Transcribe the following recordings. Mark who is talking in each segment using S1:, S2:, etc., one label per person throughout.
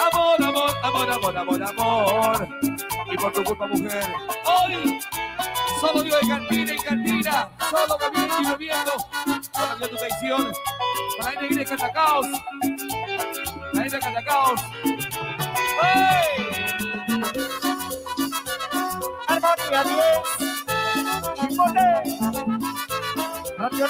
S1: Amor, amor, amor, amor, amor, amor. Y por tu culpa, mujer, hoy solo yo de cantina en cantina, solo bebiendo y bebiendo. Solo yo tu traición. Para ir de Catacaos. Para ir de Catacaos. ¡Hey!
S2: Armonía 10. Chipote. Radio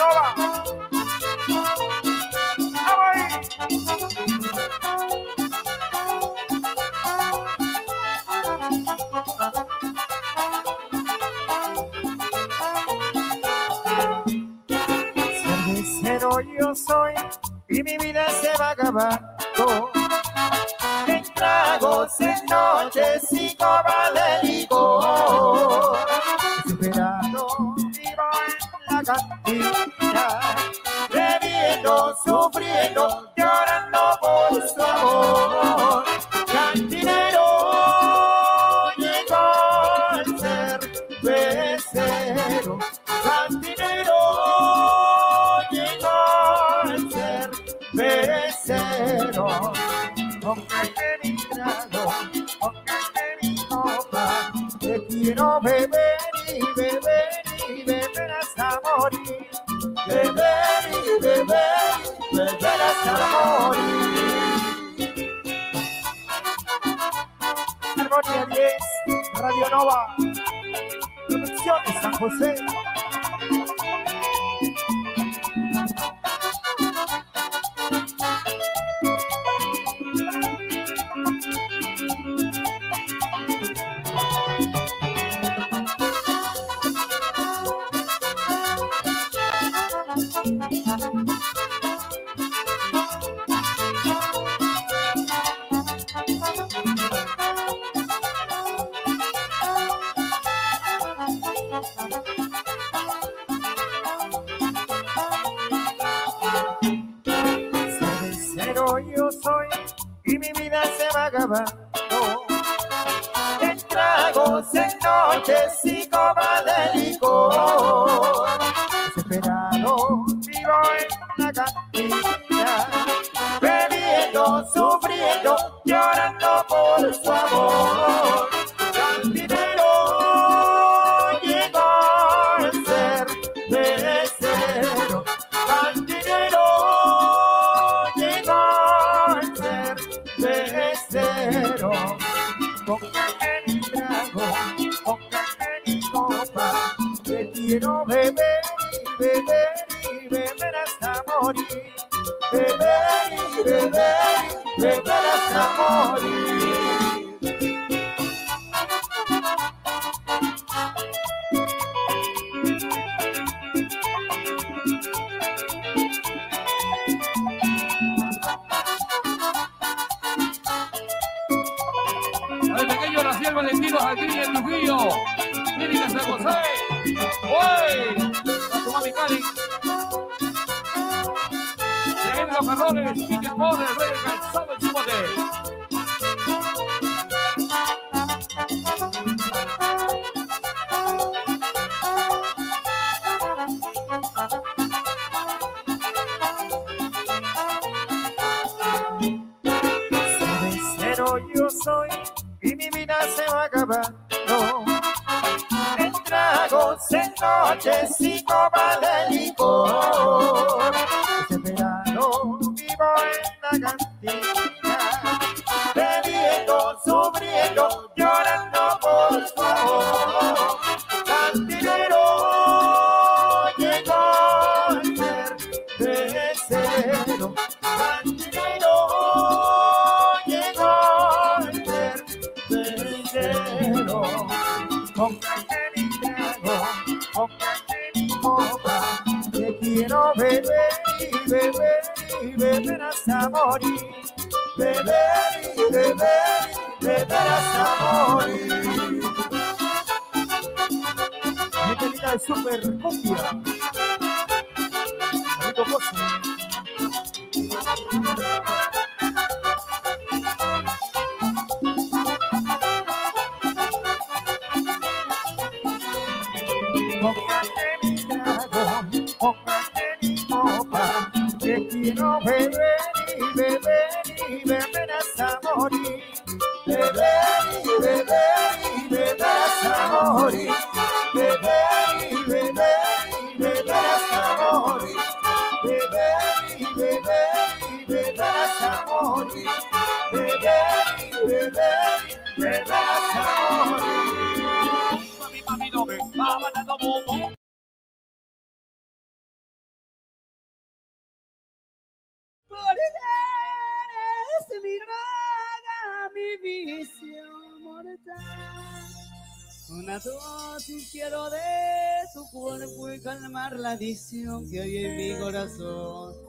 S2: Póngase mi mi copa, que quiero beber.
S3: Una dosis quiero de su cuerpo y calmar la adicción que hay en mi corazón.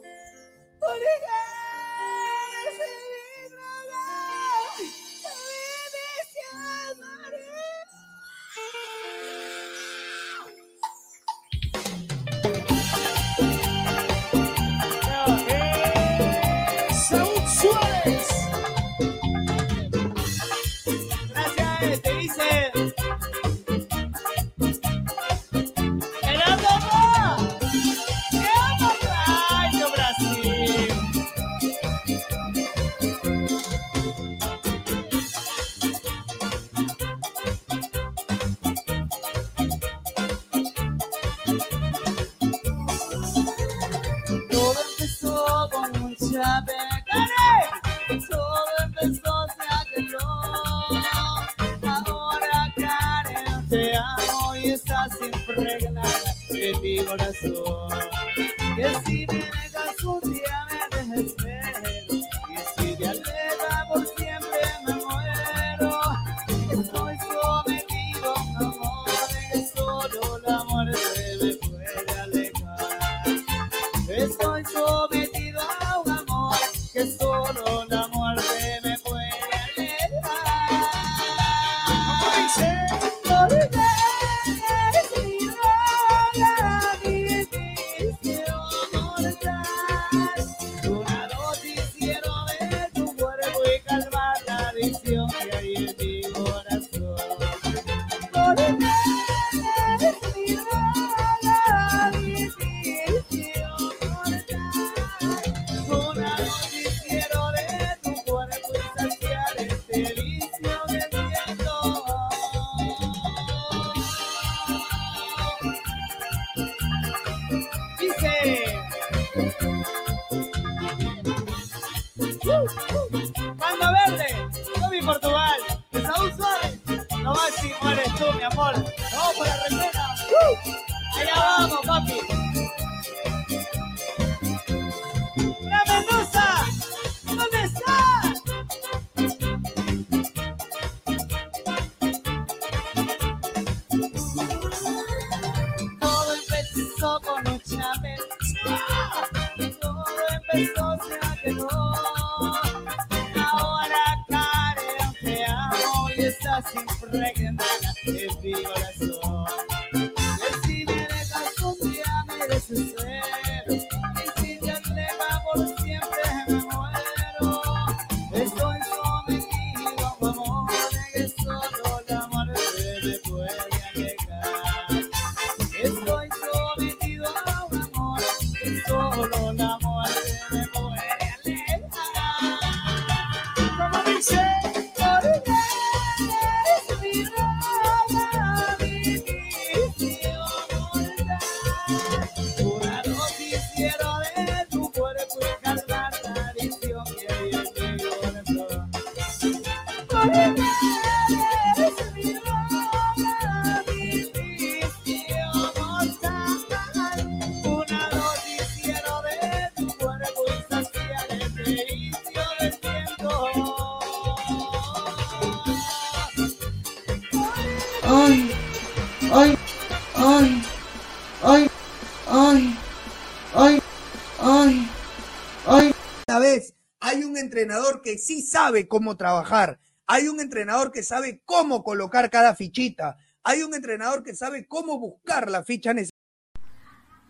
S4: sí sabe cómo trabajar, hay un entrenador que sabe cómo colocar cada fichita, hay un entrenador que sabe cómo buscar la ficha necesaria.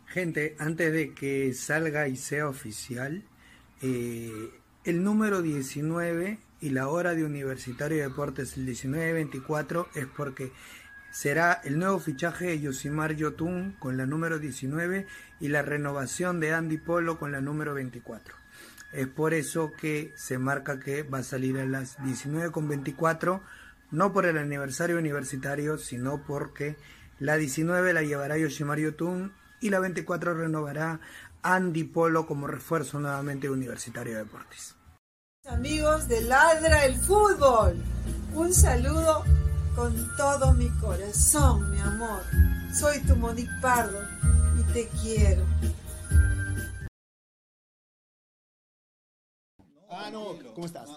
S4: Gente, antes de que salga y sea oficial, eh, el número 19 y la hora de Universitario de Deportes, el 19-24, es porque será el nuevo fichaje de Yosimar Yotun con la número 19 y la renovación de Andy Polo con la número 24. Es por eso que se marca que va a salir a las 19.24, no por el aniversario universitario, sino porque la 19 la llevará Yoshimar Yotun y la 24 renovará Andy Polo como refuerzo nuevamente Universitario de Deportes.
S5: Amigos de Ladra el Fútbol, un saludo con todo mi corazón, mi amor. Soy tu Monique Pardo y te quiero.
S6: ¿Cómo estás?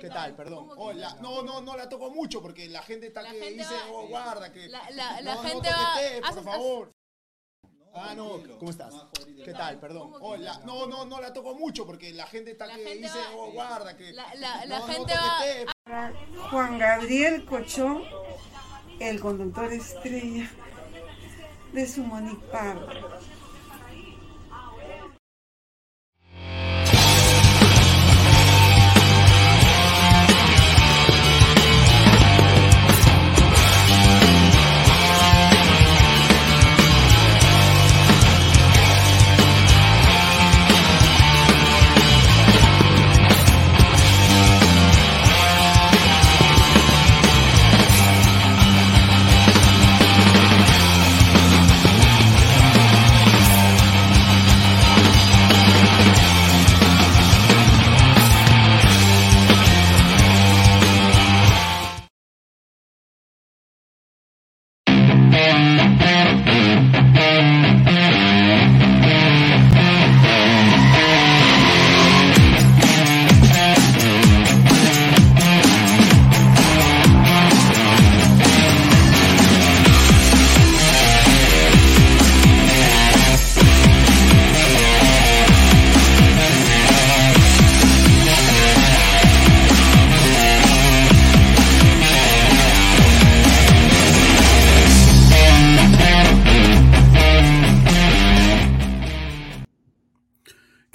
S6: ¿Qué tal? Perdón. Hola. No, no, no la toco mucho porque la gente está
S7: La
S6: que
S7: gente
S6: dice,
S7: va-
S6: oh, guarda, que.
S7: La, la, la
S6: no,
S7: gente
S6: no
S7: va.
S6: por favor. Ah, no, ¿cómo estás? ¿Qué tal? Perdón. Hola. No, no, no la toco mucho porque la gente está
S7: La
S6: que
S7: gente
S6: dice,
S7: va-
S6: oh, guarda, que.
S7: La, la, la
S6: no, no
S7: gente va.
S5: Juan Gabriel Cochón, el conductor estrella de su Monique.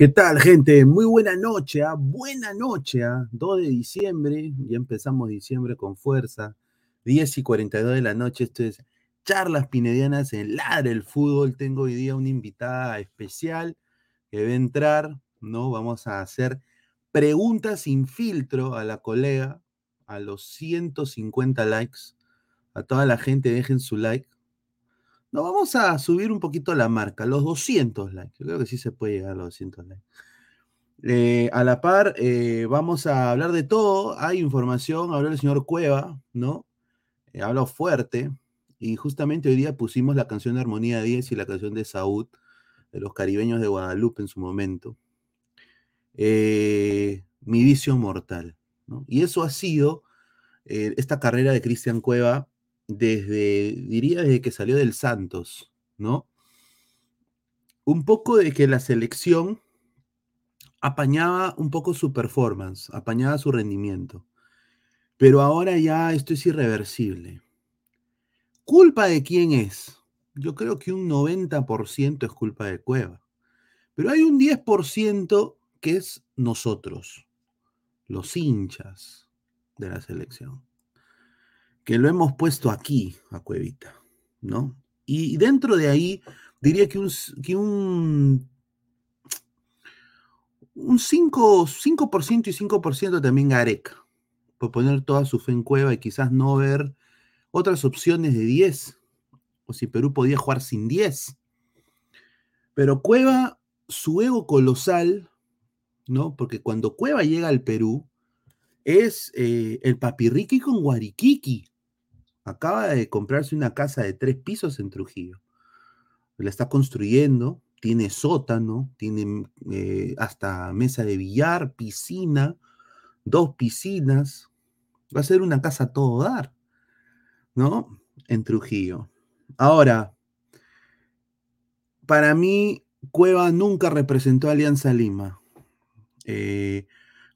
S8: ¿Qué tal, gente? Muy buena noche, ¿ah? buena noche, ¿ah? 2 de diciembre, ya empezamos diciembre con fuerza, 10 y 42 de la noche, esto es Charlas Pinedianas en Ladre el Fútbol, tengo hoy día una invitada especial que va a entrar, ¿no? Vamos a hacer preguntas sin filtro a la colega, a los 150 likes, a toda la gente dejen su like, no, vamos a subir un poquito la marca, los 200 likes. Yo creo que sí se puede llegar a los 200 likes. Eh, a la par, eh, vamos a hablar de todo. Hay información, habló el señor Cueva, ¿no? Eh, habló fuerte. Y justamente hoy día pusimos la canción de Armonía 10 y la canción de Saúd, de los caribeños de Guadalupe en su momento. Mi vicio mortal. ¿no? Y eso ha sido esta carrera de Cristian Cueva desde, diría, desde que salió del Santos, ¿no? Un poco de que la selección apañaba un poco su performance, apañaba su rendimiento. Pero ahora ya esto es irreversible. ¿Culpa de quién es? Yo creo que un 90% es culpa de Cueva. Pero hay un 10% que es nosotros, los hinchas de la selección que lo hemos puesto aquí a Cuevita, ¿no? Y dentro de ahí, diría que un, que un, un 5, 5% y 5% también Gareca, por poner toda su fe en Cueva y quizás no ver otras opciones de 10, o si Perú podía jugar sin 10. Pero Cueva, su ego colosal, ¿no? Porque cuando Cueva llega al Perú, es eh, el papirriqui con Guariquiqui. Acaba de comprarse una casa de tres pisos en Trujillo. La está construyendo, tiene sótano, tiene eh, hasta mesa de billar, piscina, dos piscinas. Va a ser una casa a todo dar, ¿no? En Trujillo. Ahora, para mí, Cueva nunca representó a Alianza Lima. Eh,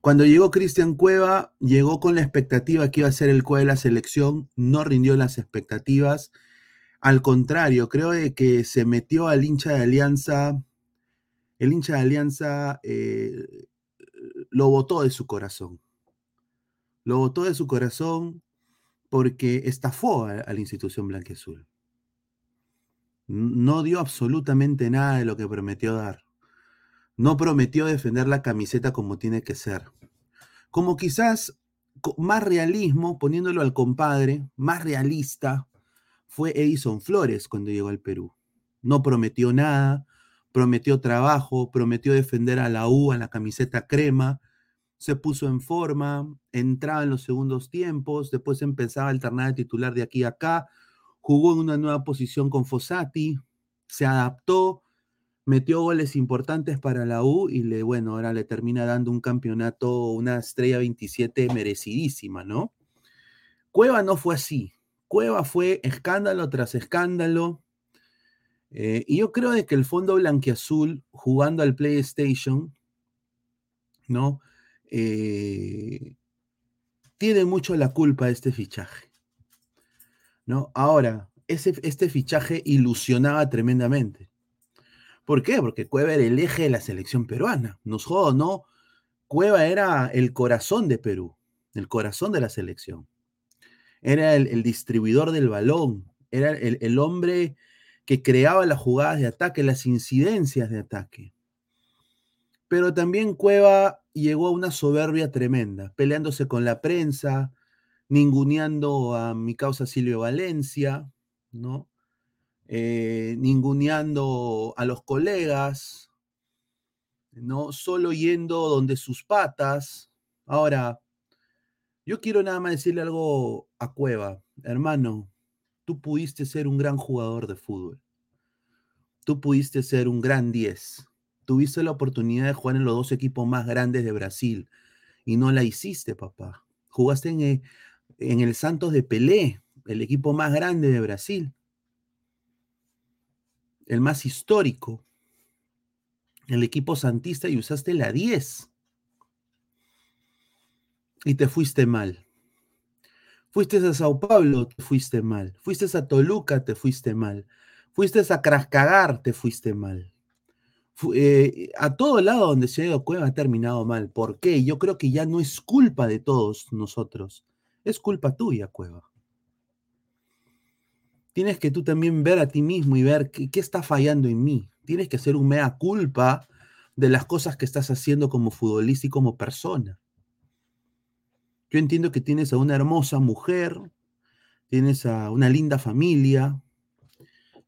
S8: cuando llegó Cristian Cueva, llegó con la expectativa que iba a ser el Cueva de la selección, no rindió las expectativas. Al contrario, creo que se metió al hincha de Alianza, el hincha de Alianza eh, lo botó de su corazón. Lo botó de su corazón porque estafó a, a la institución blanquiazul. No dio absolutamente nada de lo que prometió dar. No prometió defender la camiseta como tiene que ser. Como quizás más realismo, poniéndolo al compadre, más realista, fue Edison Flores cuando llegó al Perú. No prometió nada, prometió trabajo, prometió defender a la U en la camiseta crema, se puso en forma, entraba en los segundos tiempos, después empezaba a alternar de titular de aquí a acá, jugó en una nueva posición con Fossati, se adaptó, metió goles importantes para la U y le, bueno, ahora le termina dando un campeonato, una estrella 27 merecidísima, ¿no? Cueva no fue así. Cueva fue escándalo tras escándalo. eh, y yo creo de que el fondo blanquiazul, jugando al PlayStation, ¿no? Eh, tiene mucho la culpa de este fichaje. ¿no? Ahora, ese, este fichaje ilusionaba tremendamente. ¿Por qué? Porque Cueva era el eje de la selección peruana. Nos jodo, ¿no? Cueva era el corazón de Perú, el corazón de la selección. Era el, el distribuidor del balón, era el, el hombre que creaba las jugadas de ataque, las incidencias de ataque. Pero también Cueva llegó a una soberbia tremenda, peleándose con la prensa, ninguneando a mi causa Silvio Valencia, ¿no? Eh, ninguneando a los colegas, ¿no? Solo yendo donde sus patas. Ahora, yo quiero nada más decirle algo a Cueva, hermano, tú pudiste ser un gran jugador de fútbol. Tú pudiste ser un gran 10. Tuviste la oportunidad de jugar en los dos equipos más grandes de Brasil y no la hiciste, papá. Jugaste en en el Santos de Pelé, el equipo más grande de Brasil, el más histórico, el equipo santista y usaste la 10. Y te fuiste mal. Fuiste a Sao Paulo, te fuiste mal. Fuiste a Toluca, te fuiste mal. Fuiste a Crascagar, te fuiste mal. Eh, a todo lado donde se ha ido Cueva ha terminado mal. ¿Por qué? Yo creo que ya no es culpa de todos nosotros. Es culpa tuya, Cueva. Tienes que tú también ver a ti mismo y ver qué, qué está fallando en mí. Tienes que hacer un mea culpa de las cosas que estás haciendo como futbolista y como persona. Yo entiendo que tienes a una hermosa mujer, tienes a una linda familia,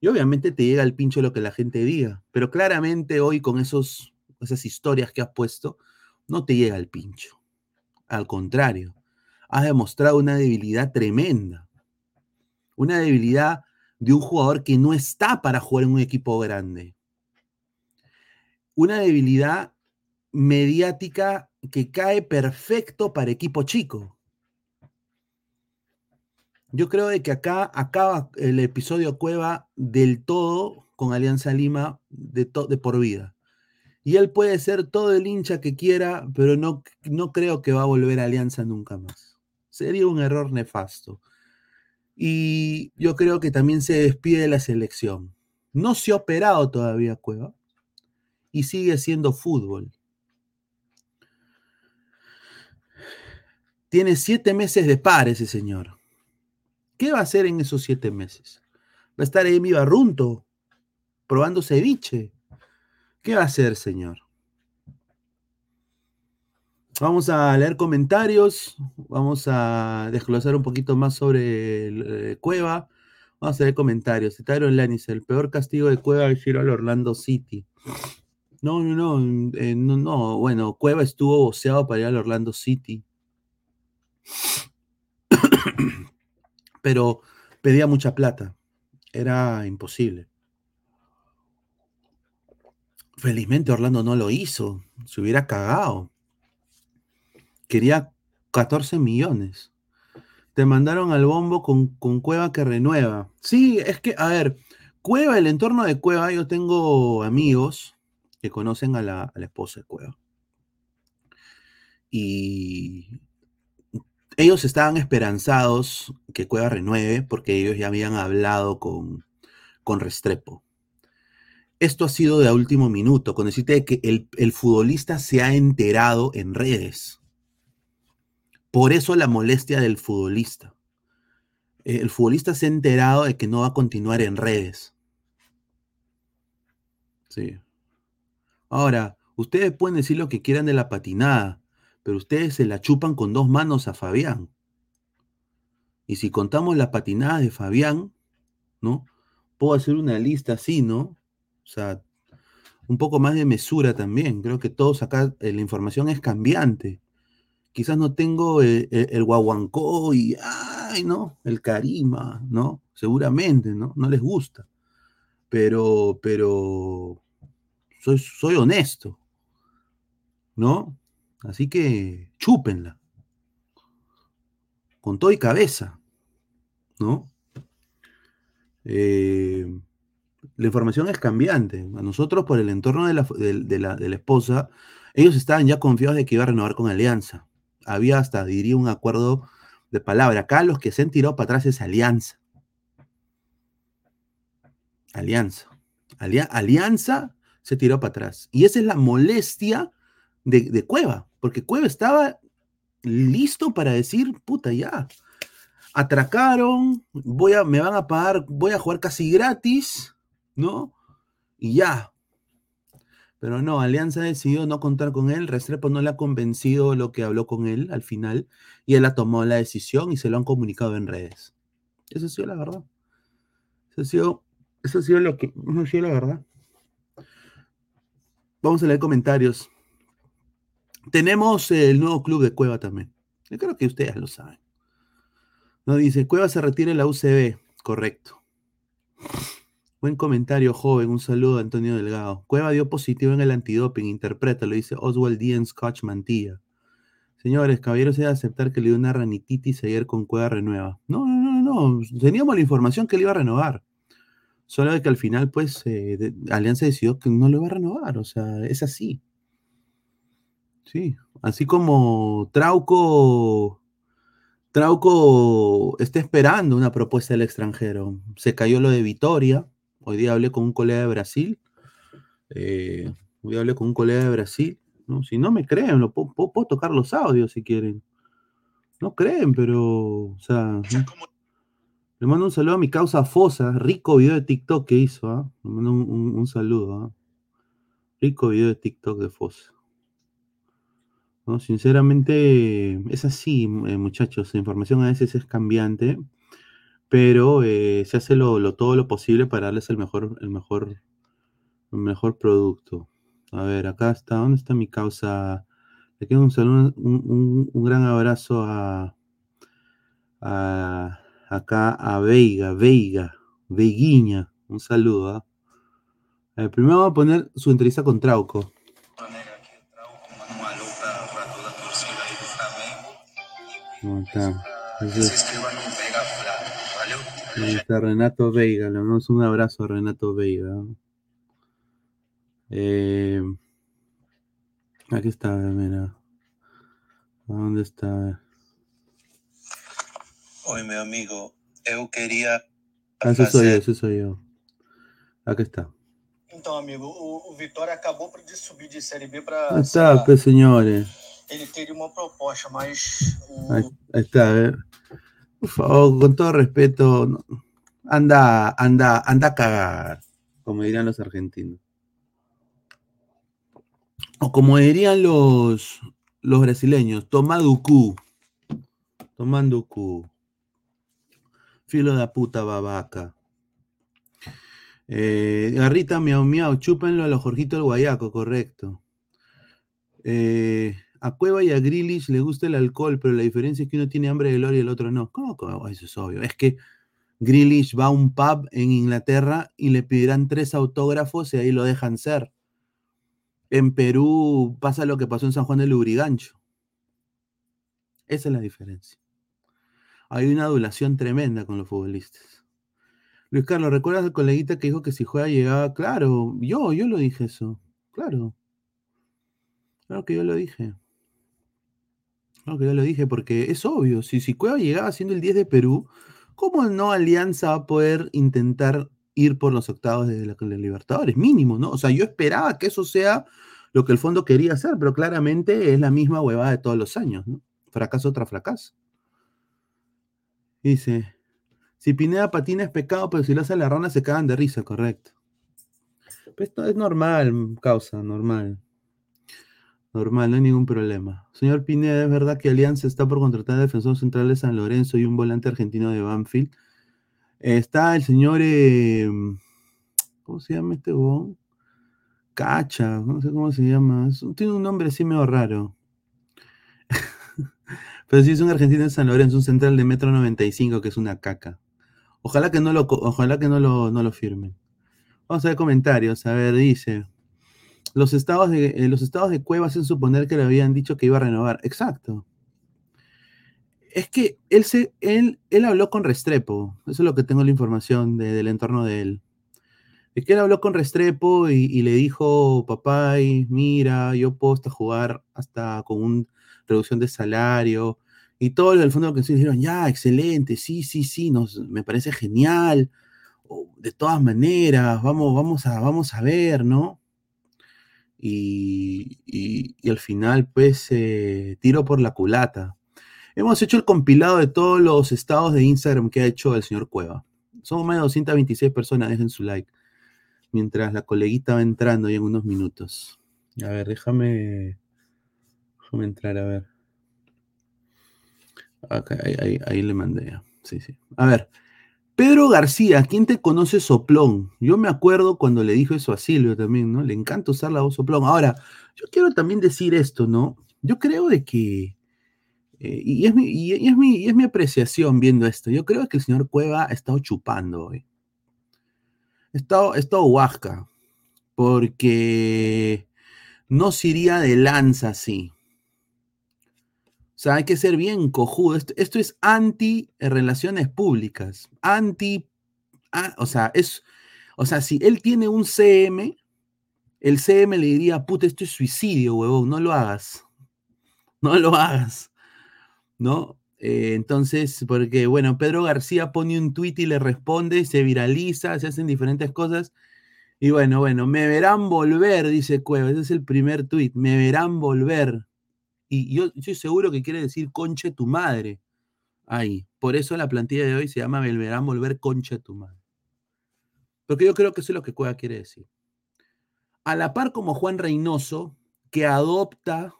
S8: y obviamente te llega al pincho lo que la gente diga, pero claramente hoy con esos, esas historias que has puesto, no te llega al pincho. Al contrario, has demostrado una debilidad tremenda. Una debilidad de un jugador que no está para jugar en un equipo grande. Una debilidad mediática que cae perfecto para equipo chico. Yo creo de que acá acaba el episodio Cueva del todo con Alianza Lima de, por vida. Y él puede ser todo el hincha que quiera, pero no, no creo que va a volver a Alianza nunca más. Sería un error nefasto. Y yo creo que también se despide de la selección. No se ha operado todavía Cueva y sigue siendo fútbol. Tiene siete meses de par ese señor. ¿Qué va a hacer en esos siete meses? ¿Va a estar Emi Barrunto probando ceviche? ¿Qué va a hacer, señor? Vamos a leer comentarios, vamos a desglosar un poquito más sobre eh, Cueva. Vamos a leer comentarios. Tyron Lannis, el peor castigo de Cueva es ir al Orlando City. No, no, no, eh, no, no, bueno, Cueva estuvo boceado para ir al Orlando City. Pero pedía mucha plata. Era imposible. Felizmente Orlando no lo hizo. Se hubiera cagado. Quería 14 millones. Te mandaron al bombo con, con Cueva que renueva. Sí, es que, a ver, Cueva, el entorno de Cueva, yo tengo amigos que conocen a la, esposa de Cueva. Y ellos estaban esperanzados que Cueva renueve porque ellos ya habían hablado con, con Restrepo. Esto ha sido de último minuto, con decirte que el, el futbolista se ha enterado en redes. Por eso la molestia del futbolista. eh, el futbolista se ha enterado de que no va a continuar en redes. Sí. Ahora, ustedes pueden decir lo que quieran de la patinada, pero ustedes se la chupan con dos manos a Fabián. Y si contamos la patinada de Fabián, ¿no? Puedo hacer una lista así, ¿no? O sea, un poco más de mesura también. Creo que todos acá, eh, la información es cambiante. Quizás no tengo eh, el, el guaguancó y, ay, ¿no? El carima, ¿no? Seguramente, ¿no? No les gusta. Pero, pero, soy, soy honesto, ¿no? Así que chúpenla. Con todo y cabeza, ¿no? Eh, la información es cambiante. A nosotros, por el entorno de la, de la- de la esposa, ellos estaban ya confiados de que iba a renovar con Alianza. Había hasta, diría, un acuerdo de palabra. Acá los que se han tirado para atrás es Alianza. Alianza. Alia- Alianza se tiró para atrás. Y esa es la molestia de, de Cueva, porque Cueva estaba listo para decir, puta, ya. Atracaron, voy a, me van a pagar, voy a jugar casi gratis, ¿no? Y ya. Pero no, Alianza decidió no contar con él, Restrepo no le ha convencido lo que habló con él al final, y él ha tomado la decisión y se lo han comunicado en redes. Eso ha sido la verdad. Eso ha sido, eso ha lo que, eso ha sido la verdad. Vamos a leer comentarios. Tenemos el nuevo club de Cueva también. Yo creo que ustedes lo saben. No dice, Cueva se retira en la UCB. Correcto. Buen comentario, joven. Un saludo a Antonio Delgado. Cueva dio positivo en el antidoping. Interpreta, lo dice Oswald D. Scotch Mantilla. Señores, caballeros, se debe aceptar que le dio una ranititis ayer con Cueva renueva. No, no, no, no. Teníamos la información que le iba a renovar. Solo de que al final, pues, eh, de- Alianza decidió que no lo iba a renovar. O sea, es así. Sí. Así como Trauco. Trauco está esperando una propuesta del extranjero. Se cayó lo de Vitoria. Hoy día hablé con un colega de Brasil. Eh, hoy hablé con un colega de Brasil. ¿no? Si no me creen, lo puedo, tocar los audios si quieren. No creen, pero. O sea. Le mando un saludo a mi causa Fosa. Rico video de TikTok que hizo. ¿ah? Le mando un, un- un saludo. ¿ah? Rico video de TikTok de Fosa. ¿no? Sinceramente, es así, eh, muchachos. La información a veces es cambiante, pero eh, se hace lo, lo- todo lo posible para darles el mejor, el mejor, el mejor producto. A ver, acá está, ¿dónde está mi causa? Le quiero un saludo, un, un- un gran abrazo a, a- acá a Veiga, Veiga, Veiguiña. Un saludo. ¿ah? Eh, primero vamos a poner su entrevista con Trauco. ¿Cómo está? Ese- Ahí está Renato Veiga, le damos un abrazo a Renato Veiga. Eh, aquí está, mira. ¿Dónde está?
S7: Oi, meu amigo, eu queria
S8: Ah, ese soy yo,
S7: fazer.
S8: ese soy yo. Aquí está.
S7: Então, amigo, o, o Vitória acabou de subir de Série B para.
S8: Ahí está, pues señores.
S7: Ele teria uma proposta, mas o,
S8: Ahí, ahí está, a ver. Por favor, con todo respeto, anda, anda, anda a cagar, como dirían los argentinos. O como dirían los, los brasileños, toma ducu. Tomando cu. Filo de puta babaca. Eh, Garrita, miau, miau, chúpenlo a los Jorgito el Guayaco, correcto. Eh, a Cueva y a Grealish le gusta el alcohol, pero la diferencia es que uno tiene hambre de gloria y el otro no. ¿Cómo? cómo? Eso es obvio. Es que Grealish va a un pub en Inglaterra y le pedirán tres autógrafos y ahí lo dejan ser. En Perú pasa lo que pasó en San Juan de Lurigancho. Esa es la diferencia. Hay una adulación tremenda con los futbolistas. Luis Carlos, ¿recuerdas al coleguita que dijo que si juega llegaba? Claro, yo, yo lo dije eso. Claro. Claro que yo lo dije. Claro que yo lo dije, porque es obvio, si, si Cueva llegaba siendo el 10 de Perú, ¿cómo no Alianza va a poder intentar ir por los octavos de la, Libertadores? Mínimo, ¿no? O sea, yo esperaba que eso sea lo que el fondo quería hacer, pero claramente es la misma huevada de todos los años, ¿no? Fracaso tras fracaso. Dice, Si Pineda patina es pecado, pero si lo hace la rana se cagan de risa, correcto. Pero esto es normal, causa, normal. Normal, no hay ningún problema. Señor Pineda, ¿es verdad que Alianza está por contratar a defensor central de San Lorenzo y un volante argentino de Banfield? Está el señor, eh, ¿cómo se llama este huevón? Cacha, no sé cómo se llama. Tiene un nombre así medio raro. Pero sí es un argentino de San Lorenzo, un central de metro 95, que es una caca. Ojalá que no lo, ojalá que no lo, no lo firmen. Vamos a ver comentarios. A ver, dice. Los estados de, eh, los estados de Cueva hacen suponer que le habían dicho que iba a renovar. Exacto. Es que él, se, él, él habló con Restrepo. Eso es lo que tengo la información de- del entorno de él. Es que él habló con Restrepo y, le dijo, papá, mira, yo puedo hasta jugar hasta con una reducción de salario. Y todo el fondo que sí dijeron, ya, excelente, sí, sí, sí, nos, me parece genial. De todas maneras, vamos, vamos, a, vamos a ver, ¿no? Y, y- al final, pues, eh, tiro por la culata. Hemos hecho el compilado de todos los estados de Instagram que ha hecho el señor Cueva. Somos más de 226 personas, dejen su like. Mientras la coleguita va entrando ya en unos minutos. A ver, déjame, déjame entrar, a ver. Ahí, ahí- ahí le mandé ya. Sí, sí. A ver. Pedro García, ¿quién te conoce soplón? Yo me acuerdo cuando le dijo eso a Silvio también, ¿no? Le encanta usar la voz soplón. Ahora, yo quiero también decir esto, ¿no? Yo creo de que, eh, y, es mi, y- es mi, y es mi apreciación viendo esto, yo creo que el señor Cueva ha estado chupando hoy. Ha estado, ha estado huasca, porque no se iría de lanza así. Sea, hay que ser bien cojudo. Esto, esto es anti eh, relaciones públicas. Anti. o sea, es. O sea, si él tiene un CM, el CM le diría, puta, esto es suicidio, huevón, no lo hagas. No lo hagas. ¿No? Eh, entonces, porque, bueno, Pedro García pone un tuit y le responde, se viraliza, se hacen diferentes cosas. Y bueno, bueno, me verán volver, dice Cueva. Ese es el primer tuit. Me verán volver. Y yo estoy seguro que quiere decir conche tu madre. Ahí. Por eso la plantilla de hoy se llama Me verán volver conche tu madre. Porque yo creo que eso es lo que Cueva quiere decir. A la par como Juan Reynoso, que adopta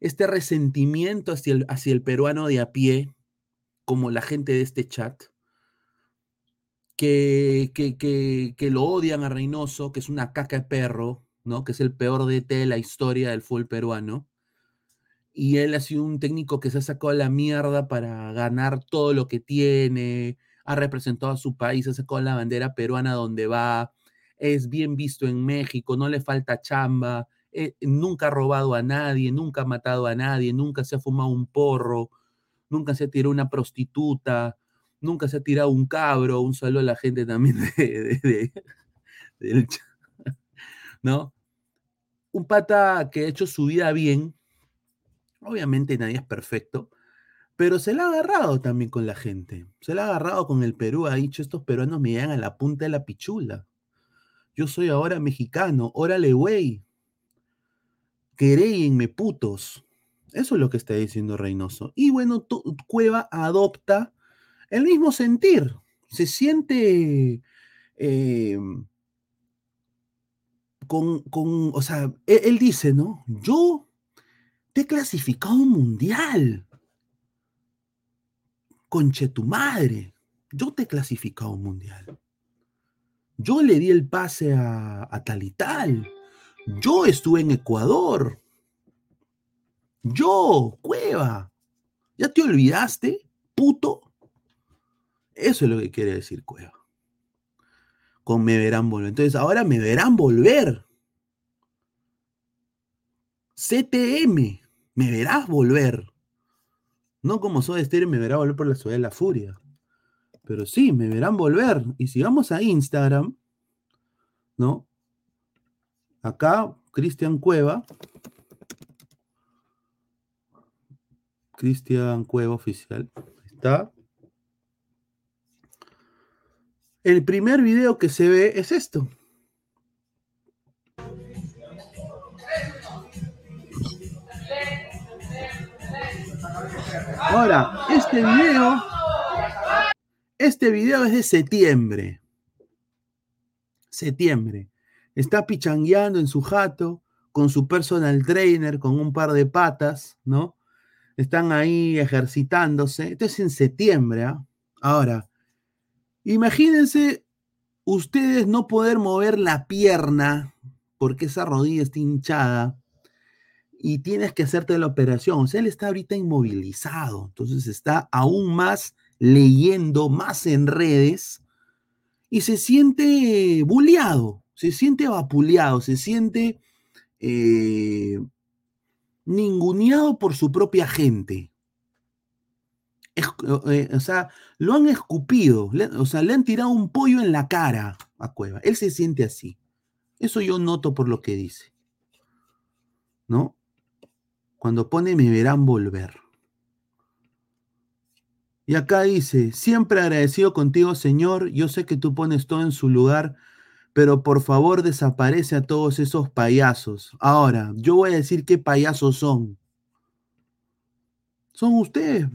S8: este resentimiento hacia el, hacia el peruano de a pie, como la gente de este chat, que, que, que, que lo odian a Reynoso, que es una caca de perro, ¿no? que es el peor DT de la historia del fútbol peruano. Y él ha sido un técnico que se ha sacado la mierda para ganar todo lo que tiene, ha representado a su país, ha sacado la bandera peruana donde va, es bien visto en México, no le falta chamba, eh, nunca ha robado a nadie, nunca ha matado a nadie, nunca se ha fumado un porro, nunca se ha tirado una prostituta, nunca se ha tirado un cabro, un saludo a la gente también de, de- de- del ¿no? Un pata que ha hecho su vida bien, obviamente nadie es perfecto, pero se la ha agarrado también con la gente, se la ha agarrado con el Perú, ha dicho, estos peruanos me llegan a la punta de la pichula, yo soy ahora mexicano, órale güey, queréenme putos. Eso es lo que está diciendo Reynoso. Y bueno, Cueva adopta el mismo sentir. Se siente eh, con, con, o sea, él, él dice, ¿no? Yo te he clasificado un mundial. Conche tu madre. Yo te he clasificado un mundial. Yo le di el pase a, a tal y tal. Yo estuve en Ecuador. Yo, Cueva. ¿Ya te olvidaste, puto? Eso es lo que quiere decir Cueva. Con me verán volver. Entonces, ahora me verán volver. CTM, me verás volver. No como soy Stereo, me verá volver por la ciudad de la furia. Pero sí, me verán volver. Y si vamos a Instagram, ¿no? Acá, Cristian Cueva. Cristian Cueva oficial. Está. El primer video que se ve es esto. Ahora, este video, Este video es de septiembre. Septiembre. Está pichangueando en su jato con su personal trainer, con un par de patas, ¿no? Están ahí ejercitándose. Esto es en septiembre, ¿ah? Ahora, imagínense ustedes no poder mover la pierna porque esa rodilla está hinchada y tienes que hacerte la operación. O sea, él está ahorita inmovilizado, entonces está aún más leyendo, más en redes y se siente bulleado, se siente vapuleado, se siente eh, ninguneado por su propia gente. Eh, o sea, lo han escupido, o sea, le han tirado un pollo en la cara a Cueva. Él se siente así. Eso yo noto por lo que dice. ¿No? Cuando pone me verán volver. Y acá dice, siempre agradecido contigo, Señor. Yo sé que tú pones todo en su lugar, pero por favor desaparece a todos esos payasos. Ahora, yo voy a decir qué payasos son. Son ustedes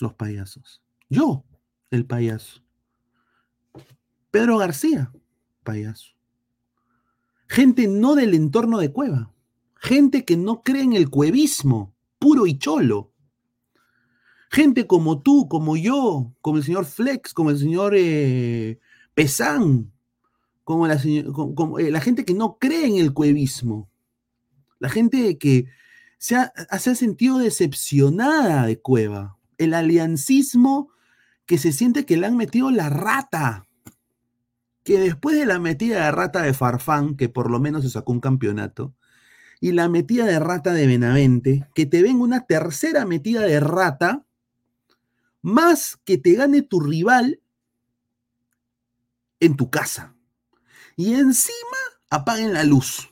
S8: los payasos. Yo, el payaso. Pedro García, payaso. Gente no del entorno de Cueva. Gente que no cree en el cuevismo, puro y cholo. Gente como tú, como yo, como el señor Flex, como el señor eh, Pesán, como, eh, la, gente que no cree en el cuevismo. La gente que se ha, se ha sentido decepcionada de Cueva el aliancismo que se siente que le han metido la rata. Que después de la metida de rata de Farfán, que por lo menos se sacó un campeonato, y la metida de rata de Benavente, que te venga una tercera metida de rata, más que te gane tu rival en tu casa. Y encima apaguen la luz.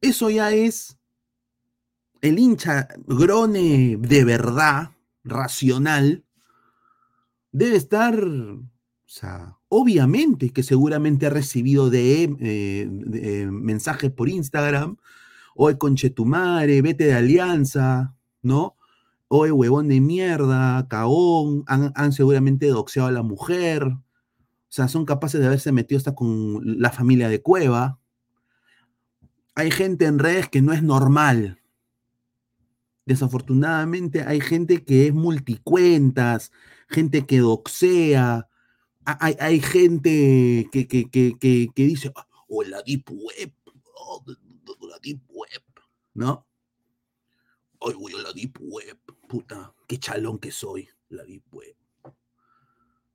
S8: Eso ya es el hincha grone de verdad, racional, debe estar, o sea, obviamente que seguramente ha recibido de, eh, mensajes por Instagram, hoy conchetumare, vete de alianza, ¿no? Hoy huevón de mierda, caón, han, han, seguramente doxeado a la mujer, o sea, son capaces de haberse metido hasta con la familia de Cueva. Hay gente en redes que no es normal, Desafortunadamente hay gente que es multicuentas, gente que doxea, hay, gente que, que, que, que, dice, o oh, la Deep Web, oh, la Deep Web, ¿no? Hoy voy a la Deep Web, puta, qué chalón que soy, la Deep Web,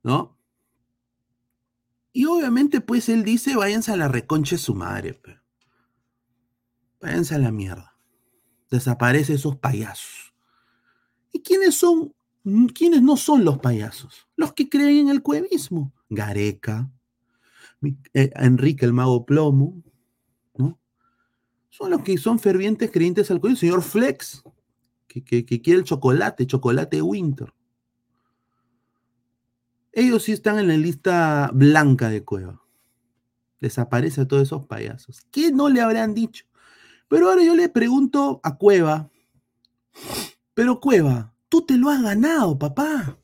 S8: ¿no? Y obviamente, pues él dice, váyanse a la reconche su madre, váyanse a la mierda desaparecen esos payasos. ¿Y quiénes son? ¿Quiénes no son los payasos? Los que creen en el cuevismo. Gareca, eh, Enrique el Mago Plomo, ¿no? Son los que son fervientes creyentes al cuevismo. Señor Flex, que, que quiere el chocolate, chocolate Winter. Ellos sí están en la lista blanca de Cueva. Desaparece a todos esos payasos. ¿Qué no le habrán dicho? Pero ahora yo le pregunto a Cueva, pero Cueva, tú te lo has ganado, papá.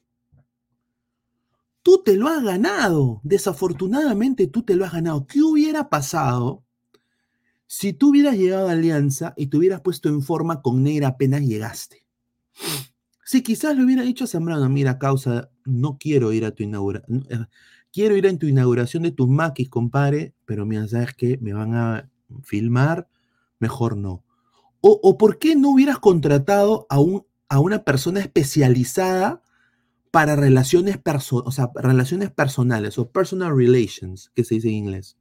S8: Tú te lo has ganado. Desafortunadamente tú te lo has ganado. ¿Qué hubiera pasado si tú hubieras llegado a Alianza y te hubieras puesto en forma con Negra apenas llegaste? Si quizás le hubiera dicho a Zambrano, mira, causa, no quiero ir a tu inauguración, eh, quiero ir a tu inauguración de tus maquis, compadre, pero mira, ¿sabes qué? Me van a filmar, mejor no. O, por qué no hubieras contratado a, un, a una persona especializada para relaciones, o sea, relaciones personales o personal relations, que se dice en inglés,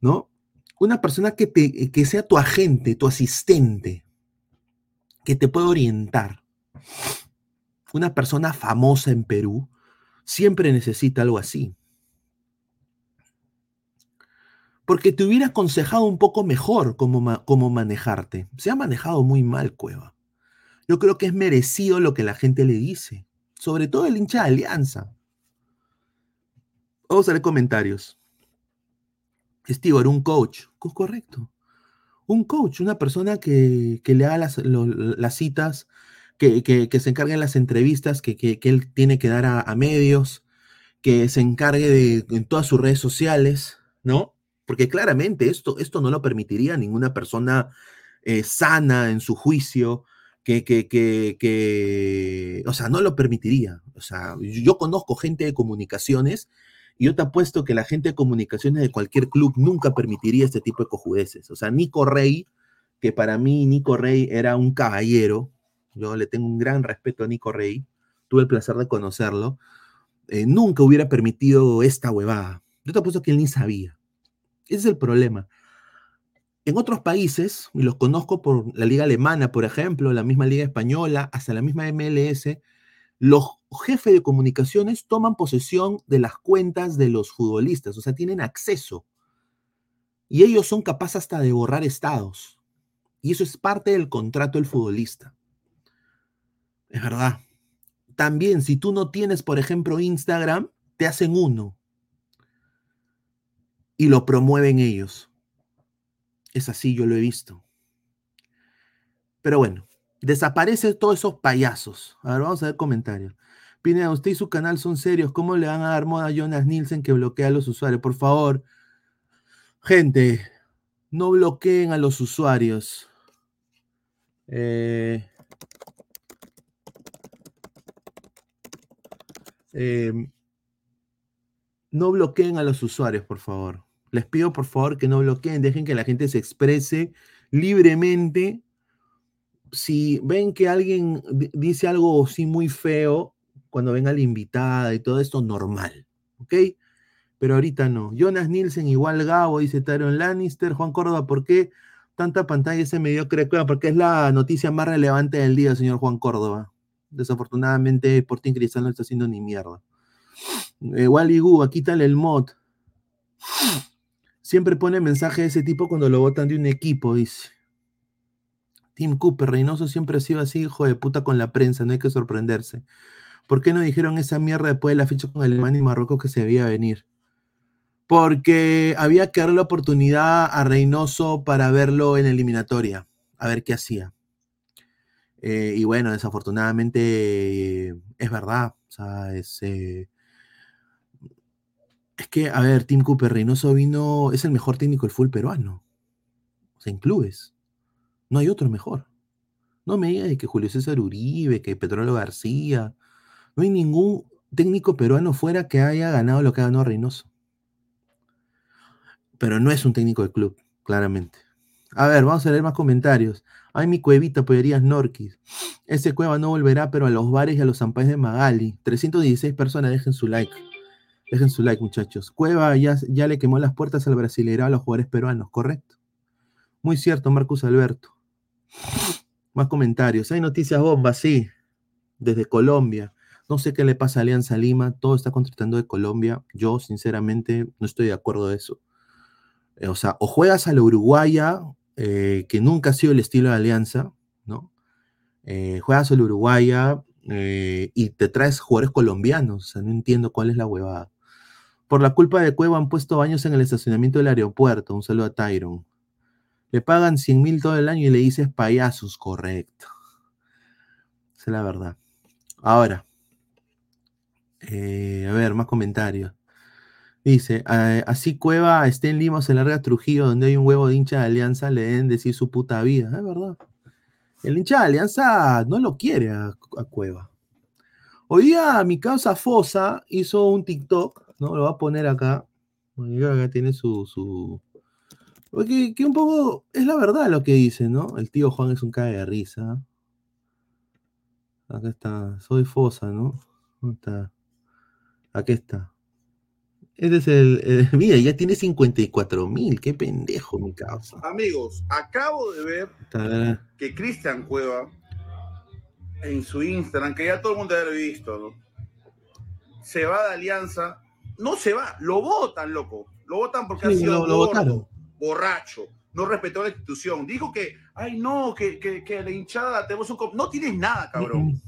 S8: ¿no? Una persona que, te, que sea tu agente, tu asistente, que te pueda orientar. Una persona famosa en Perú siempre necesita algo así. porque te hubiera aconsejado un poco mejor cómo, cómo manejarte. Se ha manejado muy mal, Cueva. Yo creo que es merecido lo que la gente le dice, sobre todo el hincha de Alianza. Vamos a ver comentarios. Steve, un coach. Correcto. Un coach, una persona que, le haga las, citas que, que- que se encargue en las entrevistas que, que- que él tiene que dar a, medios, que se encargue de en todas sus redes sociales, ¿no? Porque claramente esto, esto no lo permitiría ninguna persona eh, sana en su juicio, que, que, que, que, o sea, no lo permitiría. O sea, yo, conozco gente de comunicaciones y yo te apuesto que la gente de comunicaciones de cualquier club nunca permitiría este tipo de cojudeces. O sea, Nico Rey, que para mí Nico Rey era un caballero, yo le tengo un gran respeto a Nico Rey, tuve el placer de conocerlo, eh, nunca hubiera permitido esta huevada. Yo te apuesto que él ni sabía. Ese es el problema. En otros países, y los conozco por la liga alemana, por ejemplo, la misma liga española, hasta la misma MLS, los jefes de comunicaciones toman posesión de las cuentas de los futbolistas, o sea, tienen acceso. Y ellos son capaces hasta de borrar estados. Y eso es parte del contrato del futbolista. Es verdad. También, si tú no tienes, por ejemplo, Instagram, te hacen uno. Y lo promueven ellos. Es así, yo lo he visto. Pero bueno, desaparecen todos esos payasos. A ver, vamos a ver comentarios. Pineda, usted y su canal son serios. ¿Cómo le van a dar moda a Jonas Nielsen que bloquea a los usuarios? Por favor, gente, no bloqueen a los usuarios. Eh, eh, no bloqueen a los usuarios, por favor. Les pido, por favor, que no bloqueen. Dejen que la gente se exprese libremente. Si ven que alguien di- dice algo así muy feo, cuando venga la invitada y todo esto, normal. ¿Ok? Pero ahorita no. Jonas Nielsen igual Gabo, dice Tyron Lannister. Juan Córdoba, ¿por qué tanta pantalla ese mediocre? Porque es la noticia más relevante del día, señor Juan Córdoba. Desafortunadamente, Sporting Cristal no está haciendo ni mierda. Eh, Wally Gu, quítale el mod. Siempre pone mensaje de ese tipo cuando lo votan de un equipo, dice. Tim Cooper, Reynoso siempre ha sido así, hijo de puta con la prensa, no hay que sorprenderse. ¿Por qué no dijeron esa mierda después de la fecha con Alemania y Marruecos que se debía venir? Porque había que darle la oportunidad a Reynoso para verlo en eliminatoria, a ver qué hacía. Eh, y bueno, desafortunadamente eh, es verdad. O sea, es, eh, es que, a ver, Tim Cooper Reynoso vino, es el mejor técnico del fútbol peruano. O sea, en clubes. No hay otro mejor. No me digas que Julio César Uribe, que Petróleo García. No hay ningún técnico peruano fuera que haya ganado lo que ganado Reynoso. Pero no es un técnico de club, claramente. A ver, vamos a leer más comentarios. Ay, mi cuevita, pollerías Norquis. Ese cueva no volverá, pero a los bares y a los zampáis de Magali. 316 personas, dejen su like. Dejen su like, muchachos. Cueva ya, ya le quemó las puertas al brasileiro a los jugadores peruanos, ¿correcto? Muy cierto, Marcus Alberto. Más comentarios. Hay noticias bombas, sí. Desde Colombia. No sé qué le pasa a Alianza Lima. Todo está contratando de Colombia. Yo, sinceramente, no estoy de acuerdo de eso. Eh, o sea, o juegas a la uruguaya, eh, que nunca ha sido el estilo de Alianza, ¿no? Eh, juegas a la uruguaya y te traes jugadores colombianos. O sea, no entiendo cuál es la huevada. Por la culpa de Cueva han puesto baños en el estacionamiento del aeropuerto. Un saludo a Tyron. Le pagan 100 mil todo el año y le dices payasos, correcto. Esa es la verdad. Ahora, eh, a ver, más comentarios. Dice, "Ah, así Cueva esté en Lima se larga a Trujillo, donde hay un huevo de hincha de Alianza, le deben decir su puta vida. Es verdad. El hincha de Alianza no lo quiere a, a Cueva. Hoy día mi causa Fosa hizo un TikTok, ¿no? Lo va a poner acá. Acá tiene su, su, porque que un poco es la verdad lo que dice, ¿no? El tío Juan es un cae de risa. Acá está, soy Fosa, ¿no? ¿Dónde está? Aquí está. Este es el, mira, ya tiene 54 mil, qué pendejo mi causa.
S9: Amigos, acabo de ver que Cristian Cueva en su Instagram, que ya todo el mundo debe haber visto, ¿no? se va de Alianza. No se va, lo votan, loco. Lo votan porque ha
S8: Sí,
S9: sido
S8: lo,
S9: gordo, borracho, no respetó la institución. Dijo que, ay, no, que, que, que la hinchada tenemos un. co-". No tienes nada, cabrón.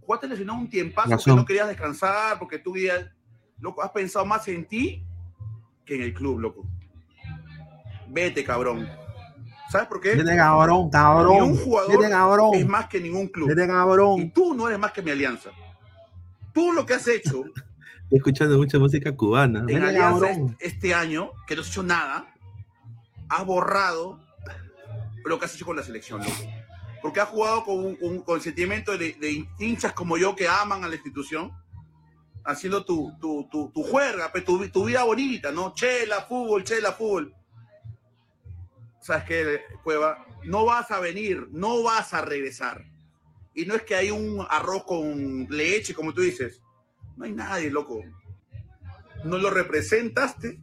S9: Jugaste lesionado un tiempazo porque no querías descansar, porque tú ya, loco, has pensado más en ti que en el club, loco. Vete, cabrón. ¿Sabes por qué?
S8: Vete cabrón, cabrón.
S9: Ni un jugador
S8: Vete cabrón.
S9: es más que ningún club.
S8: Vete cabrón.
S9: Y tú no eres más que mi alianza. Tú lo que has hecho
S8: escuchando mucha música cubana.
S9: en alianza este, este año, que no has hecho nada, has borrado lo que has hecho con la selección, loco. Porque has jugado con, un- con- con el sentimiento de, de hinchas como yo que aman a la institución, haciendo tu, tu, tu, tu juerga, tu, tu vida bonita, ¿no? Chela, fútbol, chela, fútbol. ¿Sabes qué, Cueva? No vas a venir, no vas a regresar. Y no es que hay un arroz con leche, como tú dices. No hay nadie, loco. No lo representaste,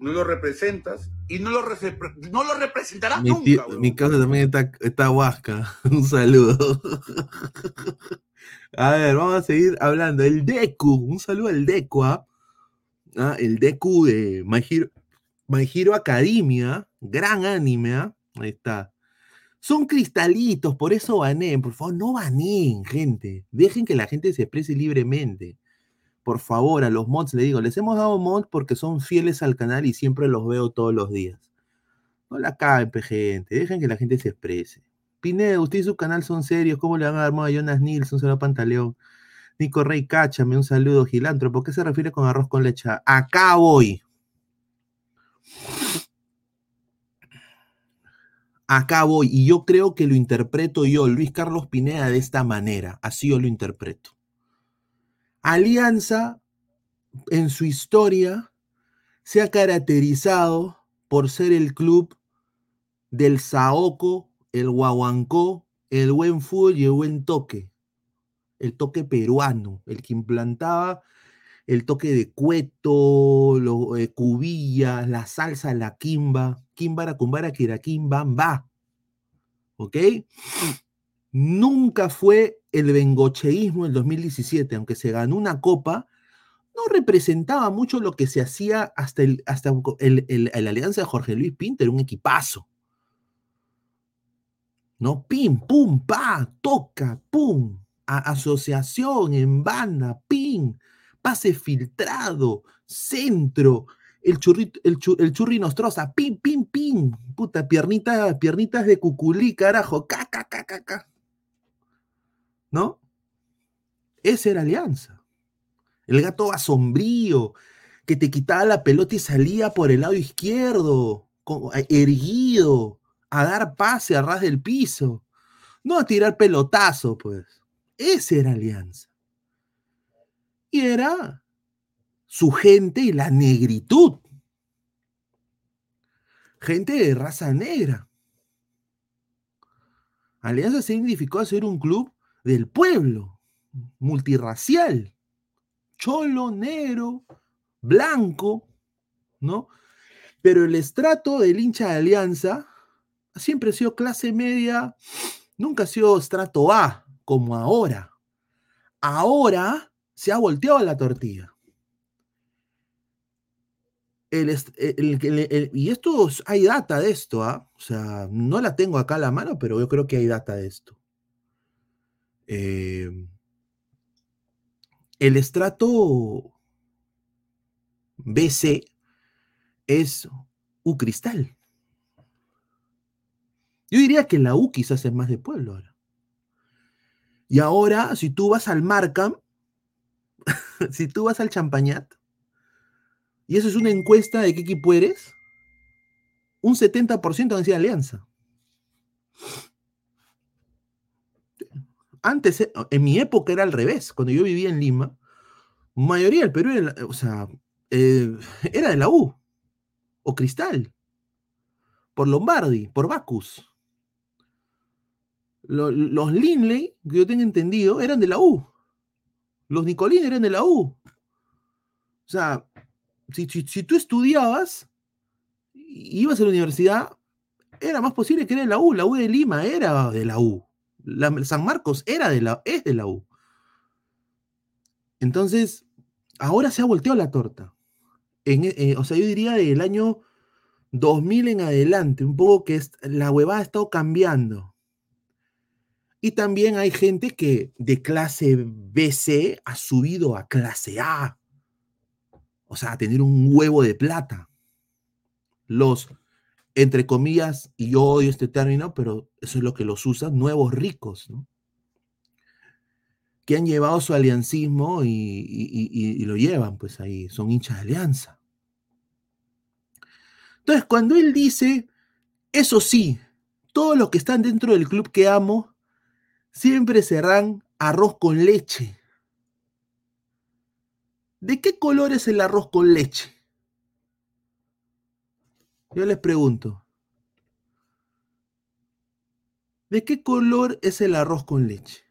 S9: no lo representas y no lo, no lo representarás
S8: Mi,
S9: nunca. weón.
S8: mi casa también está, está huasca. Un saludo. A ver, vamos a seguir hablando. El Deku. Un saludo al Deku. ¿ah? Ah, el Deku de My Hero, My Hero Academia. Gran anime. ¿ah? Ahí está. Son cristalitos, por eso baneen. Por favor, no baneen, gente. Dejen que la gente se exprese libremente. Por favor, a los mods le digo, les hemos dado mods porque son fieles al canal y siempre los veo todos los días. No la caen, pe, gente. Dejen que la gente se exprese. Pinedo, usted y su canal son serios. ¿Cómo le van a dar moda a Jonas Nilsson? Saludo Pantaleón. Nico Rey, cáchame. Un saludo, Gilantro. ¿Por qué se refiere con arroz con leche? Acá voy. Acá voy. Y yo creo que lo interpreto yo, Luis Carlos Pineda, de esta manera. Así yo lo interpreto. Alianza, en su historia, se ha caracterizado por ser el club del Saoco, el Guaguancó, el buen fútbol y el buen toque. El toque peruano, el que implantaba el toque de cueto, lo, eh, cubillas, la salsa, la quimba, quimbara, cumbara, kiraquim, bamba. ¿Ok? Nunca fue el bengocheísmo del 2017, aunque se ganó una copa, no representaba mucho lo que se hacía hasta el, hasta el, el- el alianza de Jorge Luis Pinto, era un equipazo. ¿No? Pim, pum, pa, toca, pum, a- asociación en banda, pim, pase filtrado, centro, el churrito, el, chu- el churri nostroza, pim, pim, pim, puta, piernita, piernitas de cuculí, carajo, ca, ca, ca, ca, ca. ¿No? Esa era alianza. El gato asombrío, que te quitaba la pelota y salía por el lado izquierdo, a- erguido, a dar pase a ras del piso. No a tirar pelotazo, pues. Esa era alianza. Y era su gente y la negritud. Gente de raza negra. Alianza significó ser un club del pueblo, multirracial, cholo, negro, blanco, ¿no? Pero el estrato del hincha de Alianza siempre ha sido clase media, nunca ha sido estrato A, como ahora. Ahora se ha volteado la tortilla. El- y esto es- hay data de esto, ¿ah? O sea, no la tengo acá a la mano, pero yo creo que hay data de esto. Eh, el estrato BC es U Cristal. Yo diría que la U quizás es más de pueblo ahora. Y ahora, si tú vas al Markham, si tú vas al Champañat, y eso es una encuesta de qué equipo eres, un 70% van a decir Alianza. Antes, eh, en mi época era al revés. Cuando yo vivía en Lima, mayoría del Perú era, o sea, eh, era de la U o Cristal, por Lombardi, por Bacus. Lo- los Linley, que yo tengo entendido, eran de la U. Los Nicolín eran de la U. O sea, si, tú estudiabas, ibas a la universidad, era más posible que era de la U. La U de Lima era de la U. San Marcos era de la, es de la U. Entonces, ahora se ha volteado la torta. Eh, o sea, yo diría del año 2000 en adelante, un poco que es- la huevada ha estado cambiando. Y también hay gente que de clase BC ha subido a clase A. O sea, tener un huevo de plata. Los entre comillas, y yo odio este término, pero eso es lo que los usan, nuevos ricos, ¿no? Que han llevado su aliancismo y- y lo llevan, pues ahí, son hinchas de alianza. Entonces, cuando él dice, eso sí, todos los que están dentro del club que amo, siempre serán arroz con leche. ¿De qué color es el arroz con leche? Yo les pregunto. ¿De qué color es el arroz con leche?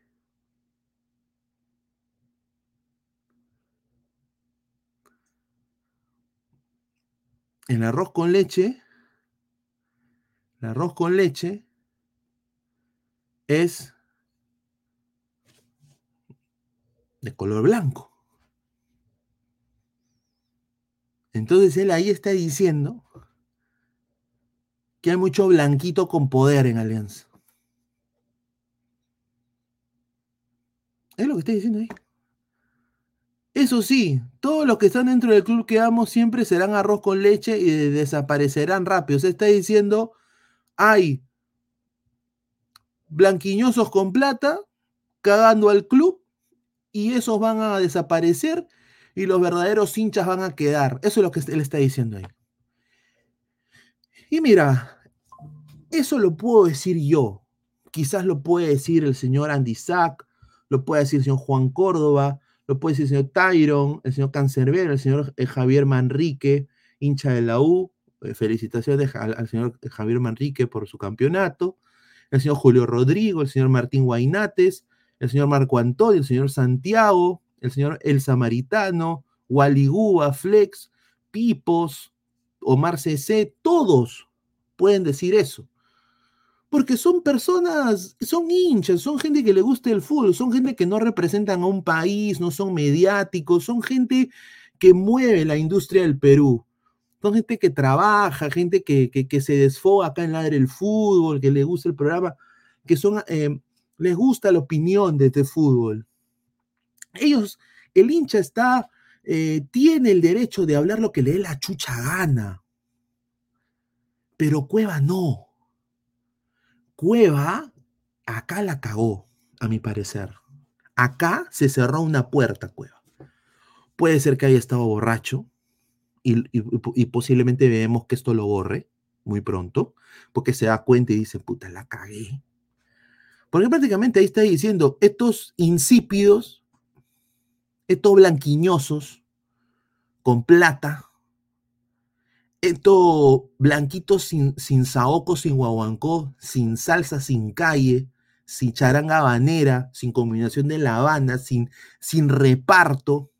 S8: El arroz con leche, el arroz con leche es de color blanco. Entonces él ahí está diciendo que hay mucho blanquito con poder en Alianza. Es lo que está diciendo ahí. Eso sí, todos los que están dentro del club que amo siempre serán arroz con leche y de- desaparecerán rápido. Se está diciendo, hay blanquiñosos con plata cagando al club y esos van a desaparecer y los verdaderos hinchas van a quedar. Eso es lo que él está diciendo ahí. Y mira, eso lo puedo decir yo. Quizás lo puede decir el señor Andy Sack, lo puede decir el señor Juan Córdoba, lo puede decir el señor Tyron, el señor Cancerbero, el señor eh, Javier Manrique, hincha de la U. Eh, felicitaciones al, al señor Javier Manrique por su campeonato. El señor Julio Rodrigo, el señor Martín Guainates, el señor Marco Antonio, el señor Santiago, el señor El Samaritano, Waligúa, Flex, Pipos, Omar CC, todos pueden decir eso. Porque son personas, son hinchas, son gente que le gusta el fútbol, son gente que no representan a un país, no son mediáticos, son gente que mueve la industria del Perú. Son gente que trabaja, gente que, que, se desfoga acá en la del fútbol, que le gusta el programa, que son, eh, les gusta la opinión de este fútbol. Ellos, el hincha está, eh, tiene el derecho de hablar lo que le dé la chucha gana. Pero Cueva no. Cueva acá la cagó, a mi parecer. Acá se cerró una puerta, Cueva. Puede ser que haya estado borracho y, y- y posiblemente vemos que esto lo borre muy pronto, porque se da cuenta y dice, puta, la cagué. Porque prácticamente ahí está diciendo, estos insípidos, estos blanquiñosos, con plata, estos blanquitos sin, sin saoco, sin guaguancó, sin salsa, sin calle, sin charanga habanera, sin combinación de la Habana, sin, sin reparto,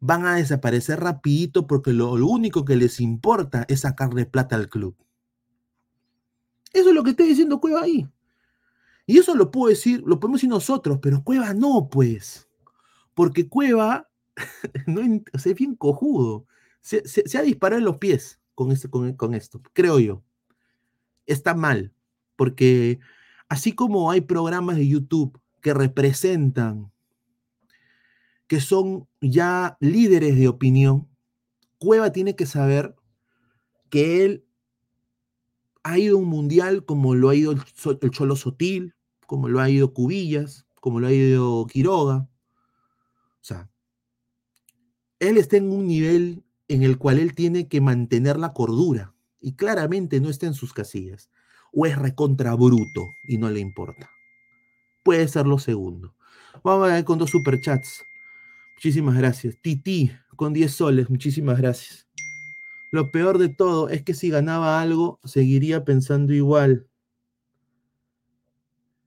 S8: van a desaparecer rapidito porque lo, lo único que les importa es sacarle plata al club. Eso es lo que está diciendo Cueva ahí. Y eso lo puedo decir, lo podemos decir nosotros, pero Cueva no, pues. Porque Cueva no, o sea, es bien cojudo. Se, ha disparado en los pies con con, con esto, creo yo. Está mal, porque así como hay programas de YouTube que representan, que son ya líderes de opinión, Cueva tiene que saber que él ha ido a un mundial como lo ha ido el Cholo Sotil, como lo ha ido Cubillas, como lo ha ido Quiroga. O sea, él está en un nivel en el cual él tiene que mantener la cordura y claramente no está en sus casillas. O es recontra bruto y no le importa. Puede ser lo segundo. Vamos a ver con dos superchats. Muchísimas gracias. Titi con 10 soles. Muchísimas gracias. Lo peor de todo es que si ganaba algo, seguiría pensando igual.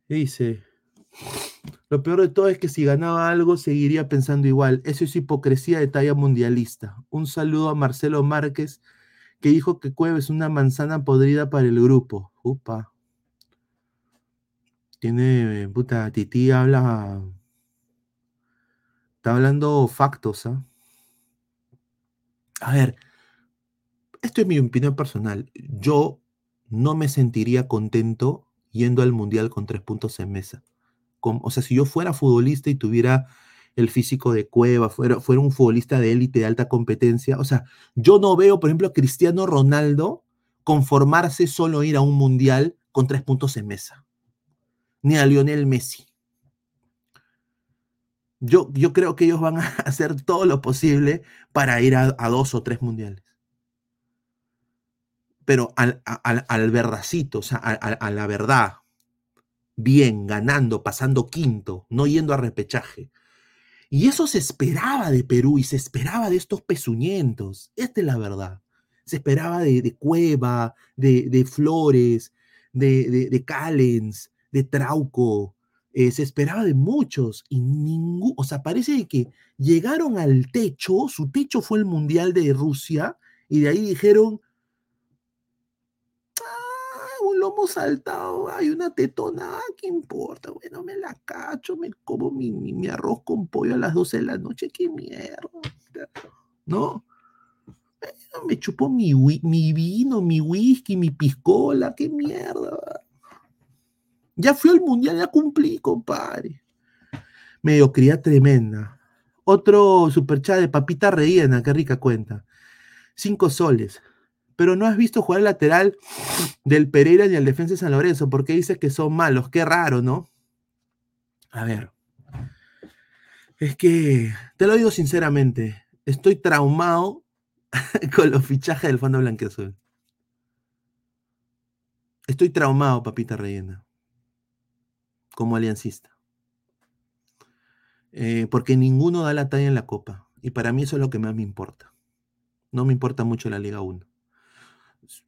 S8: Dice, lo peor de todo es que si ganaba algo, seguiría pensando igual. Eso es hipocresía de talla mundialista. Un saludo a Marcelo Márquez, que dijo que Cueva es una manzana podrida para el grupo. Upa. Tiene, puta, Titi habla. Está hablando factos, ¿ah? A ver, esto es mi opinión personal. Yo no me sentiría contento yendo al mundial con tres puntos en mesa. Con- o sea, si yo fuera futbolista y tuviera el físico de Cueva, fuera, fuera un futbolista de élite de alta competencia, o sea, yo no veo, por ejemplo, a Cristiano Ronaldo conformarse solo ir a un mundial con tres puntos en mesa. Ni a Lionel Messi. Yo, yo creo que ellos van a hacer todo lo posible para ir a, dos o tres mundiales. Pero al, al, al verdacito, o sea, a la verdad, bien, ganando, pasando quinto, no yendo a repechaje. Y eso se esperaba de Perú y se esperaba de estos pezuñentos. Esta es la verdad. Se esperaba de, de Cueva, de, de Flores, de, de, de Callens, de Trauco. eh, se esperaba de muchos y ningún, o sea, parece que llegaron al techo, su techo fue el Mundial de Rusia y de ahí dijeron, "Ah, un lomo saltado, hay una tetona, ah, ¿qué importa? Bueno, me la cacho, me como mi, arroz con pollo a las 12 de la noche, qué mierda, ¿no? Me wi- mi vino, mi whisky, mi piscola, qué mierda. Ya fui al mundial, ya cumplí, compadre. Mediocridad tremenda. Otro superchat de papita rellena, qué rica cuenta. Cinco soles. Pero no has visto jugar el lateral del Pereira ni al defensa de San Lorenzo, porque dices que son malos. Qué raro, ¿no? A ver. Es que, te lo digo sinceramente, estoy traumado con los fichajes del Fondo Blanqueazul. Estoy traumado, papita rellena, como aliancista. Eh, porque ninguno da la talla en la Copa. Y para mí eso es lo que más me importa. No me importa mucho la Liga 1.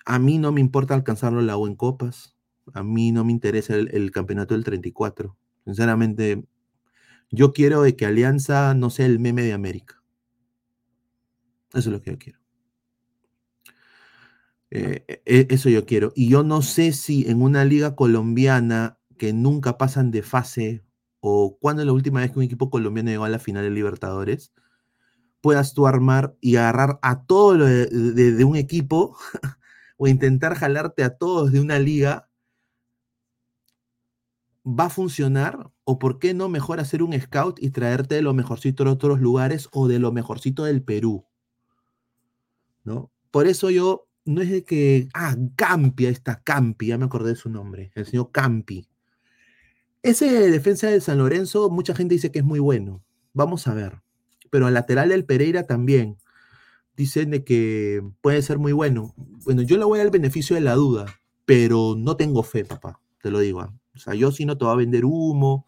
S8: A mí no me importa alcanzarlo la U en Copas. A mí no me interesa el, campeonato del 34. Sinceramente, yo quiero de que Alianza no sea el meme de América. Eso es lo que yo quiero. Eh, eh, eso yo quiero. Y yo no sé si en una liga colombiana que nunca pasan de fase, o cuándo es la última vez que un equipo colombiano llegó a la final de Libertadores, puedas tú armar y agarrar a todo lo de un equipo o intentar jalarte a todos de una liga, ¿va a funcionar? ¿O por qué no mejor hacer un scout y traerte de lo mejorcito de otros lugares o de lo mejorcito del Perú? ¿No? Por eso yo, no es de que, ah, Campi, ahí está Campi, ya me acordé de su nombre, el señor Campi. Ese defensa de San Lorenzo, mucha gente dice que es muy bueno. Vamos a ver. Pero al lateral del Pereira también. Dicen de que puede ser muy bueno. Bueno, yo le voy al beneficio de la duda, pero no tengo fe, papá. Te lo digo. ¿ah? O sea, yo sí no te voy a vender humo.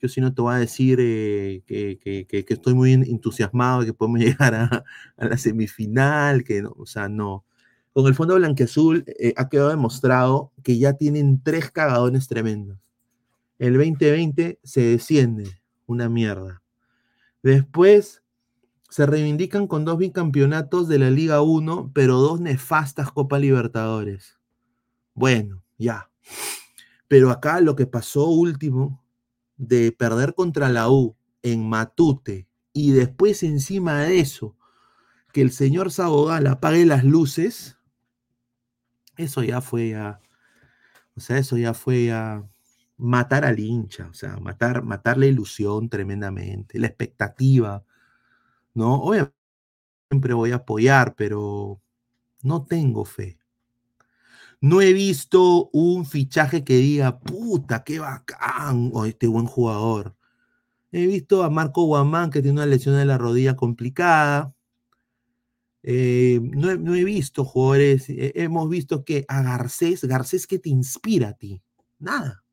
S8: Yo sí no te voy a decir eh, que, que- que- estoy muy entusiasmado, que podemos llegar a, a la semifinal, que no, o sea, no. Con el fondo blanqueazul eh, ha quedado demostrado que ya tienen tres cagadones tremendos. El 2020 se desciende, una mierda. Después se reivindican con dos bicampeonatos de la Liga 1, pero dos nefastas Copa Libertadores. Bueno, ya. Pero acá lo que pasó último, de perder contra la U en Matute, y después encima de eso, que el señor Sabogal apague las luces, eso ya fue ya, o sea, eso ya fue ya matar al hincha, o sea, matar, matar la ilusión tremendamente, la expectativa, ¿no? Obviamente siempre voy a apoyar, pero no tengo fe. No he visto un fichaje que diga, puta, qué bacán, o este buen jugador. He visto a Marco Guamán que tiene una lesión de la rodilla complicada. Eh, no, he, visto jugadores, eh, hemos visto que a Garcés, Garcés que te inspira a ti, nada.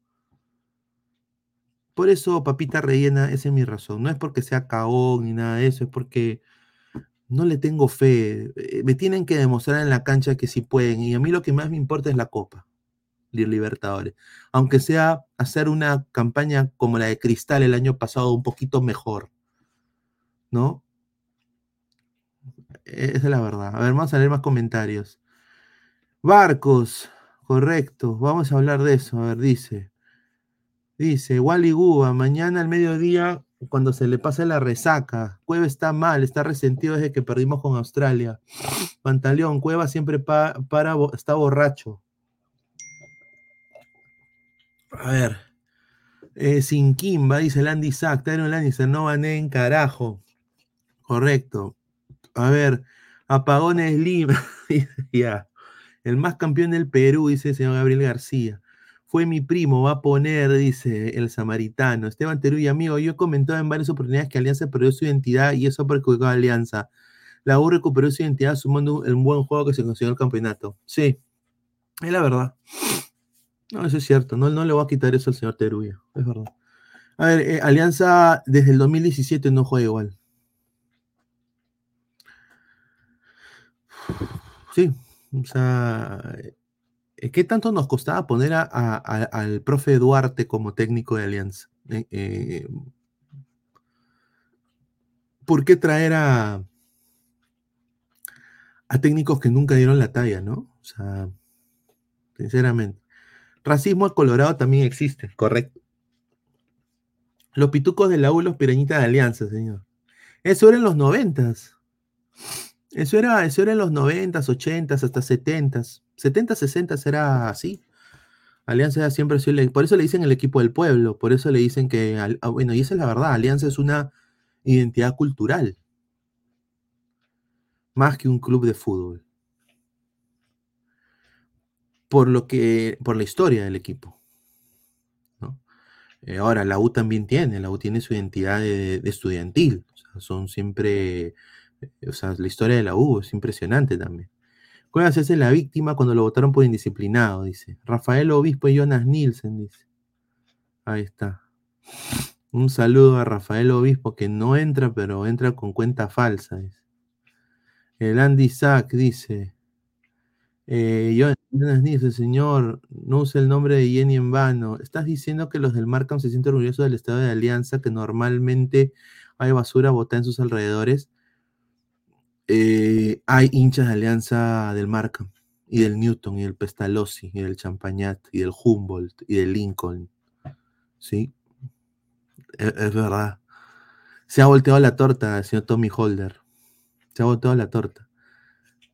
S8: Por eso, papita rellena, esa es mi razón. No es porque sea cagón ni nada de eso, es porque no le tengo fe. Eh, Me tienen que demostrar en la cancha que sí pueden. Y a mí lo que más me importa es la Copa Libertadores. Aunque sea hacer una campaña como la de Cristal el año pasado, un poquito mejor. ¿No? E- Esa es la verdad. A ver, vamos a leer más comentarios. Barcos, correcto. Vamos a hablar de eso. A ver, dice. Dice, Wally Guba, mañana al mediodía, cuando se le pase la resaca. Cueva está mal, está resentido desde que perdimos con Australia. Pantaleón, Cueva siempre pa- para, está borracho. A ver. Eh, sin Kimba, dice Landy Sack. Tyron Lannister, no en carajo. Correcto. A ver. Apagones Lima. ya. El más campeón del Perú, dice el señor Gabriel García. Fue mi primo, va a poner, dice el samaritano. Esteban Terú y amigo, yo he comentado en varias oportunidades que Alianza perdió su identidad y eso perjudicó a Alianza. La U recuperó su identidad sumando el buen juego que se consiguió el campeonato. Sí, es la verdad. No, eso es cierto. No, no le voy a quitar eso al señor Teruya. Es verdad. A ver, eh, Alianza desde el 2017 no juega igual. Sí, o sea, ¿qué tanto nos costaba poner a- al profe Duarte como técnico de Alianza? Eh, eh, ¿Por qué traer a, a técnicos que nunca dieron la talla, no? O sea, sinceramente. Racismo al Colorado también existe, correcto. Los pitucos de la U, los de Alianza, señor. Eso era en los noventas. Eso era, eso era en los noventas, ochentas, hasta setentas. Setentas, sesentas era así. Alianza siempre ha sido el- por eso le dicen el equipo del pueblo, por eso le dicen que, ah, bueno, y esa es la verdad, Alianza es una identidad cultural, más que un club de fútbol. Por lo que, por la historia del equipo. Eh, ahora, la U también tiene, la U tiene su identidad de, estudiantil, son siempre, eh, o sea, la historia de la U es impresionante también. Cuevas se hace la víctima cuando lo votaron por indisciplinado, dice. Rafael Obispo y Jonas Nielsen, dice. Ahí está. Un saludo a Rafael Obispo que no entra, pero entra con cuenta falsa. El Andy Sack dice. Eh, Jonas Nielsen, señor, no use el nombre de Jenny en vano. Estás diciendo que los del Markham se sienten orgullosos del estado de alianza, que normalmente hay basura botada en sus alrededores. Eh, hay hinchas de alianza del Markham y del Newton y del Pestalozzi y del Champagnat y del Humboldt y del Lincoln. Sí, es, es verdad. Se ha volteado la torta, señor Tommy Holder. Se ha volteado la torta.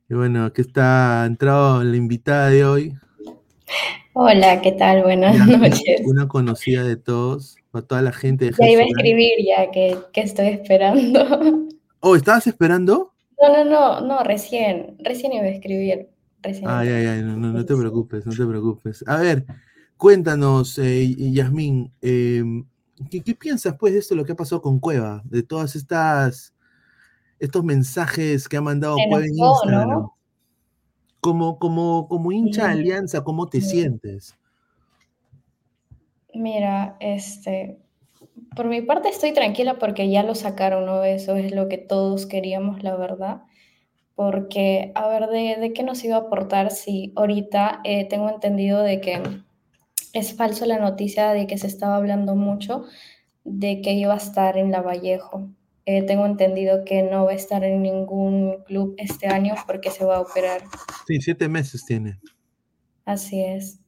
S8: Y bueno, aquí está entrado la invitada de hoy,
S10: Hola, ¿qué tal? Buenas
S8: ya,
S10: noches.
S8: una conocida de todos, para toda la gente de
S10: Ya iba a escribir ya que, que estoy esperando.
S8: Oh, ¿estabas esperando?
S10: No, no, no, no, recién, recién iba a escribir. Recién
S8: Ay, ay, ay, no, no, no te preocupes, no te preocupes. A ver, cuéntanos, eh, Yasmín, em, ¿qué, qué piensas pues de esto, lo que ha pasado con Cueva? De todas estas, estos mensajes que ha mandado
S10: Se
S8: Cueva en
S10: enojó, ¿no?
S8: Instagram. Como, como, como hincha de. Alianza, ¿cómo te
S10: Sí.
S8: sientes?
S10: Mira, este, por mi parte estoy tranquila porque ya lo sacaron, ¿no? Eso es lo que todos queríamos, la verdad. Porque, a ver, ¿de, de qué nos iba a aportar si ahorita eh, tengo entendido de que es falso la noticia de que se estaba hablando mucho de que iba a estar en Lavallejo. Eh, tengo entendido que no va a estar en ningún club este año porque se va a operar.
S8: Sí, siete meses tiene.
S10: Así es.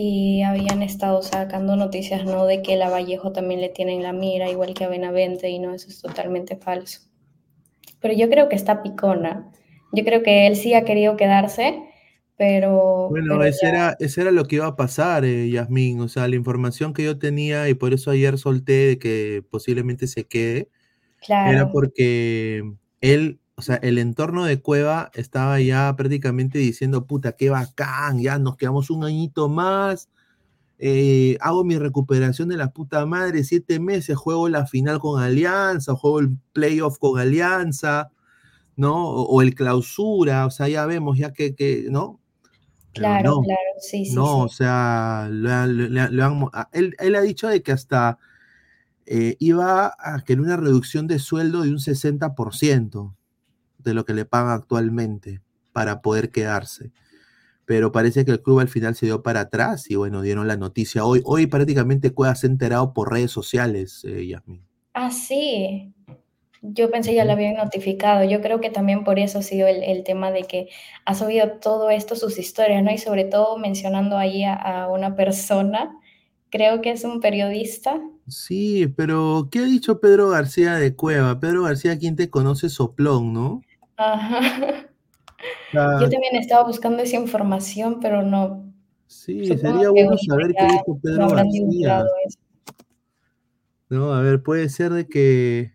S10: Y habían estado sacando noticias, ¿no? De que Lavallejo también le tienen la mira, igual que a Benavente, y no, eso es totalmente falso. Pero yo creo que está picona. Yo creo que él sí ha querido quedarse, pero,
S8: Bueno,
S10: pero
S8: ese
S10: ya,
S8: era, ese era lo que iba a pasar, eh, Yasmín. O sea, la información que yo tenía, y por eso ayer solté de que posiblemente se quede, era porque él, o sea, el entorno de Cueva estaba ya prácticamente diciendo, puta, qué bacán, ya nos quedamos un añito más, eh, hago mi recuperación de la puta madre, siete meses, juego la final con Alianza, juego el playoff con Alianza, ¿no? O, o el clausura, o sea, ya vemos, ya que, que ¿no?
S10: Claro,
S8: no,
S10: claro, sí, sí,
S8: no,
S10: sí.
S8: o sea, le han- él ha dicho de que hasta eh, iba a querer una reducción de sueldo de un 60% de lo que le pagan actualmente para poder quedarse. Pero parece que el club al final se dio para atrás y bueno, dieron la noticia hoy. Hoy prácticamente Cueva se ha enterado por redes sociales, eh, Yasmín.
S10: Ah, sí. Yo pensé ya lo habían notificado. Yo creo que también por eso ha sido el, el tema de que ha subido todo esto, sus historias, ¿no? Y sobre todo mencionando ahí a, a una persona, creo que es un periodista.
S8: Sí, pero ¿qué ha dicho Pedro García de Cueva? Pedro García, quien te conoce, soplón, ¿no?
S10: Ajá. Yo también estaba buscando esa información, pero no.
S8: sí,
S10: Supongo
S8: sería bueno saber qué dijo Pedro García. No, a ver, puede ser de que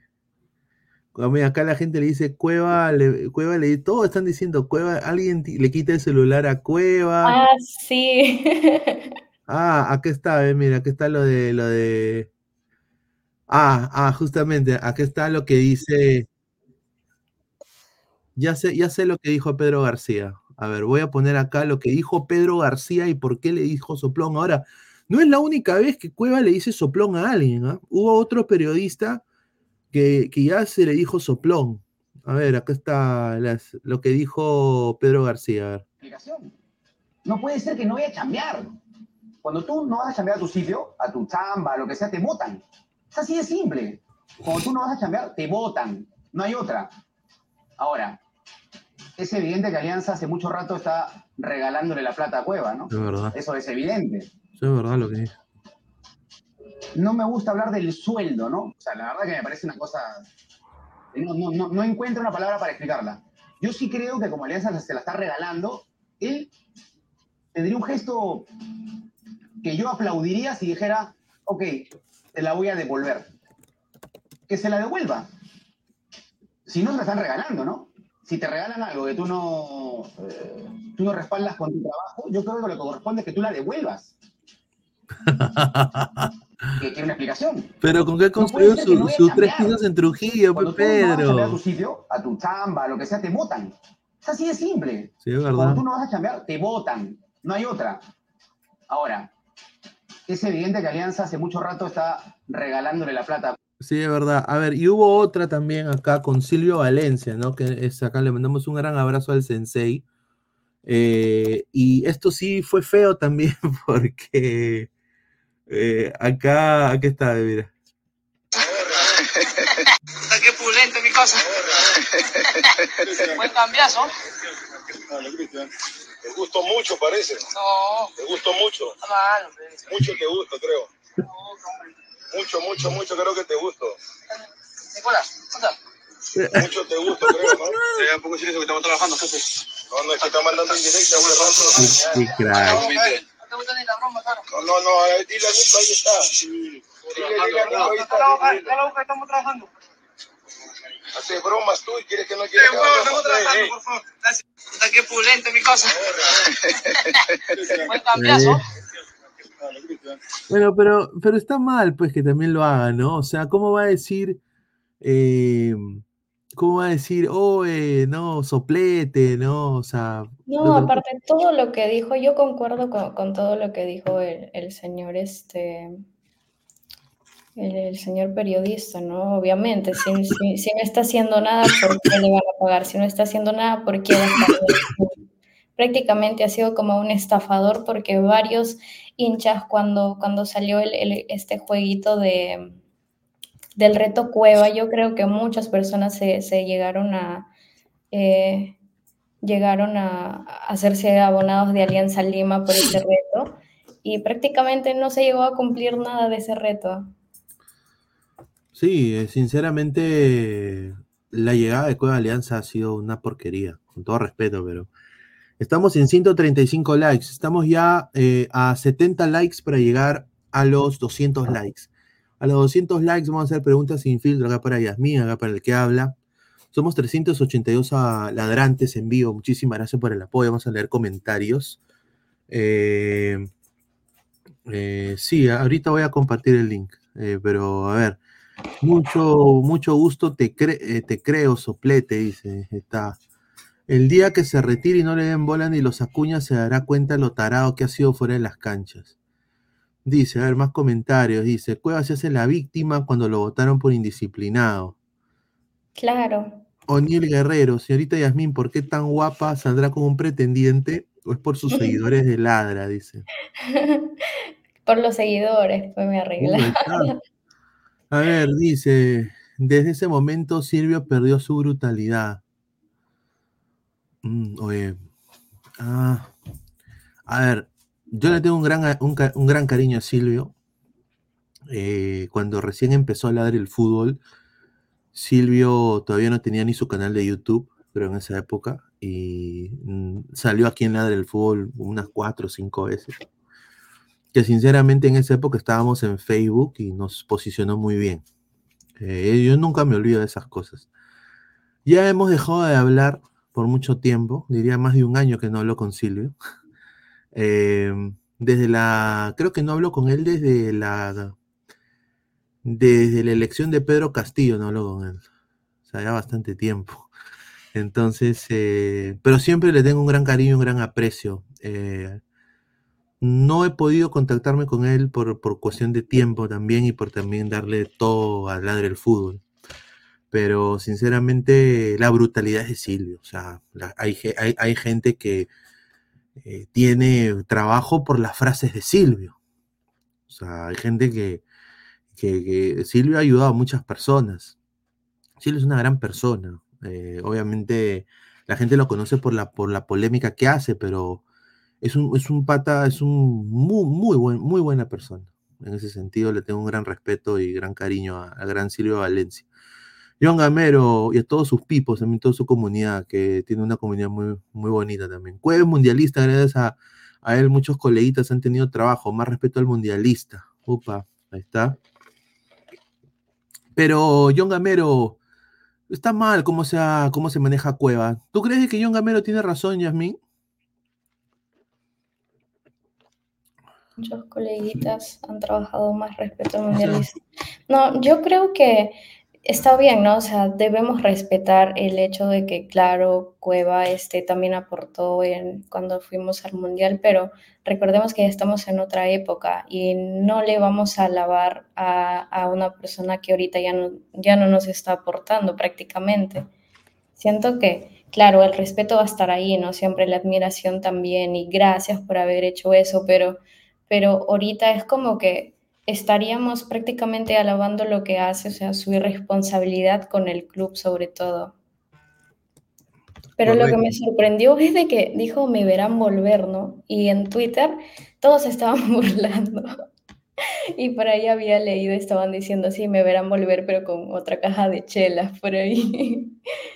S8: A mí acá la gente le dice Cueva, le, Cueva le todos están diciendo Cueva, alguien le quita el celular a Cueva.
S10: Ah, sí.
S8: Ah, aquí está, eh, mira, aquí está lo de lo de. Ah, ah, justamente, aquí está lo que dice. Ya sé, ya sé lo que dijo Pedro García. A ver, voy a poner acá lo que dijo Pedro García y por qué le dijo soplón. Ahora, no es la única vez que Cueva le dice soplón a alguien, ¿ah? Hubo otro periodista que, que ya se le dijo soplón. A ver, acá está lo que dijo Pedro García. A ver.
S11: No puede ser que no vaya a chambear. Cuando tú no vas a chambear a tu sitio, a tu chamba, a lo que sea, te votan. Es así de simple. Cuando tú no vas a chambear, te votan. No hay otra. Ahora, es evidente que Alianza hace mucho rato está regalándole la plata a Cueva, ¿no?
S8: Es verdad.
S11: Eso es evidente.
S8: Eso es verdad lo que dice.
S11: No me gusta hablar del sueldo, ¿no? O sea, la verdad que me parece una cosa... No, no, no, no encuentro una palabra para explicarla. Yo sí creo que como Alianza se la está regalando, él tendría un gesto que yo aplaudiría si dijera, ok, te la voy a devolver. Que se la devuelva. Si no se la están regalando, ¿no? Si te regalan algo que tú no, eh, tú no respaldas con tu trabajo, yo creo que lo que corresponde es que tú la devuelvas. que una explicación.
S8: Pero con qué construyó
S11: no
S8: sus tres
S11: cambiar.
S8: pisos en Trujillo, pues
S11: Cuando tú no vas a a
S8: Pedro.
S11: tu sitio, a tu chamba, a lo que sea, te votan. Es así de simple.
S8: Sí, es
S11: Cuando tú no vas a chambear, te votan. No hay otra. Ahora, es evidente que Alianza hace mucho rato está regalándole la plata.
S8: Sí, es verdad. A ver, y hubo otra también acá con Silvio Valencia, ¿no? Que es acá le mandamos un gran abrazo al sensei. Eh, y esto sí fue feo también porque eh, acá, aquí está, mira.
S12: Puta, qué pulente mi cosa. Buen cambiazo.
S13: Te gustó mucho, parece.
S12: No.
S13: Te gustó mucho.
S12: Está mal, hombre.
S13: Mucho te gusta, creo. Mucho, mucho, mucho creo que te gustó.
S12: Nicolás, ¿dónde
S13: Mucho te gusta, creo, ¿no? Sí, un poco silencio que estamos trabajando, jefe. No, no, es que está mandando en directa, güey, rato.
S8: Qué crack.
S12: No te gusta ni la broma, claro.
S13: No, no, no, dile a Nico, ahí está. Dile, dile a Nico, ahí está.
S12: Estamos trabajando.
S13: Haces bromas tú y quieres que no que haga
S12: estamos trabajando,
S13: Eh, eh.
S12: por favor. Gracias. Puta, qué pulente mi cosa. Buen cambiazo.
S8: Bueno, pero, pero está mal, pues, que también lo haga, ¿no? O sea, ¿cómo va a decir, eh, cómo va a decir, oh, eh, no, soplete, ¿no? O sea,
S10: No, aparte todo lo que dijo, yo concuerdo con, con todo lo que dijo el, el señor, este, el, el señor periodista, ¿no? Obviamente, si, si, si no está haciendo nada, ¿por qué le van a pagar? Si no está haciendo nada, ¿por qué? Prácticamente ha sido como un estafador porque varios hinchas cuando, cuando salió el, el- este jueguito de, del reto Cueva, yo creo que muchas personas se, se llegaron a... eh, llegaron a a hacerse abonados de Alianza Lima por ese reto y prácticamente no se llegó a cumplir nada de ese reto.
S8: sí, eh, sinceramente, la llegada de Cueva Alianza ha sido una porquería, con todo respeto, pero estamos en 135 likes, estamos ya eh, a 70 likes para llegar a los 200 likes. A los 200 likes vamos a hacer preguntas sin filtro acá para Yasmín, acá para el que habla. Somos 382 a- ladrantes en vivo. Muchísimas gracias por el apoyo. Vamos a leer comentarios. Eh, eh, sí, ahorita voy a compartir el link. pero a ver, mucho, mucho gusto. Te, cre- te creo, soplete, dice. Está. El día que se retire y no le den bola ni los acuñas, se dará cuenta lo tarado que ha sido fuera de las canchas. Dice, a ver, más comentarios. Dice, Cueva se hace la víctima cuando lo votaron por indisciplinado.
S10: Claro,
S8: O'Neill Guerrero, señorita Yasmín, ¿por qué tan guapa saldrá como un pretendiente? ¿O es por sus seguidores de Ladra? Dice.
S10: por los seguidores fue mi arregla.
S8: A ver, dice, desde ese momento Silvio perdió su brutalidad. Mm, ah, a ver, yo le tengo un gran, un, gran cariño a Silvio. Eh, cuando recién empezó a ladrar el fútbol, Silvio todavía no tenía ni su canal de YouTube, pero en esa época, y mm, salió aquí en Ladra el Fútbol unas cuatro o cinco veces. Que sinceramente en esa época estábamos en Facebook y nos posicionó muy bien. Eh, yo nunca me olvido de esas cosas. Ya hemos dejado de hablar por mucho tiempo, diría más de un año que no hablo con Silvio. Eh, desde la, creo que no hablo con él desde la, desde la elección de Pedro Castillo, no hablo con él. O sea, ya bastante tiempo. Entonces, eh, pero siempre le tengo un gran cariño, un gran aprecio. Eh, no he podido contactarme con él por, por cuestión de tiempo también y por también darle todo al ladre del fútbol. Pero sinceramente, la brutalidad es de Silvio. O sea, hay, hay, hay gente que eh, tiene trabajo por las frases de Silvio. O sea, hay gente que, que, Silvio ha ayudado a muchas personas. Silvio es una gran persona. Eh, obviamente la gente lo conoce por la, por la polémica que hace, pero es un, es un pata, es un muy, muy, buen, muy buena persona. En ese sentido le tengo un gran respeto y gran cariño al gran Silvio Valencia. John Gamero y a todos sus pipos, también toda su comunidad, que tiene una comunidad muy, muy bonita también. Cueve mundialista, gracias a, a él muchos coleguitas han tenido trabajo, más respeto al mundialista. Upa, ahí está. Pero John Gamero está mal cómo se, ha- cómo se maneja Cueva. ¿Tú crees que John Gamero tiene razón, Yasmin?
S10: Muchos coleguitas han trabajado más respeto al mundialista. No, yo creo que está bien, ¿no? O sea, debemos respetar el hecho de que, claro, Cueva este, también aportó en, cuando fuimos al mundial, pero recordemos que ya estamos en otra época y no le vamos a alabar a, a una persona que ahorita ya no, ya no nos está aportando prácticamente. Siento que, claro, el respeto va a estar ahí, ¿no? Siempre la admiración también y gracias por haber hecho eso, pero, pero ahorita es como que estaríamos prácticamente alabando lo que hace, o sea, su irresponsabilidad con el club sobre todo. Pero lo que me sorprendió es de que dijo me verán volver, ¿no? Y en Twitter todos estaban burlando. Y por ahí había leído, estaban diciendo, sí, me verán volver, pero con otra caja de chelas por ahí.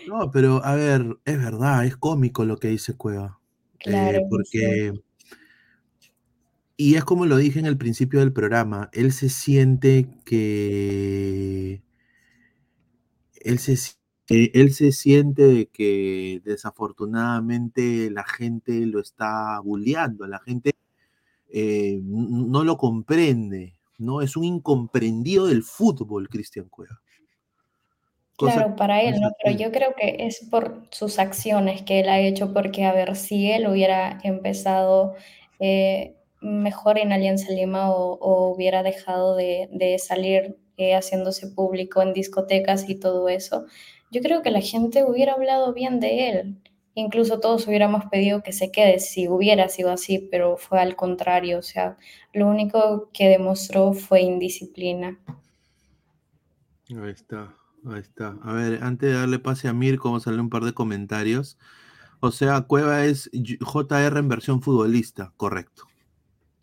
S8: No, pero a ver, es verdad, es cómico lo que dice Cueva. Eh,
S10: Claro,
S8: porque, y es como lo dije en el principio del programa, él se siente que, él se, él se siente de que desafortunadamente la gente lo está bulleando, la gente eh, no lo comprende, ¿no? Es un incomprendido del fútbol, Cristian Cueva. Cosa
S10: Claro, para él,
S8: no
S10: Pero yo creo que es por sus acciones que él ha hecho, porque a ver, si él hubiera empezado eh, mejor en Alianza Lima o, hubiera dejado de, salir eh, haciéndose público en discotecas y todo eso, yo creo que la gente hubiera hablado bien de él. Incluso todos hubiéramos pedido que se quede si hubiera sido así, pero fue al contrario. O sea, lo único que demostró fue indisciplina.
S8: Ahí está, ahí está. A ver, antes de darle pase a Mirko, vamos a un par de comentarios. O sea, Cueva es JR en versión futbolista, correcto.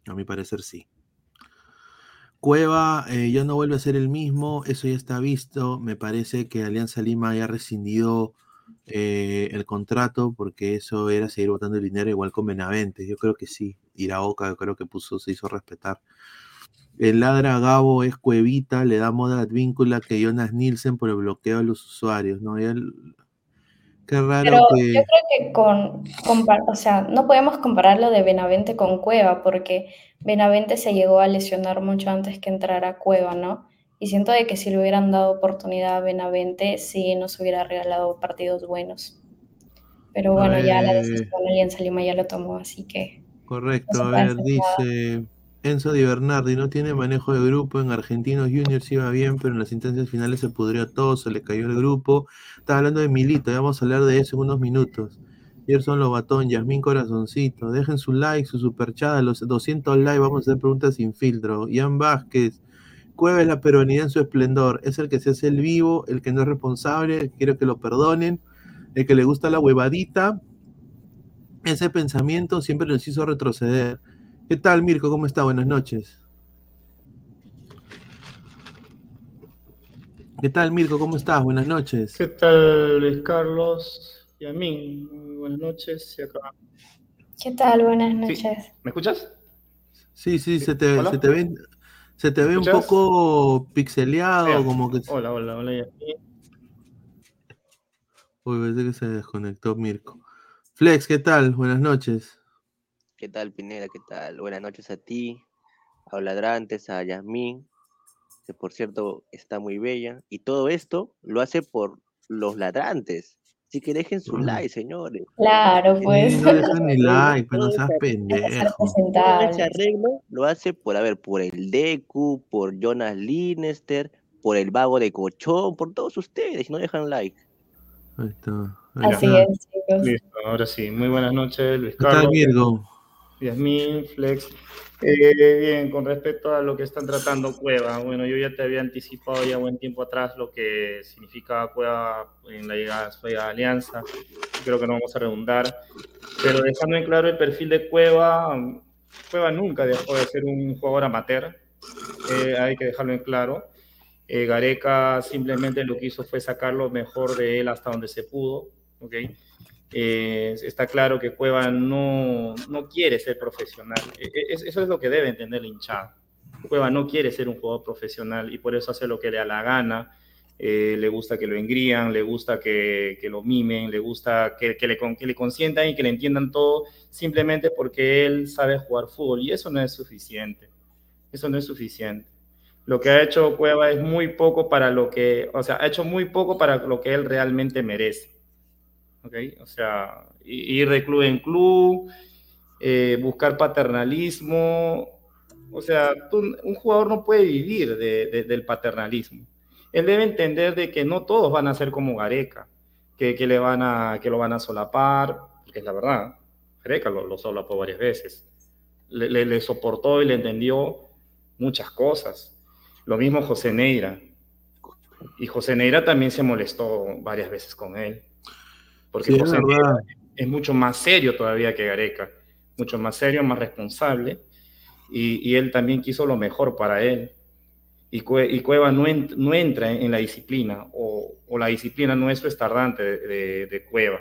S8: A mi parecer sí. Cueva eh, ya no vuelve a ser el mismo, eso ya está visto. Me parece que Alianza Lima ya ha rescindido eh, el contrato porque eso era seguir votando el dinero igual con Benavente. Yo creo que sí. Iraoka, yo creo que puso, se hizo respetar. El ladra Gabo es Cuevita, le da moda advíncula que Jonas Nielsen por el bloqueo a los usuarios, ¿no? Y él- qué raro
S10: Pero
S8: que.
S10: yo creo que con, o sea, no podemos compararlo de Benavente con Cueva, porque Benavente se llegó a lesionar mucho antes que entrara Cueva, ¿no? Y siento de que si le hubieran dado oportunidad a Benavente, sí nos hubiera regalado partidos buenos. Pero bueno, ya la decisión de Alianza Lima ya lo tomó, así que
S8: Correcto, a ver, dice Enzo Di Bernardi, no tiene manejo de grupo, en Argentinos Juniors iba bien, pero en las instancias finales se pudrió todo, se le cayó el grupo. Estaba hablando de Milito, ya vamos a hablar de eso en unos minutos. Gerson Lobatón, Yasmín Corazoncito, dejen su like, su superchat, a los 200 likes vamos a hacer preguntas sin filtro. Ian Vázquez, Cueva es la peronidad en su esplendor, es el que se hace el vivo, el que no es responsable, quiere que lo perdonen, el que le gusta la huevadita, ese pensamiento siempre nos hizo retroceder. ¿Qué tal, Mirko? ¿Cómo está? Buenas noches. ¿Qué tal, Mirko? ¿Cómo estás? Buenas noches.
S14: ¿Qué tal, Luis Carlos y a mí? Muy buenas noches. y acá-
S10: ¿Qué tal? Buenas
S14: Sí,
S10: noches.
S14: ¿Me escuchas?
S8: Sí, sí, se te, se te ve, se te ve un poco pixeleado, como que...
S14: Hola, hola, hola. Yasmín.
S8: Uy, parece que se desconectó Mirko. Flex, ¿qué tal? Buenas noches.
S15: ¿Qué tal, Pineda? ¿Qué tal? Buenas noches a ti, a Ladrantes, a Yasmín, que por cierto está muy bella. Y todo esto lo hace por los ladrantes. Así que dejen su like, señores.
S10: Claro, pues.
S8: No dejan ni like, pero no seas pendejo.
S10: Presentable.
S15: ese arreglo lo hace por, a ver, por el Deku, por Jonas Linester, por el vago de Cochón, por todos ustedes. No dejan like.
S8: Ahí está. ahí
S10: Así
S8: está.
S10: es, chicos.
S14: Listo, ahora sí. Muy buenas noches, Luis
S8: ¿Qué tal,
S14: Carlos.
S8: Virgo?
S14: Yasmín, Flex. Eh, bien, con respecto a lo que están tratando Cueva, bueno, yo ya te había anticipado ya buen tiempo atrás lo que significa Cueva en la llegada de la Alianza. Creo que no vamos a redundar, pero dejando en claro el perfil de Cueva, Cueva nunca dejó de ser un jugador amateur, eh, hay que dejarlo en claro. Eh, Gareca simplemente lo que hizo fue sacar lo mejor de él hasta donde se pudo, ¿ok? Eh, está claro que Cueva no, no quiere ser profesional. E- e- es- Eso es lo que debe entender la hinchada. Cueva no quiere ser un jugador profesional y por eso hace lo que le da la gana. Eh, le gusta que lo engrían, le gusta que, que lo mimen, le gusta que, que le, que le consientan y que le entiendan todo simplemente porque él sabe jugar fútbol y eso no es suficiente. Eso no es suficiente. Lo que ha hecho Cueva es muy poco para lo que, o sea, ha hecho muy poco para lo que él realmente merece. ¿Ok? O sea, ir de club en club, eh, buscar paternalismo. O sea, tú- un jugador no puede vivir de- de- del paternalismo. Él debe entender de que no todos van a ser como Gareca, que, que le van a, que lo van a solapar, porque es la verdad. Gareca lo, lo solapó varias veces. Le soportó y le entendió muchas cosas. Lo mismo José Neira. Y José Neira también se molestó varias veces con él. Porque
S8: Sí, es
S14: José mucho más serio todavía que Gareca. Mucho más serio, más responsable. Y, y él también quiso lo mejor para él. Y, Cue- y Cueva no, en- no entra en, en la disciplina, o, o la disciplina no es estardante de, de- de Cueva.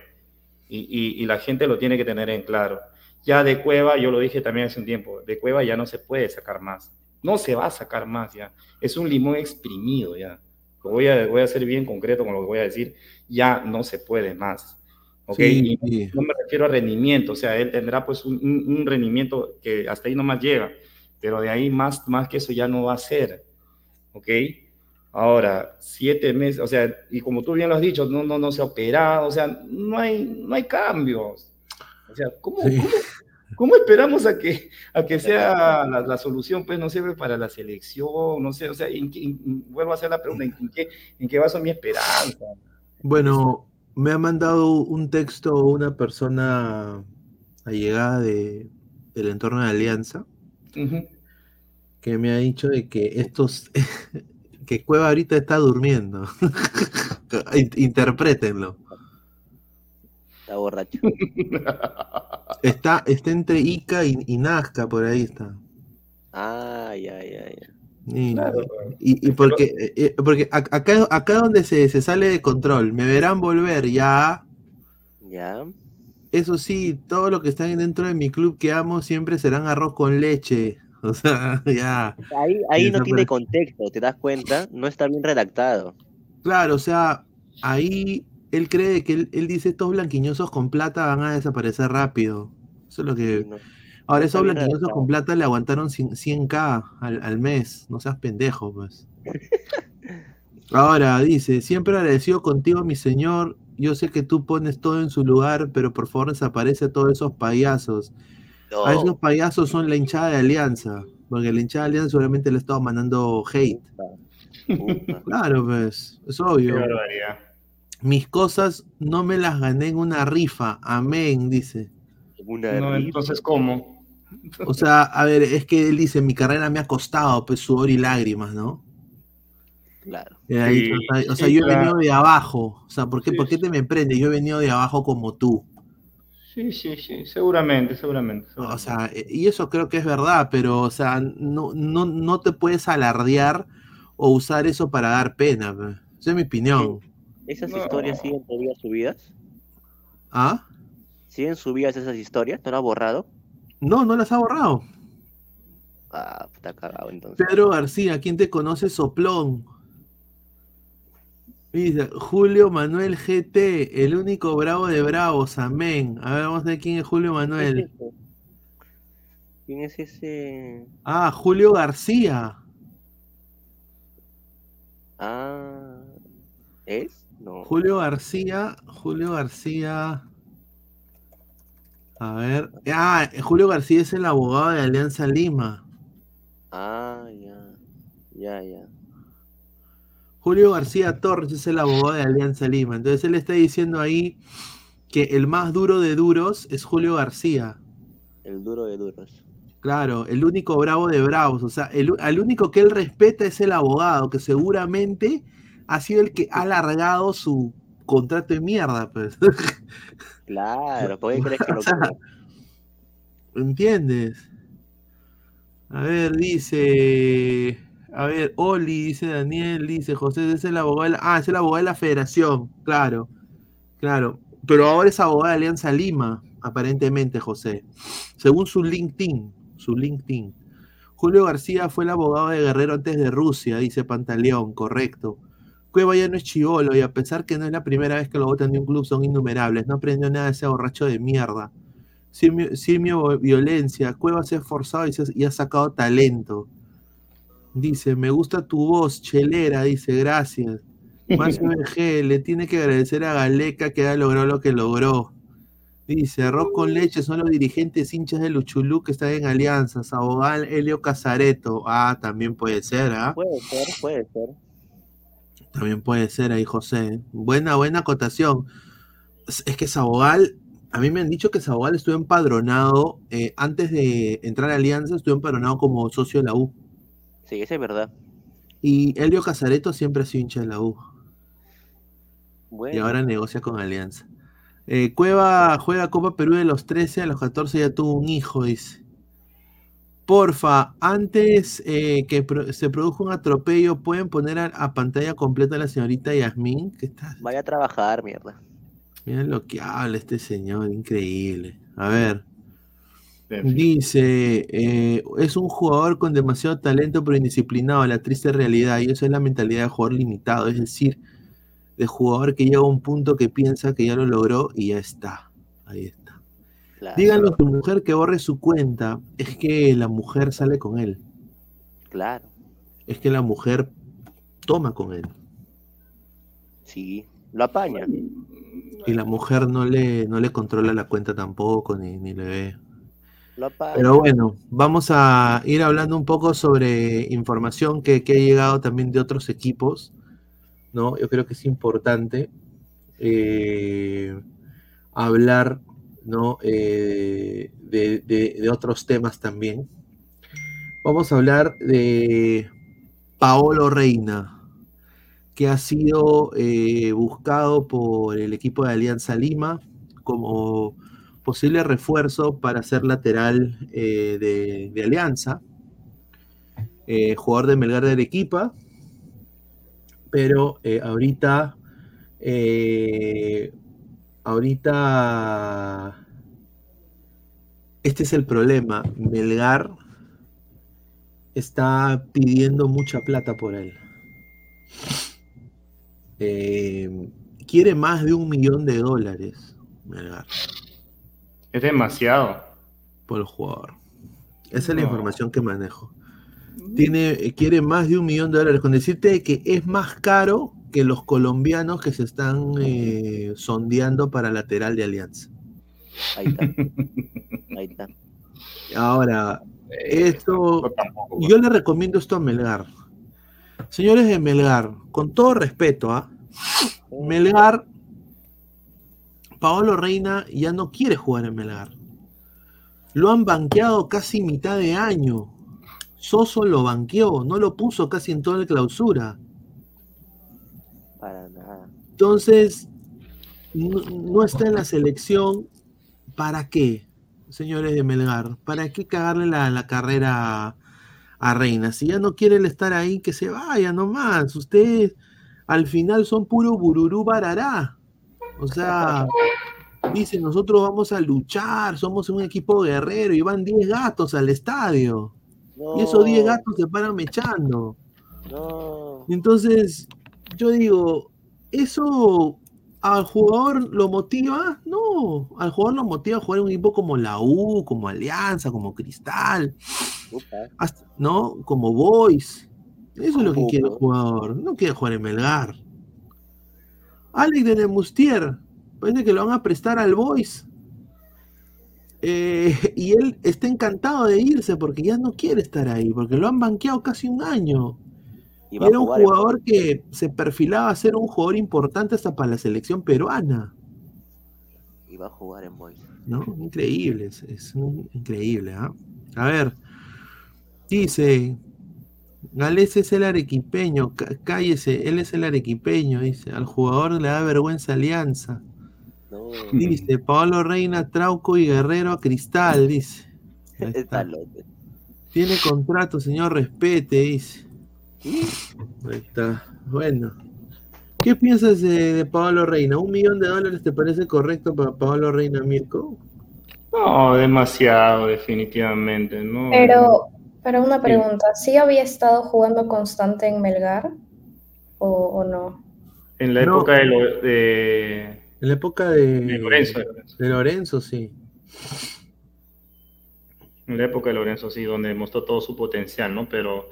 S14: Y, y- y la gente lo tiene que tener en claro. Ya de Cueva, yo lo dije también hace un tiempo, de Cueva ya no se puede sacar más. No se va a sacar más ya. Es un limón exprimido ya. Lo voy a, voy a ser bien concreto con lo que voy a decir. Ya no se puede más. ¿Ok?
S8: Sí,
S14: Y no me refiero a rendimiento, o sea, él tendrá pues un, rendimiento que hasta ahí nomás llega, pero de ahí más, más que eso ya no va a ser, ¿ok? Ahora, siete meses, o sea, y como tú bien lo has dicho, no, no, no se ha operado, o sea, no hay, no hay cambios. O sea, ¿cómo, cómo, cómo esperamos a que, a que sea la, la solución? Pues no sirve para la selección, no sé, o sea, ¿en en- vuelvo a hacer la pregunta, ¿en, qué, ¿en qué baso mi esperanza?
S8: Bueno, me ha mandado un texto una persona allegada de, del entorno de Alianza que me ha dicho de que estos que Cueva ahorita está durmiendo. In- Interprétenlo.
S15: Está borracho.
S8: Está, está entre Ica y, y Nazca, por ahí está.
S15: Ay, ay, ay. ay.
S8: Y,
S14: Claro.
S8: y- y porque, eh, eh, porque ac- acá, acá donde se, se sale de control, me verán volver ya.
S15: Ya.
S8: Eso sí, todo lo que están dentro de mi club que amo siempre serán arroz con leche. O sea, ya.
S15: Ahí, ahí no tiene contexto, ¿te das cuenta? No está bien redactado.
S8: Claro, o sea, ahí él cree que él, él dice estos blanquiñosos con plata van a desaparecer rápido. Eso es lo que.
S15: No
S8: esos
S15: bien
S8: blanquiñosos
S15: redactado.
S8: con plata le aguantaron 100 100k al, al mes. No seas pendejo, pues. Ahora, dice, siempre agradecido contigo, mi señor. Yo sé que tú pones todo en su lugar, pero por favor desaparece a todos esos payasos. A esos payasos son la hinchada de Alianza, porque la hinchada de Alianza seguramente le ha estado mandando hate. Claro, pues, es
S14: Qué
S8: obvio.
S14: barbaridad.
S8: Mis cosas no me las gané en una rifa, amén, dice.
S14: No, entonces, ¿cómo?
S8: O sea, a ver, es que él dice, mi carrera me ha costado, pues, sudor y lágrimas, ¿no?
S15: Claro.
S8: Y ahí,
S14: Sí,
S8: o sea, o sea,
S14: sí,
S8: yo he
S14: claro.
S8: venido de abajo. O sea, ¿por qué, ¿por qué te me prendes? Yo he venido de abajo como tú.
S14: Sí, sí, sí, seguramente, seguramente.
S8: O sea, eh, y eso creo que es verdad, pero, o sea, no, no, no te puedes alardear o usar eso para dar pena. pe. Esa es mi opinión.
S15: ¿Esas historias siguen todavía subidas?
S8: ¿Ah?
S15: ¿Siguen subidas esas historias? ¿No lo ha borrado?
S8: No, no las ha borrado.
S15: Ah, está cagado entonces.
S8: Pedro García, ¿quién te conoce soplón? Dice, Julio Manuel GT, el único bravo de bravos, amén. A ver, vamos a ver quién es Julio Manuel.
S15: ¿Quién es ese?
S8: Ah, Julio García.
S15: Ah, ¿es? No.
S8: Julio García, Julio García. A ver. Ah, Julio García es el abogado de Alianza Lima.
S15: Ah, ya. Ya, ya.
S8: Julio García Torres es el abogado de Alianza Lima. Entonces él está diciendo ahí que el más duro de duros es Julio García.
S15: El duro de duros.
S8: Claro, el único bravo de bravos. O sea, el, único que él respeta es el abogado, que seguramente ha sido el que ha alargado su contrato de mierda, pues.
S15: Claro, ¿por qué crees que lo
S8: ¿Entiendes? A ver, dice. A ver, Oli, dice Daniel, dice José, es el abogado de la, ah, es el abogado de la federación, claro, claro. Pero ahora es abogado de Alianza Lima, aparentemente, José. Según su LinkedIn, su LinkedIn. Julio García fue el abogado de Guerrero antes de Rusia, dice Pantaleón, correcto. Cueva ya no es chivolo y a pesar que no es la primera vez que lo votan de un club, son innumerables. No aprendió nada de ese borracho de mierda. Simio, simio violencia. Cueva se ha esforzado y, se- y ha sacado talento. Dice, me gusta tu voz, chelera, dice, gracias. Más VG, le tiene que agradecer a Galeca que ha logrado lo que logró. Dice, arroz con leche son los dirigentes hinchas de Luchulú que están en alianzas. Abogado Helio Casareto. Ah, también puede ser, ¿ah?
S15: Puede ser, puede ser.
S8: También puede ser ahí, José. Buena, buena acotación. Es que Sabogal, a mí me han dicho que Sabogal estuvo empadronado, eh, antes de entrar a Alianza, estuvo empadronado como socio de la U.
S15: Sí, eso es verdad.
S8: Y Helio Casareto siempre ha sido hincha de la U. Y ahora negocia con Alianza. Eh, Cueva juega Copa Perú de los 13 a los 14 ya tuvo un hijo, dice. Porfa, antes eh, que pro- se produjo un atropello, ¿pueden poner a, a pantalla completa a la señorita Yasmín? Que está
S15: vaya a trabajar, mierda.
S8: Miren lo que habla este señor, increíble. A ver. Dice, eh, es un jugador con demasiado talento pero indisciplinado, la triste realidad, y eso es la mentalidad de jugador limitado, es decir, de jugador que llega a un punto que piensa que ya lo logró y ya está. Ahí está.
S15: Claro.
S8: Díganle a tu mujer que borre su cuenta, es que la mujer sale con él,
S15: Claro,
S8: es que la mujer toma con él,
S15: sí. Lo apaña.
S8: y la mujer no le, no le controla la cuenta tampoco, ni, ni le ve.
S15: Lo apaña.
S8: Pero bueno, vamos a ir hablando un poco sobre información que, que ha llegado también de otros equipos, ¿no? Yo creo que es importante eh, hablar, ¿no? Eh, de, de- otros temas también. Vamos a hablar de Paolo Reina, que ha sido eh, buscado por el equipo de Alianza Lima como posible refuerzo para ser lateral eh, de, de Alianza, jugador de Melgar de Arequipa, pero ahorita, ahorita, este es el problema, Melgar está pidiendo mucha plata por él. Eh, quiere más de un millón de dólares, Melgar.
S14: Es demasiado.
S8: por el jugador. Esa es la información que manejo. Tiene, eh, quiere más de un millón de dólares, con decirte que es más caro que los colombianos que se están eh, sondeando para lateral de Alianza.
S15: Ahí está. Ahí está.
S8: Ahora, esto, yo le recomiendo esto a Melgar. Señores de Melgar, con todo respeto, ¿ah? Melgar, Paolo Reina ya no quiere jugar en Melgar. Lo han banqueado casi mitad de año. Soso lo banqueó, no lo puso casi en toda la clausura.
S15: Para nada.
S8: Entonces, no, no está en la selección. ¿Para qué, señores de Melgar? ¿Para qué cagarle la, la carrera a, Reina? Si ya no quiere él estar ahí, que se vaya nomás. Ustedes al final son puro bururú barará. O sea, dicen, nosotros vamos a luchar, somos un equipo guerrero y van 10 gatos al estadio. Y esos 10 gatos se paran mechando.
S15: No.
S8: Entonces, yo digo, ¿eso al jugador lo motiva? No, al jugador lo motiva a jugar en un equipo como la U, como Alianza, como Cristal, hasta- ¿no? Como Boys. Eso es lo que quiere el jugador, no quiere jugar en Melgar. Alex de Nemustier, parece que lo van a prestar al Boys. Eh, y él está encantado de irse porque ya no quiere estar ahí, porque lo han banqueado casi un año.
S15: Y a
S8: era un
S15: en
S8: jugador que se perfilaba a ser un jugador importante hasta para la selección peruana,
S15: Y va a jugar en Boys.
S8: ¿no? Increíble, es, es un- increíble, ¿ah? A ver, dice, Gales es el arequipeño, cá- cállese, él es el arequipeño, dice, al jugador le da vergüenza alianza. Dice, Pablo Reina, Trauco y Guerrero a Cristal, dice. Está. Tiene contrato, señor, respete, dice. Ahí está. Bueno. ¿Qué piensas de, de Pablo Reina? ¿Un millón de dólares te parece correcto para Pablo Reina, Mirko?
S14: No, demasiado, definitivamente, ¿no?
S10: Pero, pero una pregunta, ¿sí había estado jugando constante en Melgar o, o no?
S14: En la
S8: No.
S14: época de, lo- de-
S8: En la época de,
S14: De Lorenzo.
S8: De Lorenzo, sí.
S14: en la época de Lorenzo, sí, donde mostró todo su potencial, ¿no? Pero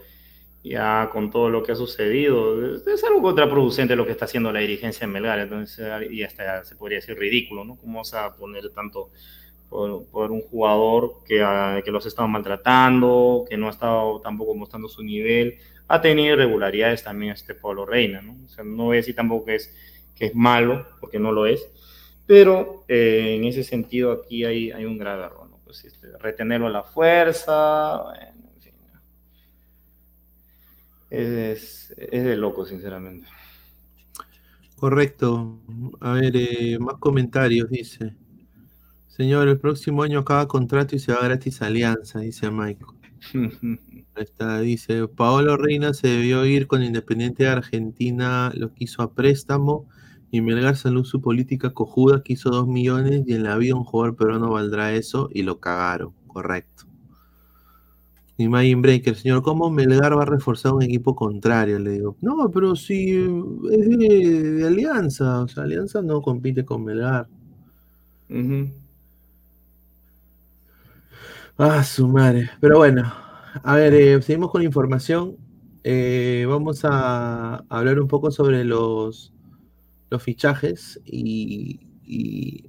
S14: ya con todo lo que ha sucedido, es, algo contraproducente lo que está haciendo la dirigencia en Melgar, entonces, y hasta se podría decir ridículo, ¿no? ¿Cómo vas a poner tanto por, por un jugador que, ha- que los ha estado maltratando, que no ha estado tampoco mostrando su nivel? Ha tenido irregularidades también este Pablo Reina, ¿no? O sea, no voy a decir tampoco que es, que es malo, porque no lo es, pero eh, en ese sentido aquí hay, hay un grave error, ¿no? Pues, este, retenerlo a la fuerza, fin. Es, es de loco, sinceramente.
S8: Correcto. A ver, eh, más comentarios, dice. Señor, el próximo año acaba contrato y se va gratis a Alianza, dice Michael. Ahí está, dice, Paolo Reina se debió ir con Independiente de Argentina, lo quiso a préstamo, y Melgar salió su política cojuda, quiso dos millones, y en la vida un jugador peruano valdrá eso, y lo cagaron, correcto. Y Magin Breaker, señor, ¿cómo Melgar va a reforzar un equipo contrario? Le digo, no, pero si es de, de Alianza, o sea, Alianza no compite con Melgar. Ah, su madre. Pero bueno, a ver, eh, seguimos con la información. Eh, vamos a hablar un poco sobre los, los fichajes y, y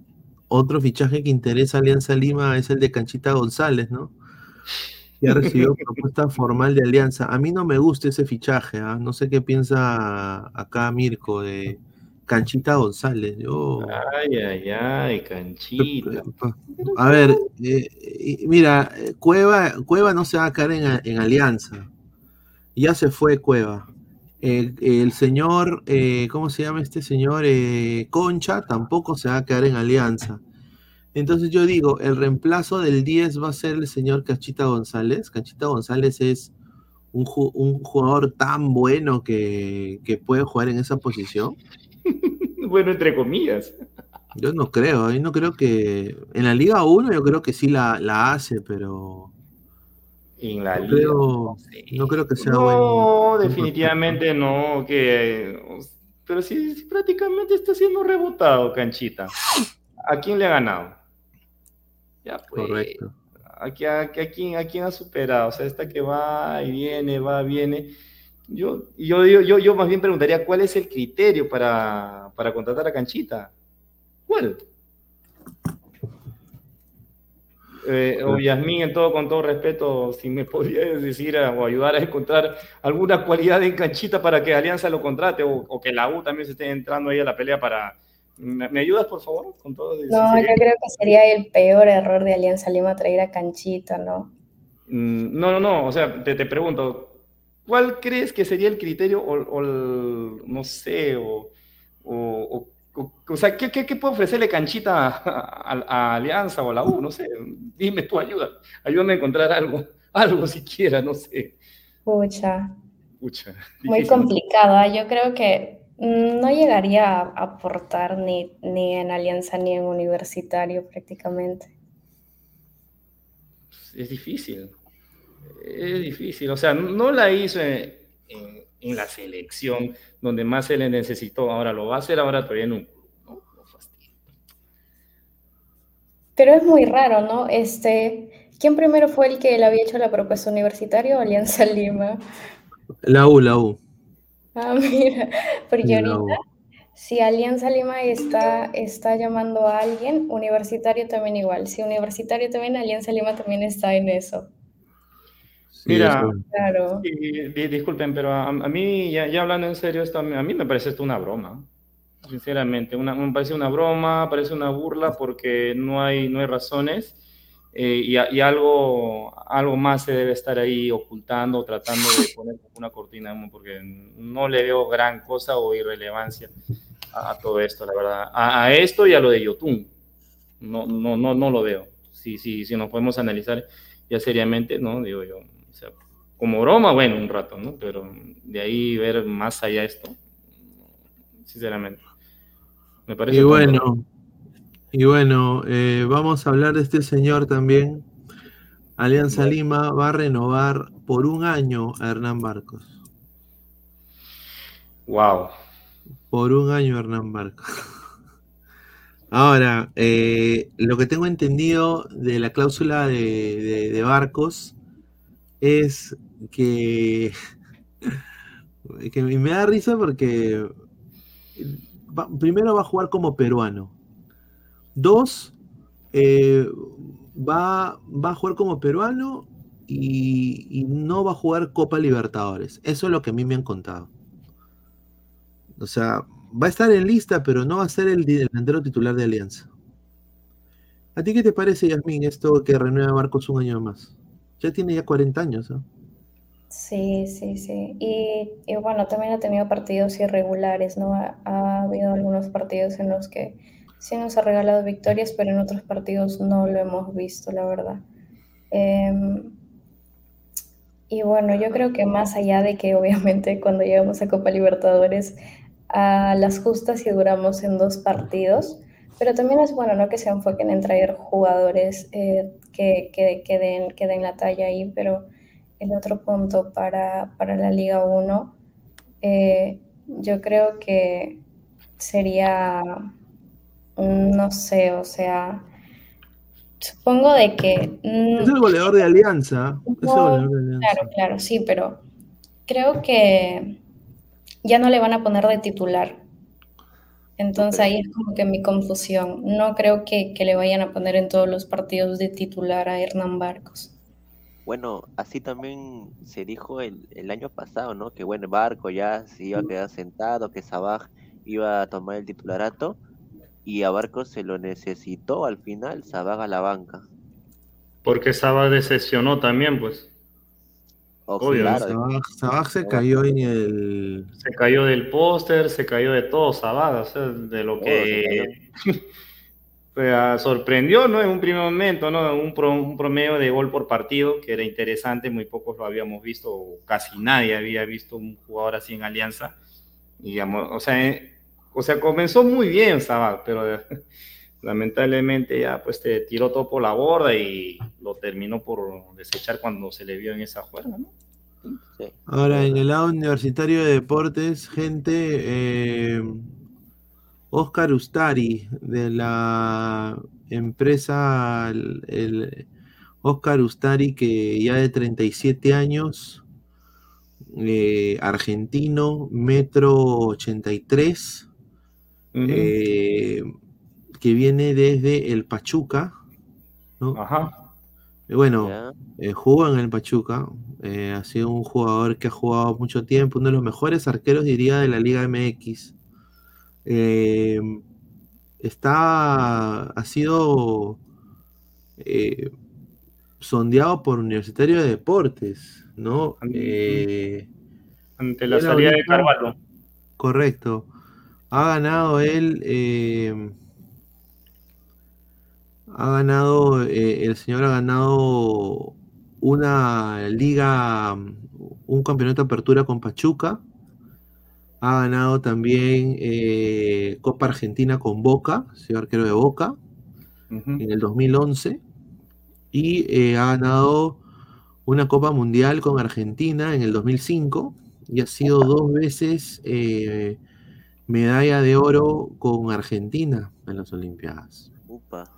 S8: otro fichaje que interesa a Alianza Lima es el de Canchita González, ¿no? Que ha recibido propuesta formal de Alianza. A mí no me gusta ese fichaje, ¿ah? No sé qué piensa acá Mirko de Canchita González. Yo...
S14: Ay, ay, ay, canchita.
S8: A ver, eh, mira, Cueva, Cueva no se va a caer en, en Alianza. Ya se fue Cueva. Eh, el señor, eh, ¿cómo se llama este señor? Eh, Concha tampoco se va a quedar en Alianza. Entonces yo digo, el reemplazo del 10 va a ser el señor Cachita González. Cachita González es un, ju- un jugador tan bueno que, que puede jugar en esa posición.
S14: Bueno, entre comillas.
S8: Yo no creo, yo no creo que. En la Liga 1 yo creo que sí la, la hace, pero.
S14: En la
S8: no
S14: liga.
S8: creo, no creo que sea
S14: No,
S8: buen.
S14: definitivamente no, que... Pero sí, sí, prácticamente está siendo rebotado, Canchita. ¿A quién le ha ganado? Ya, pues.
S8: Correcto.
S14: ¿A, qui- a, qui- a quién, ¿A quién ha superado? O sea, esta que va y viene, va, viene. Yo, yo, yo, yo, más bien preguntaría, ¿cuál es el criterio para, para contratar a Canchita? ¿Cuál? Eh, o Yasmín, en todo, con todo respeto, si me podrías decir o ayudar a encontrar alguna cualidad en Canchita para que Alianza lo contrate o, o que la U también se esté entrando ahí a la pelea para... ¿Me, me ayudas, por favor? Con todo
S10: No, yo creo que sería el peor error de Alianza Lima traer a Canchita, ¿no?
S14: Mm, No, no, no, o sea, te, te pregunto, ¿cuál crees que sería el criterio o, o el- no sé, o, o, o- o- o sea, ¿qué, qué, qué puede ofrecerle Canchita a, a- a Alianza o a la U? No sé, dime tú, ayuda, ayúdame a encontrar algo, algo siquiera, no sé.
S10: Pucha,
S14: Pucha,
S10: muy complicado. ¿ah? Yo creo que no llegaría a aportar ni, ni en Alianza ni en Universitario prácticamente.
S14: Es difícil, es difícil, o sea, no la hizo en, en, en la selección, donde más se le necesitó. Ahora lo va a hacer ahora todavía en un club.
S10: Pero es muy raro, ¿no? Este, ¿quién primero fue el que le había hecho la propuesta universitaria o Alianza Lima?
S8: La U, la U.
S10: Ah, mira, porque ahorita,
S8: U.
S10: si Alianza Lima está, está llamando a alguien, Universitario también igual. Si Universitario también, Alianza Lima también está en eso.
S14: Mira,
S8: eso.
S10: Claro.
S14: y- di- disculpen, pero a, a mí, ya, ya hablando en serio, esto, a mí a mí me parece esto una broma. Sinceramente, una, me parece una broma, parece una burla porque no hay, no hay razones eh, y, y algo, algo más se debe estar ahí ocultando, tratando de poner una cortina porque no le veo gran cosa o irrelevancia a, a todo esto, la verdad. A, a esto y a lo de Yotun. No, no, no, no lo veo. Si, si, si nos podemos analizar ya seriamente, ¿no? Digo yo, o sea, como broma, bueno, un rato, ¿no? Pero de ahí ver más allá esto, sinceramente. Me parece
S8: Y bueno, y bueno, eh, vamos a hablar de este señor también. Alianza Lima va a renovar por un año a Hernán Barcos.
S14: Wow.
S8: Por un año Hernán Barcos. Ahora, eh, lo que tengo entendido de la cláusula de, de- de Barcos es que, que me da risa porque primero va a jugar como peruano. Dos, eh, va, va a jugar como peruano y, no va a jugar Copa Libertadores. Eso es lo que a mí me han contado. O sea, va a estar en lista, pero no va a ser el delantero titular de Alianza. ¿A ti qué te parece, Yasmín, esto que renueva Marcos un año más? Ya tiene ya 40 años, ¿no?
S10: Sí, sí, sí. Y, y bueno, también ha tenido partidos irregulares, ¿no? Ha, ha habido algunos partidos en los que sí nos ha regalado victorias, pero en otros partidos no lo hemos visto, la verdad. Em, y bueno, yo creo que más allá de que obviamente cuando llegamos a Copa Libertadores a las justas y duramos en dos partidos, pero también es bueno, ¿no? Que se enfoquen en traer jugadores eh, que, que, que den, que la talla ahí, pero el otro punto para, para la Liga 1, eh, yo creo que sería, no sé, o sea, supongo de que... mm,
S8: Es el goleador de Alianza. Es el
S10: no,
S8: goleador de Alianza.
S10: claro, claro, sí, pero creo que ya no le van a poner de titular. Entonces ahí es como que mi confusión. No creo que, que le vayan a poner en todos los partidos de titular a Hernán Barcos.
S15: Bueno, así también se dijo el, el año pasado, ¿no? Que bueno, Barco ya se iba a quedar sentado, que Sabaj iba a tomar el titularato y a Barco se lo necesitó al final, Sabaj a la banca.
S14: Porque Saba decepcionó también, pues. Obvio.
S15: claro.
S8: Sabaj se cayó en el.
S14: Se cayó del póster, se cayó de todo Sabada, o sea, de lo
S15: Todo
S14: que sea, sorprendió, ¿no? En un primer momento, ¿no? Un, pro- un promedio de gol por partido, que era interesante, muy pocos lo habíamos visto, o casi nadie había visto un jugador así en Alianza. Y, o sea, eh, o sea, comenzó muy bien Sabad, pero lamentablemente ya pues te tiró todo por la borda y lo terminó por desechar cuando se le vio en esa juerga, ¿no?
S8: Ahora, en el lado universitario de deportes, gente, eh, Oscar Ustari, de la empresa, el, el Oscar Ustari, que ya de 37 años, eh, argentino, metro 83, eh, que viene desde el Pachuca, ¿no?
S14: Ajá.
S8: Eh, Bueno, eh, jugó en el Pachuca, eh, ha sido un jugador que ha jugado mucho tiempo, uno de los mejores arqueros, diría, de la Liga MX. Eh, está, ha sido eh, sondeado por Universitario de Deportes, ¿no? Eh,
S14: Ante la salida de Carvalho.
S8: Correcto. Ha ganado él, eh, ha ganado, eh, el señor ha ganado una liga, un campeonato de apertura con Pachuca. Ha ganado también eh, Copa Argentina con Boca, señor arquero de Boca, en el 2011. Y ha ganado una Copa Mundial con Argentina en el 2005. y ha sido dos veces eh, medalla de oro con Argentina en las Olimpiadas.
S15: Upa.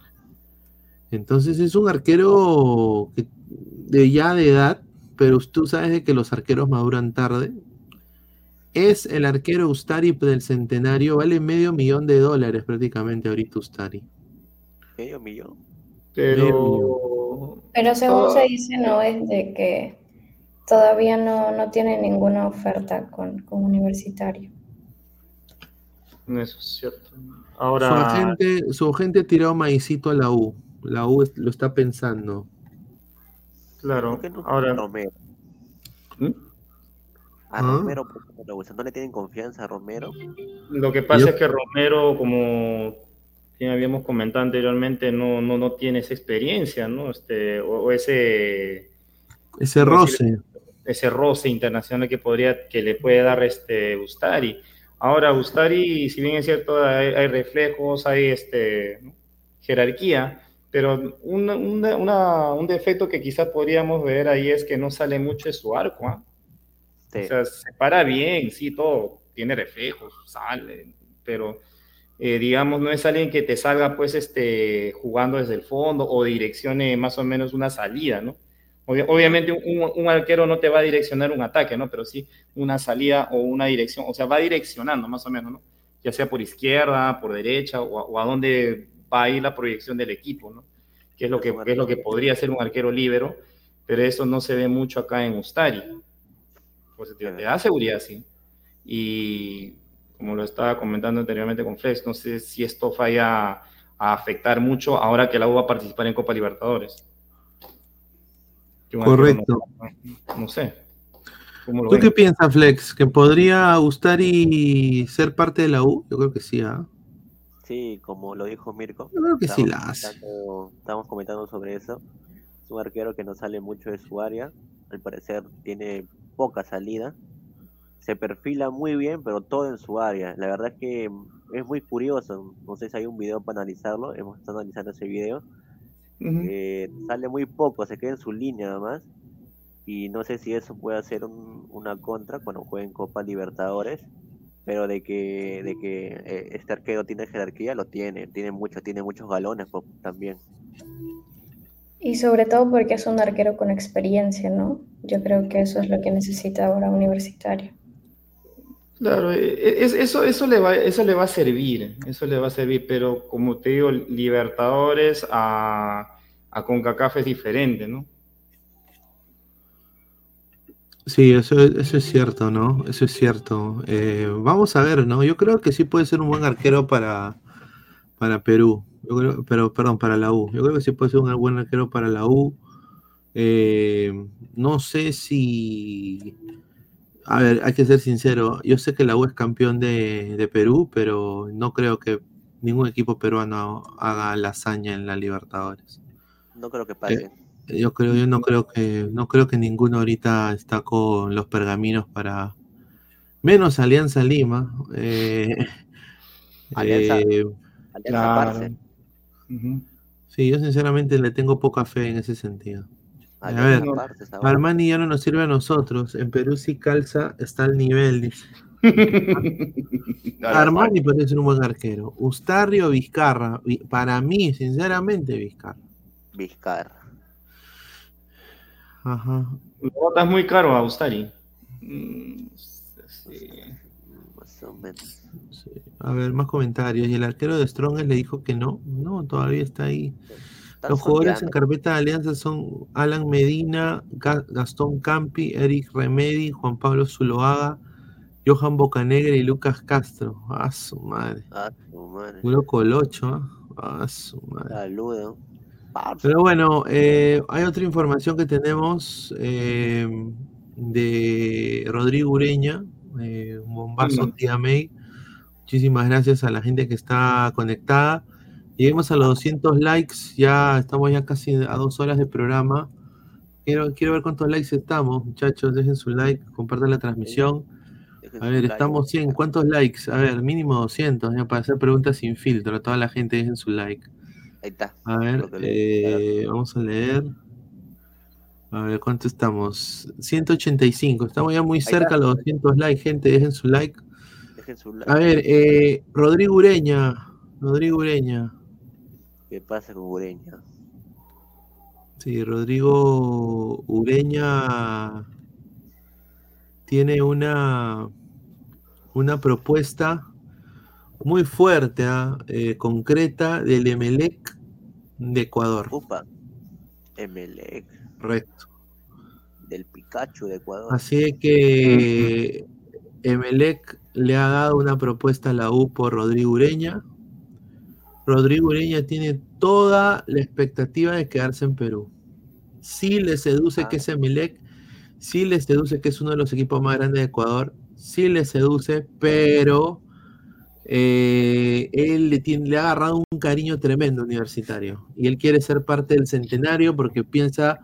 S8: Entonces es un arquero que- de ya de edad, pero tú sabes de que los arqueros maduran tarde. Es el arquero Ustari del centenario, vale medio millón de dólares prácticamente ahorita Ustari.
S15: Medio millón.
S14: Pero.
S10: Pero según
S14: Ah.
S10: se dice, no es de que todavía no, no tiene ninguna oferta con, con universitario.
S14: Eso es cierto.
S8: Su
S14: Ahora.
S8: agente, su agente tirado maicito a la U. La U es- lo está pensando.
S14: Claro.
S15: ¿Por qué no
S14: Ahora.
S15: Romero?
S14: ¿Mm?
S15: A
S8: ¿Ah?
S15: Romero, ¿por qué no le tienen confianza a Romero?
S14: Lo que pasa
S8: Yo-
S14: es que Romero, como ya habíamos comentado anteriormente, no, no, no tiene esa experiencia, ¿no? Este, o, o ese,
S8: Ese roce.
S14: ese roce internacional que podría, que le puede dar este Ustari. Ahora, Ustari, si bien es cierto, hay, hay reflejos, hay este, ¿no? jerarquía, pero una- una- una- un defecto que quizás podríamos ver ahí es que no sale mucho de su arco, ¿ah?
S15: Sí.
S14: O sea, se para bien, sí, todo, tiene reflejos, sale, pero eh, digamos, no es alguien que te salga pues este, jugando desde el fondo o direccione más o menos una salida, ¿no? Obvia- obviamente un, un arquero no te va a direccionar un ataque, ¿no? Pero sí una salida o una dirección, o sea, va direccionando más o menos, ¿no? Ya sea por izquierda, por derecha o, a- dónde va a ir la proyección del equipo, ¿no? Que es lo que, que es lo que podría ser un arquero libero, pero eso no se ve mucho acá en Ustari. Pues te, te da seguridad, sí. Y como lo estaba comentando anteriormente con Flex, no sé si esto vaya a afectar mucho ahora que la U va a participar en Copa Libertadores.
S8: Correcto.
S14: No, no sé. ¿Cómo lo
S8: ¿Tú
S14: ven?
S8: qué piensas, Flex? ¿Que podría Ustari ser parte de la U? Yo creo que sí, ¿ah?
S15: Sí, como lo dijo Mirko.
S8: Yo creo que sí la hace.
S15: comentando- Estábamos comentando sobre eso. Es un arquero que no sale mucho de su área. Al parecer tiene poca salida. Se perfila muy bien, pero todo en su área. La verdad es que es muy curioso. No sé si hay un video para analizarlo. Hemos estado analizando ese video. Eh, sale muy poco, se queda en su línea nada más. Y no sé si eso puede hacer un- una contra cuando jueguen Copa Libertadores. Pero de que, de que eh, este arquero tiene jerarquía, lo tiene. Tiene mucho, tiene muchos galones también.
S10: Y sobre todo porque es un arquero con experiencia, ¿no? Yo creo que eso es lo que necesita ahora universitario.
S14: Claro, eh, es- eso, eso, le va, eso le va a servir, eso le va a servir, pero como te digo, Libertadores a, a CONCACAF es diferente, ¿no?
S8: Sí, eso, eso es cierto, ¿no? Eso es cierto. Eh, vamos a ver, ¿no? Yo creo que sí puede ser un buen arquero para, para Perú. Yo creo, pero, perdón, para la U. Yo creo que sí puede ser un buen arquero para la U. Eh, no sé si. A ver, hay que ser sincero. Yo sé que la U es campeón de, de Perú, pero no creo que ningún equipo peruano haga la hazaña en la Libertadores.
S15: No creo que pase.
S8: Yo creo, yo no creo que, no creo que ninguno ahorita está con los pergaminos para menos Alianza Lima. eh,
S15: Alianza-
S8: eh,
S15: Alianza Claro. Parce.
S8: Sí, yo sinceramente le tengo poca fe en ese sentido. A
S15: Alianza
S8: ver,
S15: Parce.
S8: Armani ya no nos sirve a nosotros. En Perú sí calza, está al nivel, dice. Armani puede ser un buen arquero. Ustarri o Vizcarra. Vi- Para mí, sinceramente, Vizcarra.
S15: Vizcarra.
S8: Ajá.
S14: Lo botas muy caro a Ustari. Mm, sí.
S15: Más o menos.
S8: A ver, más comentarios. Y el arquero de Strongest le dijo que no. No, todavía está ahí. Los jugadores en carpeta de alianza son Alan Medina, Ga- Gastón Campi, Eric Remedi, Juan Pablo Zuloaga, Johan Bocanegra y Lucas Castro. Ah, su madre.
S15: Ah, su madre.
S8: Puro colocho, ¿ah? Ah, su madre.
S15: Saludo.
S8: Pero bueno, eh, hay otra información que tenemos eh, de Rodrigo Ureña, eh, un bombazo
S14: Ujú.
S8: tía May. Muchísimas gracias a la gente que está conectada. Lleguemos a los 200 likes, ya estamos ya casi a dos horas de programa. Quiero, quiero ver cuántos likes estamos, muchachos. Dejen su like, compartan la transmisión. A ver, estamos 100. ¿Cuántos likes? A ver, mínimo 200, ya para hacer preguntas sin filtro. Toda la gente dejen su like.
S15: Ahí está.
S8: A ver, eh, vamos a leer. A ver, ¿cuánto estamos? 185. Estamos ya muy cerca a los 200 likes, gente. Dejen su like.
S15: Dejen su like.
S8: A ver, eh, Rodrigo Ureña. Rodrigo Ureña.
S15: ¿Qué pasa con Ureña?
S8: Sí, Rodrigo Ureña tiene una, una propuesta muy fuerte, ¿ah? Eh, concreta del Emelec de Ecuador.
S15: Upa. Emelec.
S8: Correcto.
S15: Del Pikachu de Ecuador.
S8: Así que Emelec le ha dado una propuesta a la U por Rodrigo Ureña. Rodrigo Ureña tiene toda la expectativa de quedarse en Perú. Sí le seduce que es Emelec, sí le seduce que es uno de los equipos más grandes de Ecuador, sí le seduce, pero eh, él le, tiene, le ha agarrado un cariño tremendo universitario y él quiere ser parte del centenario porque piensa,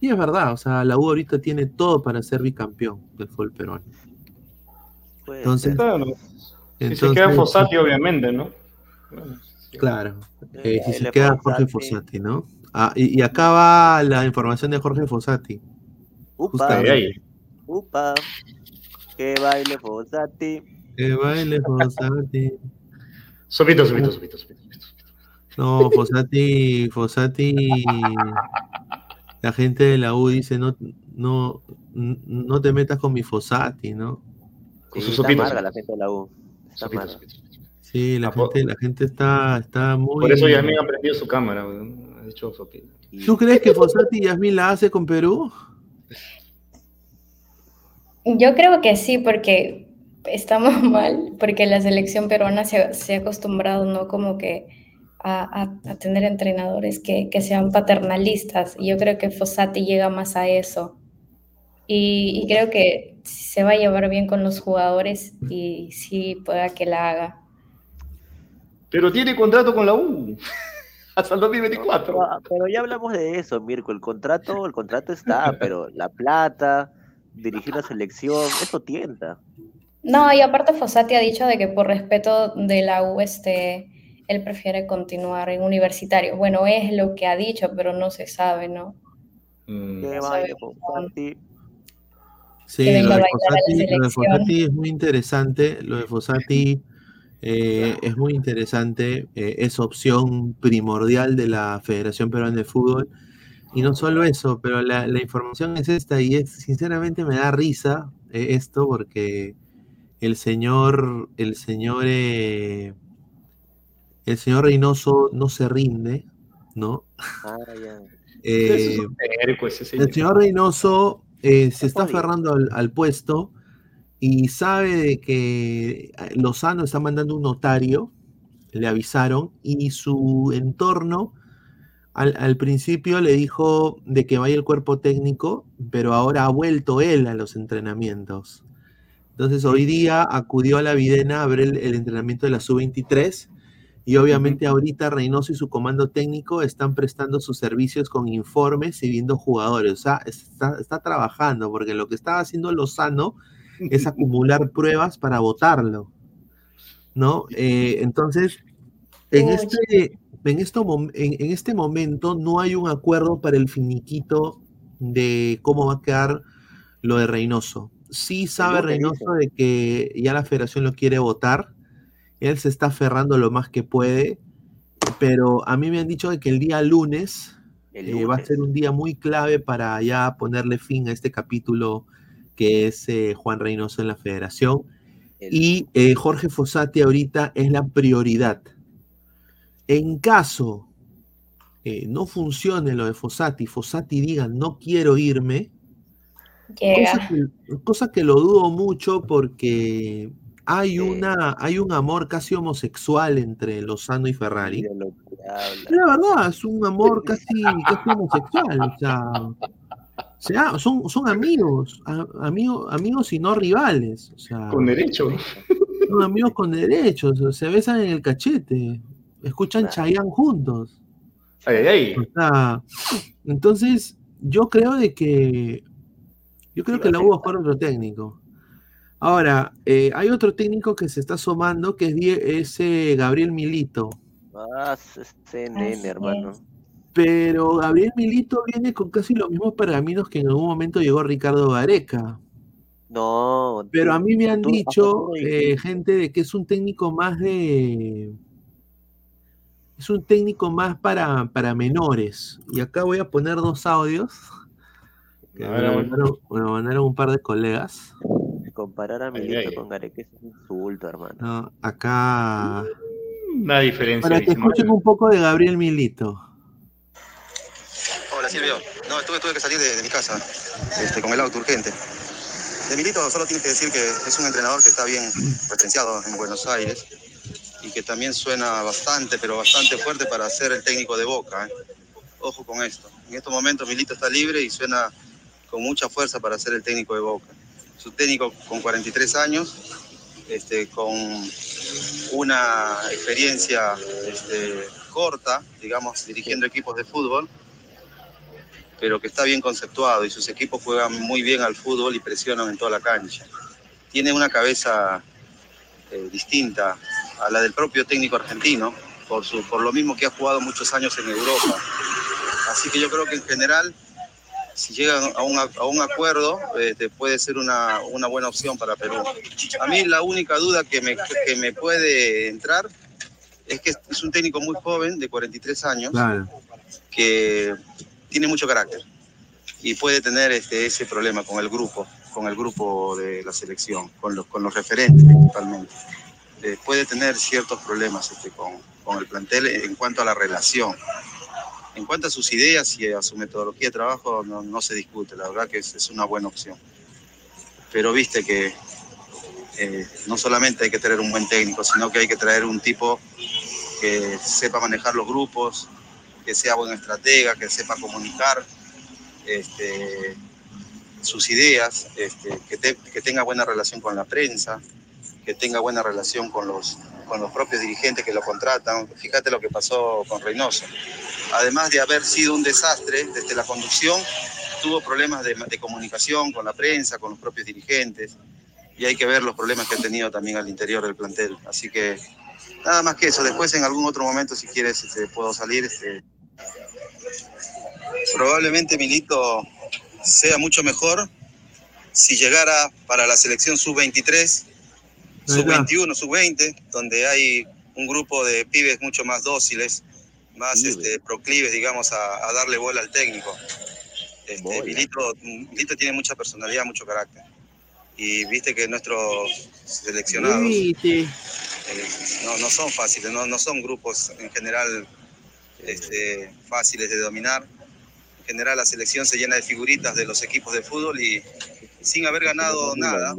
S8: y es verdad, o sea, la U ahorita tiene todo para ser bicampeón del fútbol peruano. Entonces,
S14: Claro. Si se queda Fossati, obviamente, ¿no?
S8: Claro, eh, si
S15: ahí
S8: se queda. Jorge Fossati, ¿no? Ah, y, y acá va la información de Jorge Fossati.
S15: Upa.
S8: Justamente.
S15: Upa. Que baile Fossati.
S8: Que baile Fossati.
S14: Sopito, sopito, sopito, sopito.
S8: No, Fossati, Fossati, la gente de la U dice, no, no, no te metas con mi Fossati, ¿no?
S15: Sí, está amarga la gente de la U. Está amarga.
S8: Sí, la gente, la gente está, está muy...
S14: Por eso Yasmin ha prendido su cámara. Ha dicho sopito.
S8: ¿Tú crees que Fossati y Yasmin la hace con Perú?
S10: Yo creo que sí, porque estamos mal, porque la selección peruana se, se ha acostumbrado, ¿no? Como que a, a- a tener entrenadores que, que sean paternalistas. Y yo creo que Fossati llega más a eso. Y, y creo que se va a llevar bien con los jugadores y sí pueda que la haga.
S14: Pero tiene contrato con la U. Hasta el 2024.
S15: Pero, pero ya hablamos de eso, Mirko. El contrato, el contrato está, pero la plata, dirigir la selección, eso tienta.
S10: No, y aparte Fossati ha dicho de que por respeto de la U, este, él prefiere continuar en universitario. Bueno, es lo que ha dicho, pero no se sabe, ¿no?
S15: Fossati.
S8: Sí, lo de, lo. Fossati es muy interesante. Lo de Fossati eh, es muy interesante. eh, es opción primordial de la Federación Peruana de Fútbol. Y no solo eso, pero la, la información es esta y es, sinceramente me da risa eh, esto porque el señor, el señor, eh, el señor Reynoso no se rinde, ¿no?
S15: Ah.
S8: Eh,
S14: Es un terco ese señor.
S8: el señor Reynoso eh, se está aferrando al, al puesto y sabe de que Lozano está mandando un notario, le avisaron, y su entorno al, al principio le dijo de que vaya el cuerpo técnico, pero ahora ha vuelto él a los entrenamientos. Entonces hoy día acudió a la Videna a ver el, el entrenamiento de la Sub-23 y obviamente ahorita Reynoso y su comando técnico están prestando sus servicios con informes y viendo jugadores. O sea, está, está trabajando porque lo que estaba haciendo Lozano es acumular pruebas para votarlo. ¿No? Eh, entonces, en este, en, esto mom- en, en este momento no hay un acuerdo para el finiquito de cómo va a quedar lo de Reynoso. Sí sabe Reynoso de que ya la federación lo quiere votar. Él se está aferrando lo más que puede. Pero a mí me han dicho de que el día lunes,
S15: El
S8: eh, va a ser un día muy clave para ya ponerle fin a este capítulo que es eh, Juan Reynoso en la federación. Y eh, Jorge Fossati ahorita es la prioridad. En caso no funcione lo de Fossati, Fossati diga no quiero irme,
S10: Llega.
S8: cosa que, cosa que lo dudo mucho porque hay, una, hay un amor casi homosexual entre Lozano y Ferrari. La verdad, es un amor casi, casi homosexual. O sea, o sea, son, son amigos, a- amigos, amigos y no rivales. O sea,
S14: Con derecho.
S8: son amigos con derechos, se besan en el cachete, escuchan Chayanne juntos.
S14: Ay, ay, ay.
S8: O sea, entonces, yo creo de que yo creo que la U va a jugar otro técnico. Ahora, eh, hay otro técnico que se está asomando, que es, Die- es, eh, Gabriel Milito.
S15: Ah, ese nene, hermano.
S8: Pero Gabriel Milito viene con casi los mismos pergaminos que en algún momento llegó Ricardo Gareca.
S15: No.
S8: Pero a mí me han
S15: tú-
S8: dicho eh, gente de que es un técnico más de. Es un técnico más para, para menores. Y acá voy a poner dos audios. Que
S14: A
S8: me, lo mandaron, me lo mandaron un par de colegas.
S15: Comparar a Milito
S14: ay.
S15: con Gareca es un insulto, hermano.
S8: No, acá.
S14: Una diferencia.
S8: Para que escuchen un poco de Gabriel Milito.
S13: Hola Silvio. No, tuve, tuve que salir de, de mi casa este, con el auto urgente. De Milito solo tienes que decir que es un entrenador que está bien referenciado en Buenos Aires y que también suena bastante, pero bastante fuerte para ser el técnico de Boca. ¿eh? Ojo con esto. En estos momentos Milito está libre y suena con mucha fuerza para ser el técnico de Boca. Es un técnico con 43 años, este, con una experiencia este, corta, digamos, dirigiendo equipos de fútbol, pero que está bien conceptuado y sus equipos juegan muy bien al fútbol y presionan en toda la cancha. Tiene una cabeza eh, distinta a la del propio técnico argentino, por, su, por lo mismo que ha jugado muchos años en Europa. Así que yo creo que en general, si llegan a un, a un acuerdo, este, puede ser una, una buena opción para Perú. A mí la única duda que me, que me puede entrar es que es un técnico muy joven, de 43 años,
S8: Claro.
S13: que tiene mucho carácter y puede tener este, ese problema con el grupo, con el grupo de la selección, con los, con los referentes principalmente. Eh, puede tener ciertos problemas este, con, con el plantel en cuanto a la relación. En cuanto a sus ideas y a su metodología de trabajo, no, no se discute, la verdad que es, es una buena opción. Pero viste que eh, no solamente hay que tener un buen técnico, sino que hay que traer un tipo que sepa manejar los grupos, que sea buen estratega, que sepa comunicar este, sus ideas, este, que, te- que tenga buena relación con la prensa, que tenga buena relación con los, con los propios dirigentes que lo contratan. Fíjate lo que pasó con Reynoso. Además de haber sido un desastre desde la conducción, tuvo problemas de, de comunicación con la prensa, con los propios dirigentes, y hay que ver los problemas que ha tenido también al interior del plantel. Así que nada más que eso. Después en algún otro momento, si quieres, este, puedo salir. Este, probablemente Milito sea mucho mejor si llegara para la selección sub-23, sub-21, sub-20, donde hay un grupo de pibes mucho más dóciles, más este, proclives, digamos, a, a darle bola al técnico. Este, Milito, Milito tiene mucha personalidad, mucho carácter. Y viste que nuestros seleccionados eh, no, no son fáciles, no, no son grupos en general este, fáciles de dominar. En general la selección se llena de figuritas de los equipos de fútbol y sin haber ganado nada,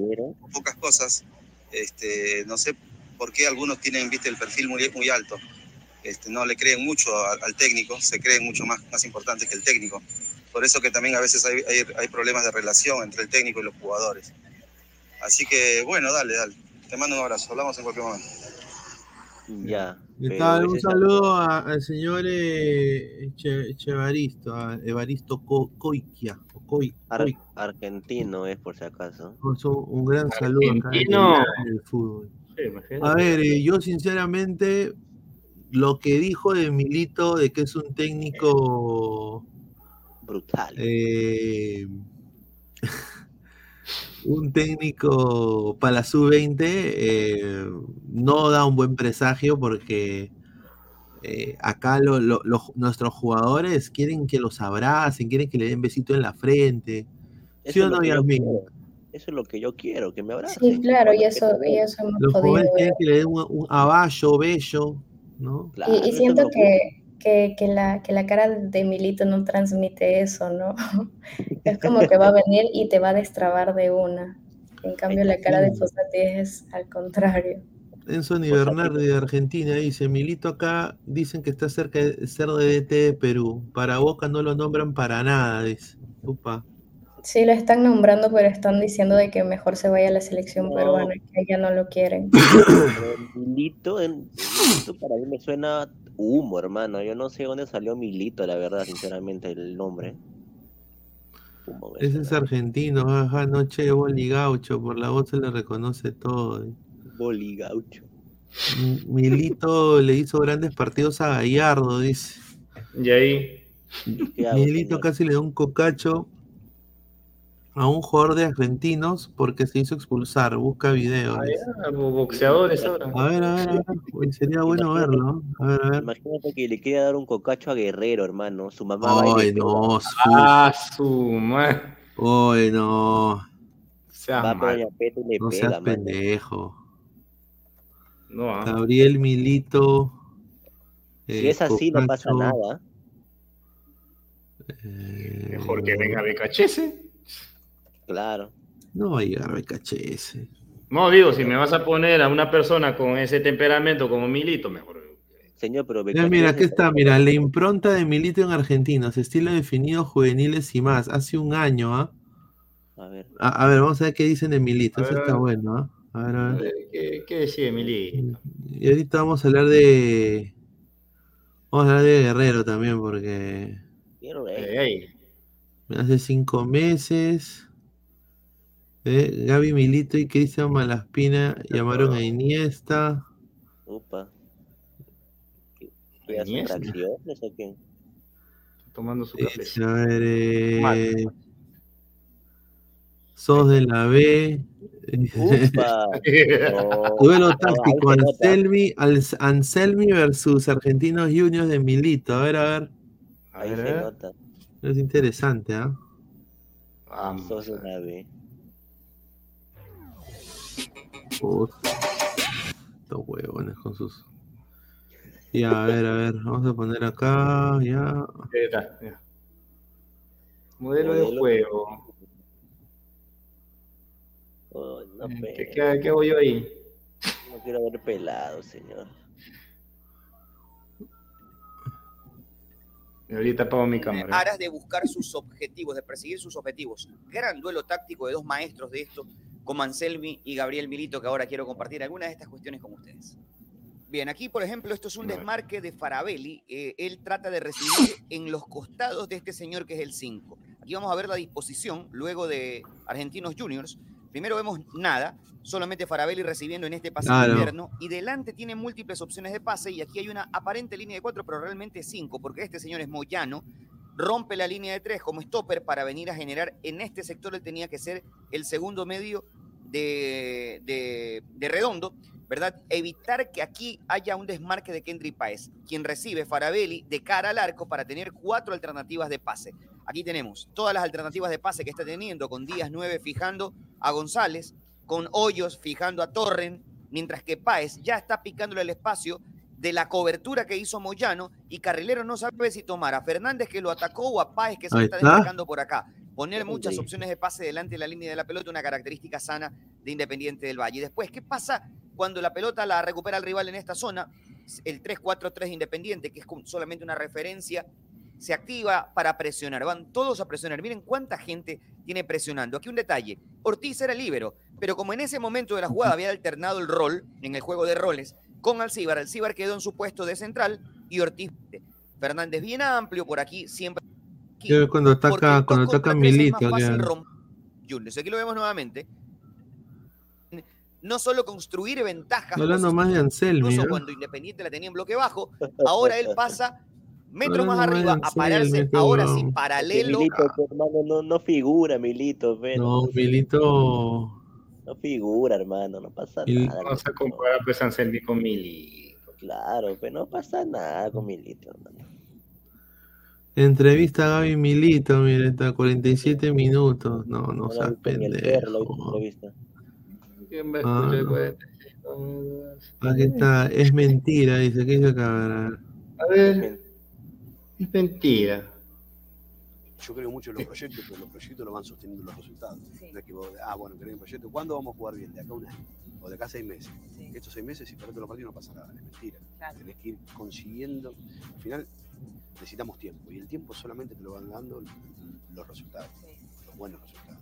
S13: pocas cosas, este, no sé por qué algunos tienen viste, el perfil muy, muy alto. Este, no le creen mucho al, al técnico, se creen mucho más, más importantes que el técnico. Por eso que también a veces hay, hay, hay problemas de relación entre el técnico y los jugadores. Así que bueno, dale, dale. Te mando un abrazo, hablamos en cualquier momento.
S15: Ya.
S8: Un saludo a- al señor eh, Che- Chevaristo, a Evaristo Co- Coiquia. o Coi-
S15: Ar-
S8: Coi-
S15: argentino es por si acaso.
S8: un- un gran saludo acá en el- fútbol. A ver, eh, yo sinceramente, lo que dijo de Milito, de que es un técnico
S15: brutal,
S8: eh, un técnico para la sub-20, eh, no da un buen presagio porque eh, acá lo- lo- lo- nuestros jugadores quieren que los abracen, quieren que le den besito en la frente.
S15: Eso
S8: ¿Sí
S15: es
S8: o
S15: lo
S8: no,
S15: que yo
S8: Yasmin?
S15: quiero. Eso es lo que yo quiero, que me abracen.
S10: Sí, claro, y eso, y eso hemos
S8: Los
S10: podido
S8: jóvenes
S10: ver.
S8: quieren que le den un, un aballo, bello, ¿no?
S10: Y, y siento que, que, que la, que la cara de Milito no transmite eso, ¿no? Es como que va a venir y te va a destrabar de una. En cambio, la cara de Fosati es al contrario.
S8: Enzo Ni Bernardi de Argentina dice, Milito acá dicen que está cerca de ser de DT de Perú. Para Boca no lo nombran para nada, dice. Upa.
S10: Sí, lo están nombrando, pero están diciendo de que mejor se vaya a la selección
S15: No.
S10: peruana, que ya no lo quieren.
S15: Milito, en- Milito para mí me suena humo, hermano. Yo no sé dónde salió Milito, la verdad, sinceramente, el nombre. Humo,
S8: Ese es argentino, ajá, noche Boli Gaucho, por la voz se le reconoce todo.
S15: Boligaucho.
S8: M- Milito le hizo grandes partidos a Gallardo, dice.
S14: Y ahí.
S15: ¿Qué hago,
S8: Miguelito
S15: señor?
S8: casi le da un cocacho a un jugador de argentinos porque se hizo expulsar. Busca videos.
S14: Ah, ya, boxeadores ahora.
S8: A ver, a ver, a ver. Uy, sería bueno verlo. A ver, a ver.
S15: Imagínate que le quiera dar un cocacho a Guerrero, hermano. Su mamá
S8: Ay, no, su.
S14: Ah, su madre.
S8: Ay, no.
S14: Seas
S15: Va
S14: mal.
S15: Petra y le
S8: No
S15: pega,
S8: seas pendejo.
S14: No, ah.
S8: Gabriel Milito.
S15: Si
S8: eh,
S15: es así, no pasa
S8: Cocacho,
S15: nada.
S14: Mejor que venga Becachese.
S15: Claro.
S8: No va a llegar BKHS.
S14: No, digo, si me vas a poner a una persona con ese temperamento como Milito, mejor.
S15: Señor, pero
S8: Mira, mira, aquí está, mira, la impronta de Milito en Argentinos, estilo definido, juveniles y más. Hace un año, ¿ah?
S15: A ver.
S8: A, a ver, vamos a ver qué dicen de Milito.
S14: A
S8: Eso está bueno, ¿ah? A ver, a ver.
S14: Eh, ¿Qué, qué decide Milito?
S8: Y ahorita vamos a hablar de. Vamos a hablar de Guerrero también, porque hace cinco meses. Eh, Gaby Milito y Cristian Malaspina llamaron a Iniesta.
S15: Upa. ¿Qué hace fracciones o qué?
S14: Tomando su
S8: Dice,
S14: café.
S8: a ver, eh, sos de la B.
S15: Upa.
S8: Duelo táctico. Anselmi, Anselmi versus Argentinos Juniors de Milito. A ver, a ver.
S15: Ahí
S14: ver,
S15: se nota.
S8: Es interesante, ¿ah?
S14: Vamos.
S15: Sos una B.
S8: Puta. Estos huevones con sus. Ya, a ver, a ver. Vamos a poner acá, ya.
S14: Modelo de juego.
S15: Oh, no,
S14: ¿Qué,
S15: pe-
S14: qué, qué hago yo ahí?
S15: no quiero ver pelado, señor.
S14: Ahorita apago mi cámara.
S16: aras de buscar sus objetivos, de perseguir sus objetivos. Gran duelo táctico de dos maestros de esto, como Anselmi y Gabriel Milito, que ahora quiero compartir algunas de estas cuestiones con ustedes. Bien, aquí, por ejemplo, esto es un desmarque de Farabelli. Eh, él trata de recibir en los costados de este señor que es el 5. Aquí vamos a ver la disposición luego de Argentinos Juniors. Primero vemos nada, solamente Farabelli recibiendo en este pase
S8: Claro.
S16: interno. Y delante tiene múltiples opciones de pase. Y aquí hay una aparente línea de 4, pero realmente 5, porque este señor es Moyano. Rompe la línea de 3 como stopper para venir a generar en este sector. Él tenía que ser el segundo medio de, de, de Redondo, ¿verdad? Evitar que aquí haya un desmarque de Kendry Páez, quien recibe Farabelli de cara al arco para tener cuatro alternativas de pase. Aquí tenemos todas las alternativas de pase que está teniendo, con Díaz 9 fijando a González, con Hoyos fijando a Torren, mientras que Páez ya está picándole el espacio de la cobertura que hizo Moyano y Carrilero no sabe si tomar a Fernández que lo atacó o a Páez que se está
S8: está.
S16: destacando por acá. Poner muchas opciones de pase delante de la línea de la pelota, una característica sana de Independiente del Valle. Y después, ¿qué pasa cuando la pelota la recupera el rival en esta zona? El 3-4-3 de Independiente, que es solamente una referencia, se activa para presionar. Van todos a presionar. Miren cuánta gente tiene presionando. Aquí un detalle. Ortiz era líbero, pero como en ese momento de la jugada había alternado el rol en el juego de roles con Alcíbar, Alcíbar quedó en su puesto de central y Ortiz. Fernández bien amplio por aquí, siempre. aquí,
S8: cuando ataca, cuando ataca Milito.
S16: Aquí lo vemos nuevamente. No solo construir ventajas,
S8: hablando más de Anselmi.
S16: incluso
S8: ¿eh?
S16: cuando Independiente la tenía en bloque bajo, ahora él pasa metros más arriba a pararse, ahora sí, paralelo.
S15: Milito, hermano, no, no figura, Milito, pero
S8: No, Milito.
S15: No figura, hermano, no pasa nada.
S14: Vamos a comparar pues Anselmi con Milito.
S15: Claro, pero no pasa nada con Milito, hermano.
S8: Entrevista a Gaby Milito, mira, está 47 minutos. No, no
S15: No lo
S8: seas pendejo.
S15: entrevista.
S14: ¿Quién va a
S8: Ah, no.
S14: 45?
S8: Aquí está, es mentira, dice. ¿Qué dice acá?
S14: A ver, es mentira.
S17: Yo creo mucho en los proyectos, pero los proyectos lo van sosteniendo los resultados. No es que vos, ah, bueno, querés un proyecto, ¿cuándo vamos a jugar bien? De acá a un año, o de acá a seis meses. Estos seis meses, si perdés los partidos, no pasa nada, es mentira. Tenés que ir consiguiendo. Al final, necesitamos tiempo, y el tiempo solamente te lo van dando los resultados, los buenos resultados.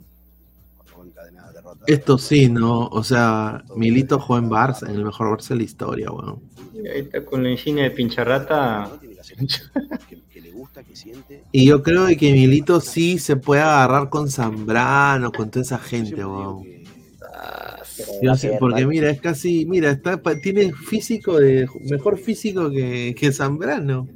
S17: Cuando van encadenadas derrotas.
S8: Esto sí, ¿no? O sea, Milito jugó en Barça, en el mejor Barça de la historia, weón.
S14: Ahí está con la insignia de pincharrata.
S17: que, que le gusta, que siente.
S8: Y yo creo de que Milito sí se puede agarrar con Zambrano, con toda esa gente. Yo sé, porque mira, es casi, mira, está, tiene físico de, mejor físico que, que Zambrano.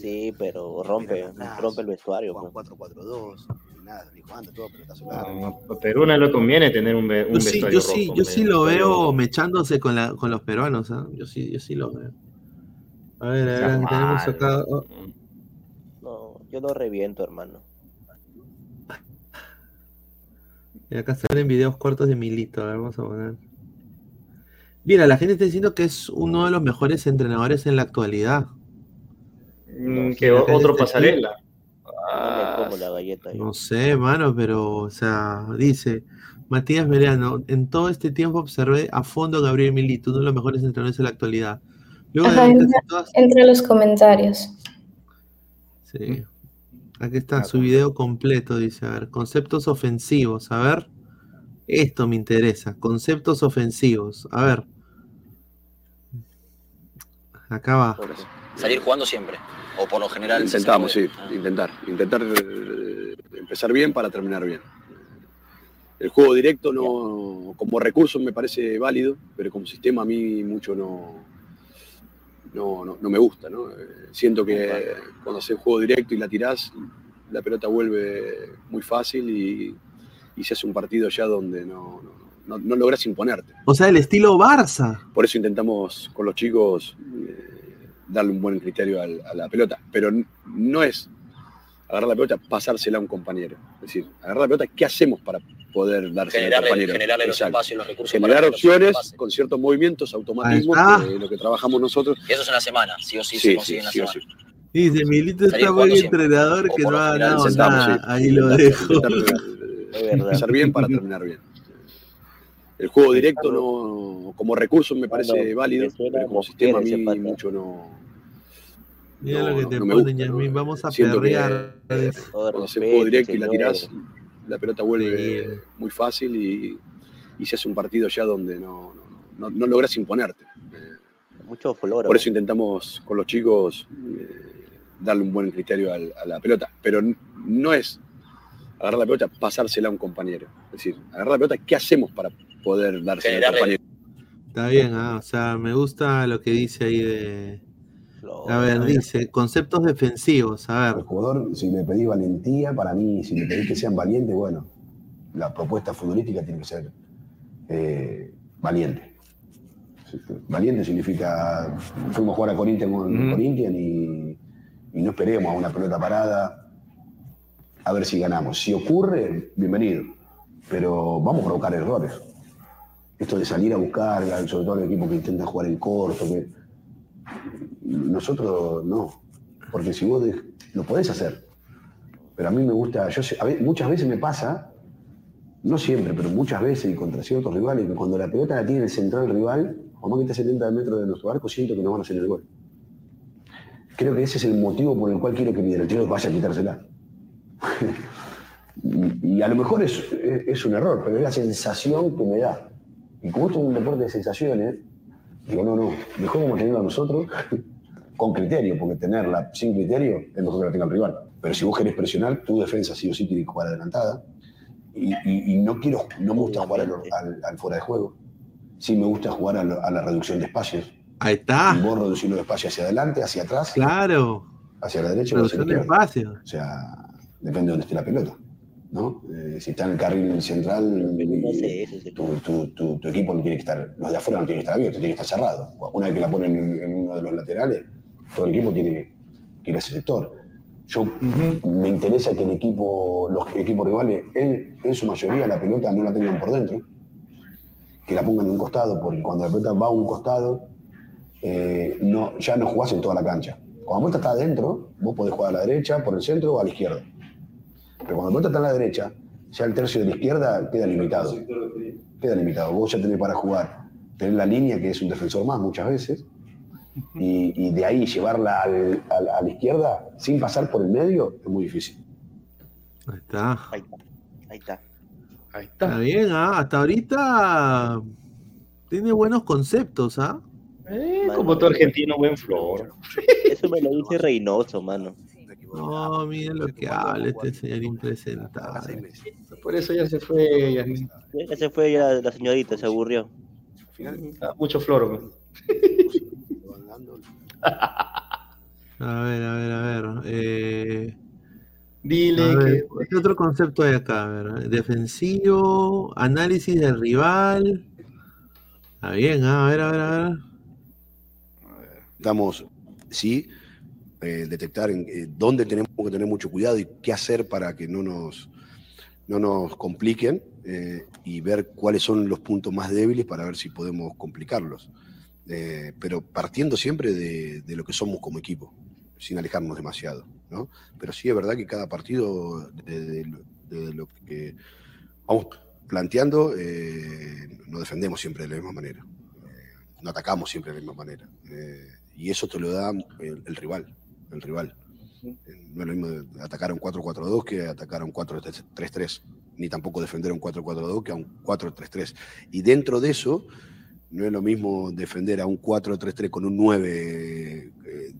S15: Sí, pero rompe, rompe el vestuario. pues.
S17: 4-4-2, nada, ni jugando todo, pelotazo
S14: Ah,
S17: largo.
S14: no, a Perú no le conviene tener un, un
S8: Yo sí,
S14: vestuario
S8: yo sí,
S14: rojo,
S8: yo sí lo veo mechándose con, la, con los peruanos, ¿ah? Yo sí, yo sí lo veo. A ver, a ver, tenemos acá. oh,
S15: yo lo reviento, hermano.
S8: y acá salen videos cortos de Milito. A ver, vamos a poner. Mira, la gente está diciendo que es uno de los mejores entrenadores en la actualidad.
S14: Mm, que otro pasarela.
S15: No me como la galleta. yo.
S8: No sé, mano, pero, o sea, dice Matías Meleano, en todo este tiempo observé a fondo a Gabriel Milito, uno de los mejores entrenadores en la actualidad. Luego
S10: Ajá, entra,
S8: todas-
S10: entre los comentarios.
S8: Sí. Aquí está su video completo, dice, a ver, conceptos ofensivos, a ver. Esto me interesa, conceptos ofensivos, a ver. Acá va.
S18: Salir jugando siempre. O por lo general.
S17: Intentamos, sí, intentar. Intentar eh, empezar bien para terminar bien. El juego directo no, como recurso me parece válido, pero como sistema a mí mucho no, no, no, no me gusta. ¿no? Eh, Siento que cuando haces juego directo y la tirás, la pelota vuelve muy fácil y, y se hace un partido ya donde no, no, no- logras imponerte.
S8: O sea, el estilo Barça.
S17: Por eso intentamos con los chicos eh, darle un buen criterio a la pelota. Pero no es agarrar la pelota, pasársela a un compañero. Es decir, agarrar la pelota, ¿qué hacemos para poder dársela a un
S18: Generarle,
S17: compañero?
S18: generarle los espacios, los recursos.
S17: Generar opciones con ciertos movimientos, automatismos, que lo que trabajamos nosotros.
S18: Y eso es en la semana, sí o sí,
S17: Sí,
S18: se consigue
S17: sí,
S18: en la
S17: sí
S18: semana.
S8: Dice, Milito está buen entrenador que no ha ganado nada.
S17: sí,
S8: Ahí lo dejo.
S17: empezar bien para terminar bien. El juego directo no, como recurso me parece válido, pero como sistema a mí mucho no,
S8: Mira
S17: no-
S8: lo que
S17: no-
S8: te
S17: no me
S8: ponen. Yasmin. Vamos a perrear.
S17: eh, cuando haces juego directo y la tirás, la pelota vuelve muy fácil y, y se hace un partido ya donde no, no, no- no logras imponerte.
S15: Mucho flor.
S17: Por eso intentamos con los chicos eh, darle un buen criterio al- a la pelota. Pero no es agarrar la pelota, pasársela a un compañero. Es decir, agarrar la pelota, ¿qué hacemos para poder dársela a un compañero?
S8: Está bien, ah, o sea, me gusta lo que dice ahí de. A ver, dice, conceptos defensivos, a ver.
S19: Al jugador, si le pedís valentía, para mí, si le pedís que sean valientes, bueno, la propuesta futbolística tiene que ser eh, valiente. Valiente significa, fuimos a jugar a Corinthians con
S14: Ujú.
S19: Corinthians y, y no esperemos a una pelota parada a ver si ganamos. Si ocurre, bienvenido, pero vamos a provocar errores. Esto de salir a buscar, sobre todo el equipo que intenta jugar en corto, que nosotros no, porque si vos de- lo podés hacer, pero a mí me gusta, yo a muchas veces me pasa, no siempre, pero muchas veces y contra ciertos rivales, que cuando la pelota la tiene el central rival, o más que está a 70 metros de nuestro arco, siento que nos van a hacer el gol. Creo que ese es el motivo por el cual quiero que mi delantero vaya a quitársela. y, a lo mejor es, es- es un error, pero es la sensación que me da. Y como esto es un deporte de sensaciones, digo, no, no, mejor como tenerlo a nosotros con criterio, porque tenerla sin criterio es mejor que la tenga el rival. Pero si vos querés presionar, tu defensa sí o sí tiene que jugar adelantada. Y, y- y no quiero, no me gusta jugar al, al- al fuera de juego. Sí me gusta jugar a, lo- a la reducción de espacios.
S8: Ahí está.
S19: Y vos reducir los espacios hacia adelante, hacia atrás,
S8: Claro.
S19: hacia la derecha o hacia la
S8: Reducción de
S19: izquierda.
S8: espacio.
S19: O sea, depende de dónde esté la pelota. ¿no? Eh, si está en el carril central, tu, tu- tu- tu equipo no tiene que estar, los de afuera no tienen que estar abiertos, tiene que estar cerrado. Una vez que la ponen en, en uno de los laterales, todo el equipo tiene que ir a ese sector. Yo me interesa que el equipo, los equipos rivales, en, en su mayoría la pelota no la tengan por dentro, que la pongan en un costado, porque cuando la pelota va a un costado, eh, no, ya no jugás en toda la cancha. Cuando la pelota está adentro, vos podés jugar a la derecha, por el centro o a la izquierda. Pero cuando la pelota está en la derecha, ya el tercio de la izquierda queda limitado. Queda limitado. Vos ya tenés para jugar, tenés la línea, que es un defensor más muchas veces, y, y de ahí llevarla al- al- a la izquierda sin pasar por el medio es muy difícil.
S8: Ahí está.
S15: Ahí está.
S14: Ahí
S8: Está bien, ah, hasta ahorita tiene buenos conceptos, ¿ah?
S14: Eh, como todo argentino, buen flor.
S15: Eso me lo dice Reynoso, mano.
S8: No, miren lo que habla este señor impresentable.
S14: Por eso ya se fue. Ya,
S15: Ya se fue ya la señorita, se aburrió.
S14: Mucho flor.
S8: A ver, a ver, a ver. eh,
S14: Dile
S8: a ver,
S14: que-
S8: ¿Qué otro concepto hay acá? A ver, defensivo, análisis del rival. Está bien, ah, a ver, a ver, a ver.
S19: Estamos, sí, eh, detectar en, eh, dónde tenemos que tener mucho cuidado y qué hacer para que no nos, no nos compliquen eh, y ver cuáles son los puntos más débiles para ver si podemos complicarlos. Eh, pero partiendo siempre de, de lo que somos como equipo, sin alejarnos demasiado. ¿no? Pero sí es verdad que cada partido, de, de lo- de lo que vamos planteando, eh, no defendemos siempre de la misma manera. Eh, no atacamos siempre de la misma manera. Eh, y eso te lo da el, el rival. El rival. No es lo mismo atacar a un 4-4-2 que atacar a un 4-3-3, ni tampoco defender a un 4-4-2 que a un 4-3-3. Y dentro de eso, no es lo mismo defender a un 4-3-3 con un 9 eh,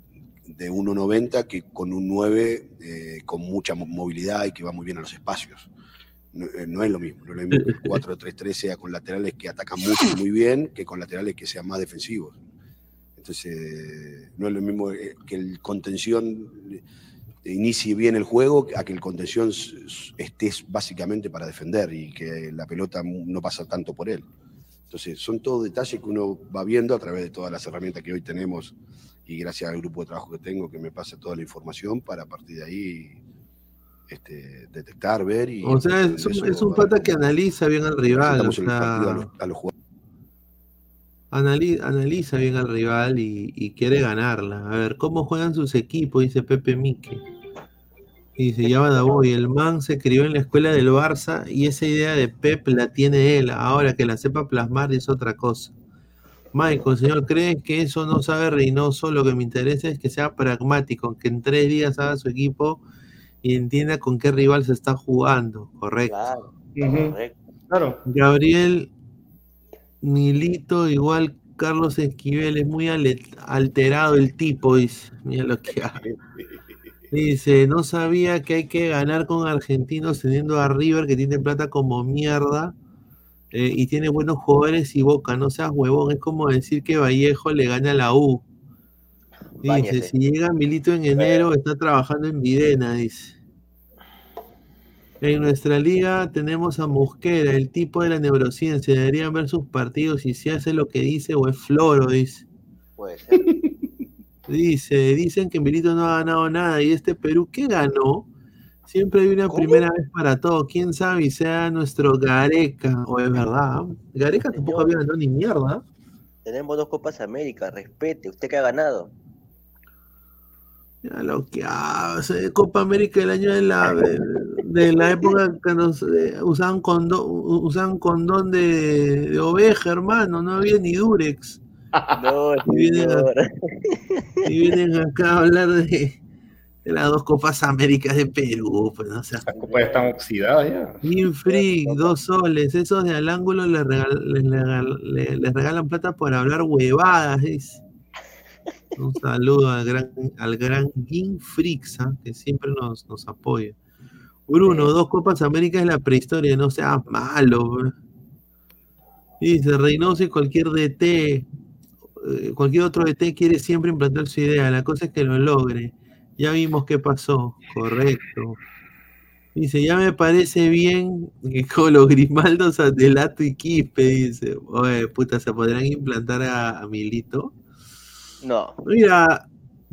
S19: de 1.90 que con un 9 eh, con mucha mo- movilidad y que va muy bien a los espacios. No, eh, no es lo mismo, no es lo mismo que el 4-3-3 sea con laterales que atacan mucho y muy bien que con laterales que sean más defensivos. Entonces, no es lo mismo que el contención inicie bien el juego a que el contención s- s- esté básicamente para defender y que la pelota no pasa tanto por él. Entonces, son todos detalles que uno va viendo a través de todas las herramientas que hoy tenemos y gracias al grupo de trabajo que tengo que me pasa toda la información para a partir de ahí este, detectar, ver y...
S8: O sea, es un, es pata que analiza bien al rival. O
S19: a
S8: sea,
S19: los, a los jugadores.
S8: anali- analiza bien al rival y, y quiere ganarla. A ver, ¿cómo juegan sus equipos? Dice Pepe Mique. Dice, ya va voy. El man se crió en la escuela del Barça y esa idea de Pep la tiene él. Ahora que la sepa plasmar es otra cosa. Michael, señor, ¿cree que eso no sabe Reynoso? Lo que me interesa es que sea pragmático, que en tres días haga su equipo y entienda con qué rival se está jugando. Correcto.
S14: Claro.
S8: Gabriel Milito, igual Carlos Esquivel, es muy alterado el tipo, dice. Mira lo que hace. Dice, no sabía que hay que ganar con argentinos teniendo a River que tiene plata como mierda eh, y tiene buenos jugadores y Boca, no seas huevón, es como decir que Vallejo le gana a la U. Dice,
S15: Báñese.
S8: si llega Milito en enero, está trabajando en Videna, dice. En nuestra liga tenemos a Mosquera, el tipo de la neurociencia. Deberían ver sus partidos y si hace lo que dice o es floro, dice.
S15: Puede ser.
S8: Dice, dicen que Milito no ha ganado nada y este Perú, ¿qué ganó? Siempre hay una primera vez para todo. ¿Quién sabe y sea nuestro Gareca? O es verdad. Gareca tampoco había ganado ni mierda.
S15: Tenemos dos Copas América, respete, usted que ha ganado.
S8: Ya lo que hace. Copa América el año de la, de, de la época que nos eh, usaban condón, usaban condón de, de oveja, hermano. No había ni Durex.
S15: No,
S8: Y vienen, a-
S15: señor.
S8: y vienen acá a hablar de, de las dos Copas Américas de Perú. Pues, no seas-
S14: Las copas están oxidadas ya.
S8: Freak, dos soles. Esos de al ángulo les, regal- les regal- le- les regalan plata por hablar huevadas. Un saludo al gran, al gran Freaks, ¿ah? que siempre nos, nos apoya. Bruno, dos Copas Américas de la prehistoria, no seas malo. bro. Dice Reynoso y cualquier DT, cualquier otro DT quiere siempre implantar su idea. La cosa es que lo logre. Ya vimos qué pasó. Correcto. Dice, ya me parece bien que con los Grimaldos, Atelato y Quispe, dice. Oye, puta, ¿se podrán implantar a, a Milito?
S15: No.
S8: Mira,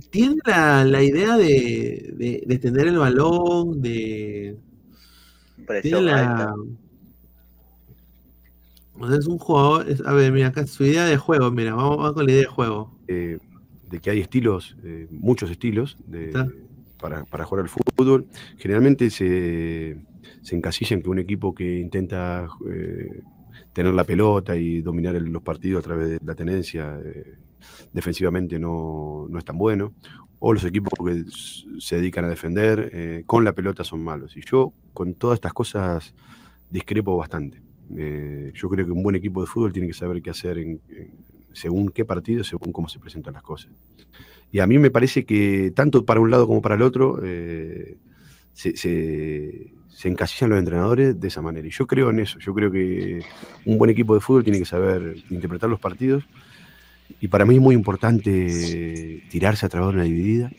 S8: tiene la, la idea de, de, de tener el balón, de... Tiene
S15: Presión
S8: la...
S15: alta.
S8: O sea, es un jugador... es- a ver, mira, acá su idea de juego, mira, vamos, vamos con la idea de juego.
S19: eh, de que hay estilos, eh, muchos estilos de- para, para jugar al fútbol. Generalmente se, se encasilla en que un equipo que intenta eh, tener la pelota y dominar el- los partidos a través de la tenencia defensivamente no, no es tan bueno. O los equipos que se dedican a defender con la pelota son malos. Y yo con todas estas cosas discrepo bastante. Eh, yo creo que un buen equipo de fútbol tiene que saber qué hacer en, según qué partido, según cómo se presentan las cosas. Y a mí me parece que tanto para un lado como para el otro eh, se, se, se encasillan los entrenadores de esa manera. Y yo creo en eso. Yo creo que un buen equipo de fútbol tiene que saber interpretar los partidos. Y para mí es muy importante tirarse a través de una dividida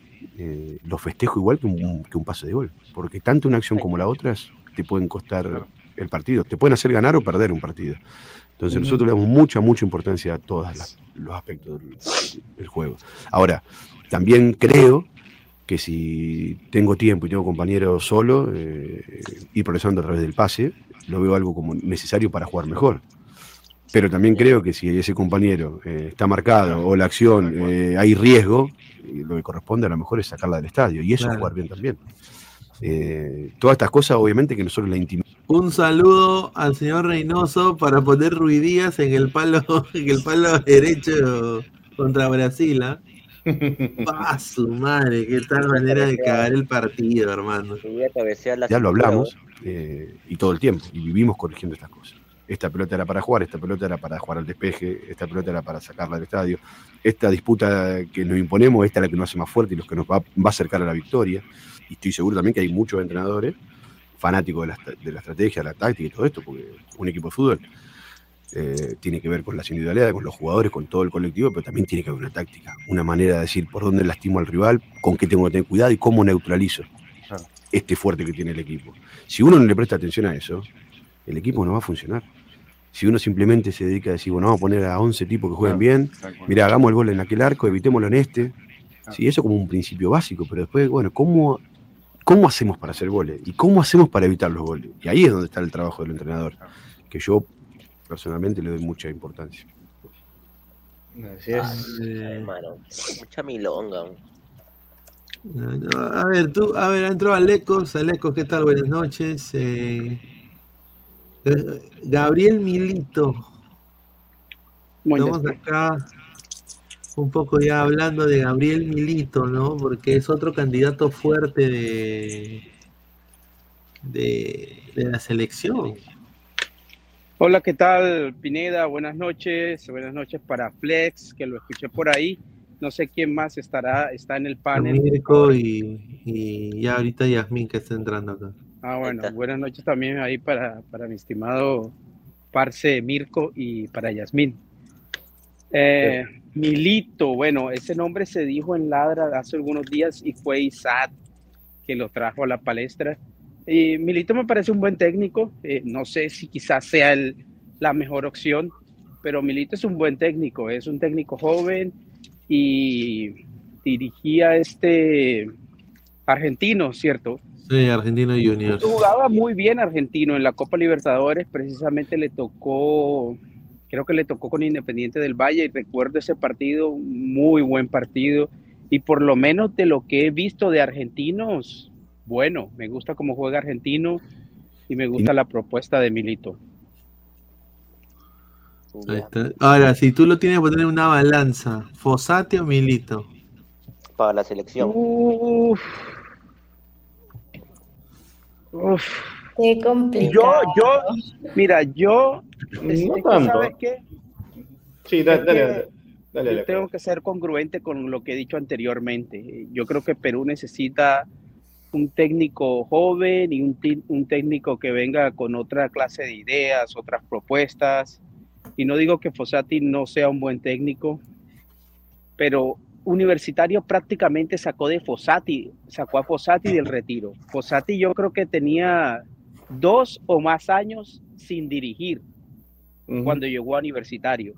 S19: eh, lo festejo igual que un, que pase de gol. Porque tanto una acción como la otra te pueden costar el partido. Te pueden hacer ganar o perder un partido. Entonces nosotros le damos mucha, mucha importancia a todos los aspectos del, del juego. Ahora, también creo que si tengo tiempo y tengo compañeros solo, eh, ir progresando a través del pase, lo veo algo como necesario para jugar mejor. Pero también creo que si ese compañero eh, está marcado o la acción eh, hay riesgo, lo que corresponde a lo mejor es sacarla del estadio y eso es jugar bien también. Eh, todas estas cosas, obviamente, que nosotros la intimidamos.
S8: Un saludo al señor Reynoso para poner ruidías en el palo, en el palo derecho contra Brasil. ¡Ah, su madre! ¡Qué tal manera de cagar el partido, hermano!
S19: Ya lo hablamos eh, y todo el tiempo, y vivimos corrigiendo estas cosas. Esta pelota era para jugar, esta pelota era para jugar al despeje, esta pelota era para sacarla del estadio. Esta disputa que nos imponemos, esta es la que nos hace más fuerte y los que nos va, va a acercar a la victoria. Y estoy seguro también que hay muchos entrenadores fanáticos de la, de la estrategia, la táctica y todo esto, porque un equipo de fútbol eh, tiene que ver con las individualidades, con los jugadores, con todo el colectivo, pero también tiene que haber una táctica, una manera de decir por dónde lastimo al rival, con qué tengo que tener cuidado y cómo neutralizo este fuerte que tiene el equipo. Si uno no le presta atención a eso, el equipo no va a funcionar. Si uno simplemente se dedica a decir, bueno, vamos a poner a 11 tipos que jueguen bien, mira, hagamos el gol en aquel arco, evitémoslo en este. Sí, eso como un principio básico, pero después, bueno, ¿cómo, ¿cómo hacemos para hacer goles? ¿Y cómo hacemos para evitar los goles? Y ahí es donde está el trabajo del entrenador, que yo personalmente le doy mucha importancia.
S14: Así es.
S15: Hermano, mucha milonga.
S8: No, no, A ver, tú, a ver, entró Alecos. Alecos, ¿qué tal? Buenas noches. Eh, Gabriel Milito. Estamos acá un poco ya hablando de Gabriel Milito, ¿no? Porque es otro candidato fuerte de, de, de la selección.
S20: Hola, ¿qué tal, Pineda? Buenas noches. Buenas noches para Flex, que lo escuché por ahí. No sé quién más estará, está en el panel.
S8: Mirko y, y ya ahorita Yasmin que está entrando acá.
S20: Ah, bueno, buenas noches también ahí para, para mi estimado Parce Mirko y para Yasmín. Eh, Milito, bueno, ese nombre se dijo en Ladra hace algunos días y fue Isaac que lo trajo a la palestra. Y Milito me parece un buen técnico, eh, no sé si quizás sea el- la mejor opción, pero Milito es un buen técnico, es un técnico joven y dirigía este argentino, ¿cierto?
S8: Sí, Argentino Juniors.
S20: Jugaba muy bien argentino en la Copa Libertadores, precisamente le tocó, creo que le tocó con Independiente del Valle y recuerdo ese partido, muy buen partido y por lo menos de lo que he visto de argentinos, bueno, me gusta cómo juega argentino y me gusta la propuesta de Milito.
S8: Ahí está. Ahora, si tú lo tienes que poner en una balanza, ¿Fosati o Milito?
S15: Para la selección.
S20: Uf. Uf.
S10: Qué
S20: Yo,
S10: complicado.
S20: yo, mira, yo, es-
S14: No
S20: es que,
S14: tanto.
S20: ¿sabes qué?
S14: Sí, dale,
S20: que
S14: dale, dale,
S20: tengo que ser congruente con lo que he dicho anteriormente. Yo creo que Perú necesita un técnico joven y un, un técnico que venga con otra clase de ideas, otras propuestas. Y no digo que Fossati no sea un buen técnico, pero Universitario prácticamente sacó de Fossati, sacó a Fossati del retiro. Fossati yo creo que tenía dos o más años sin dirigir cuando llegó a Universitario.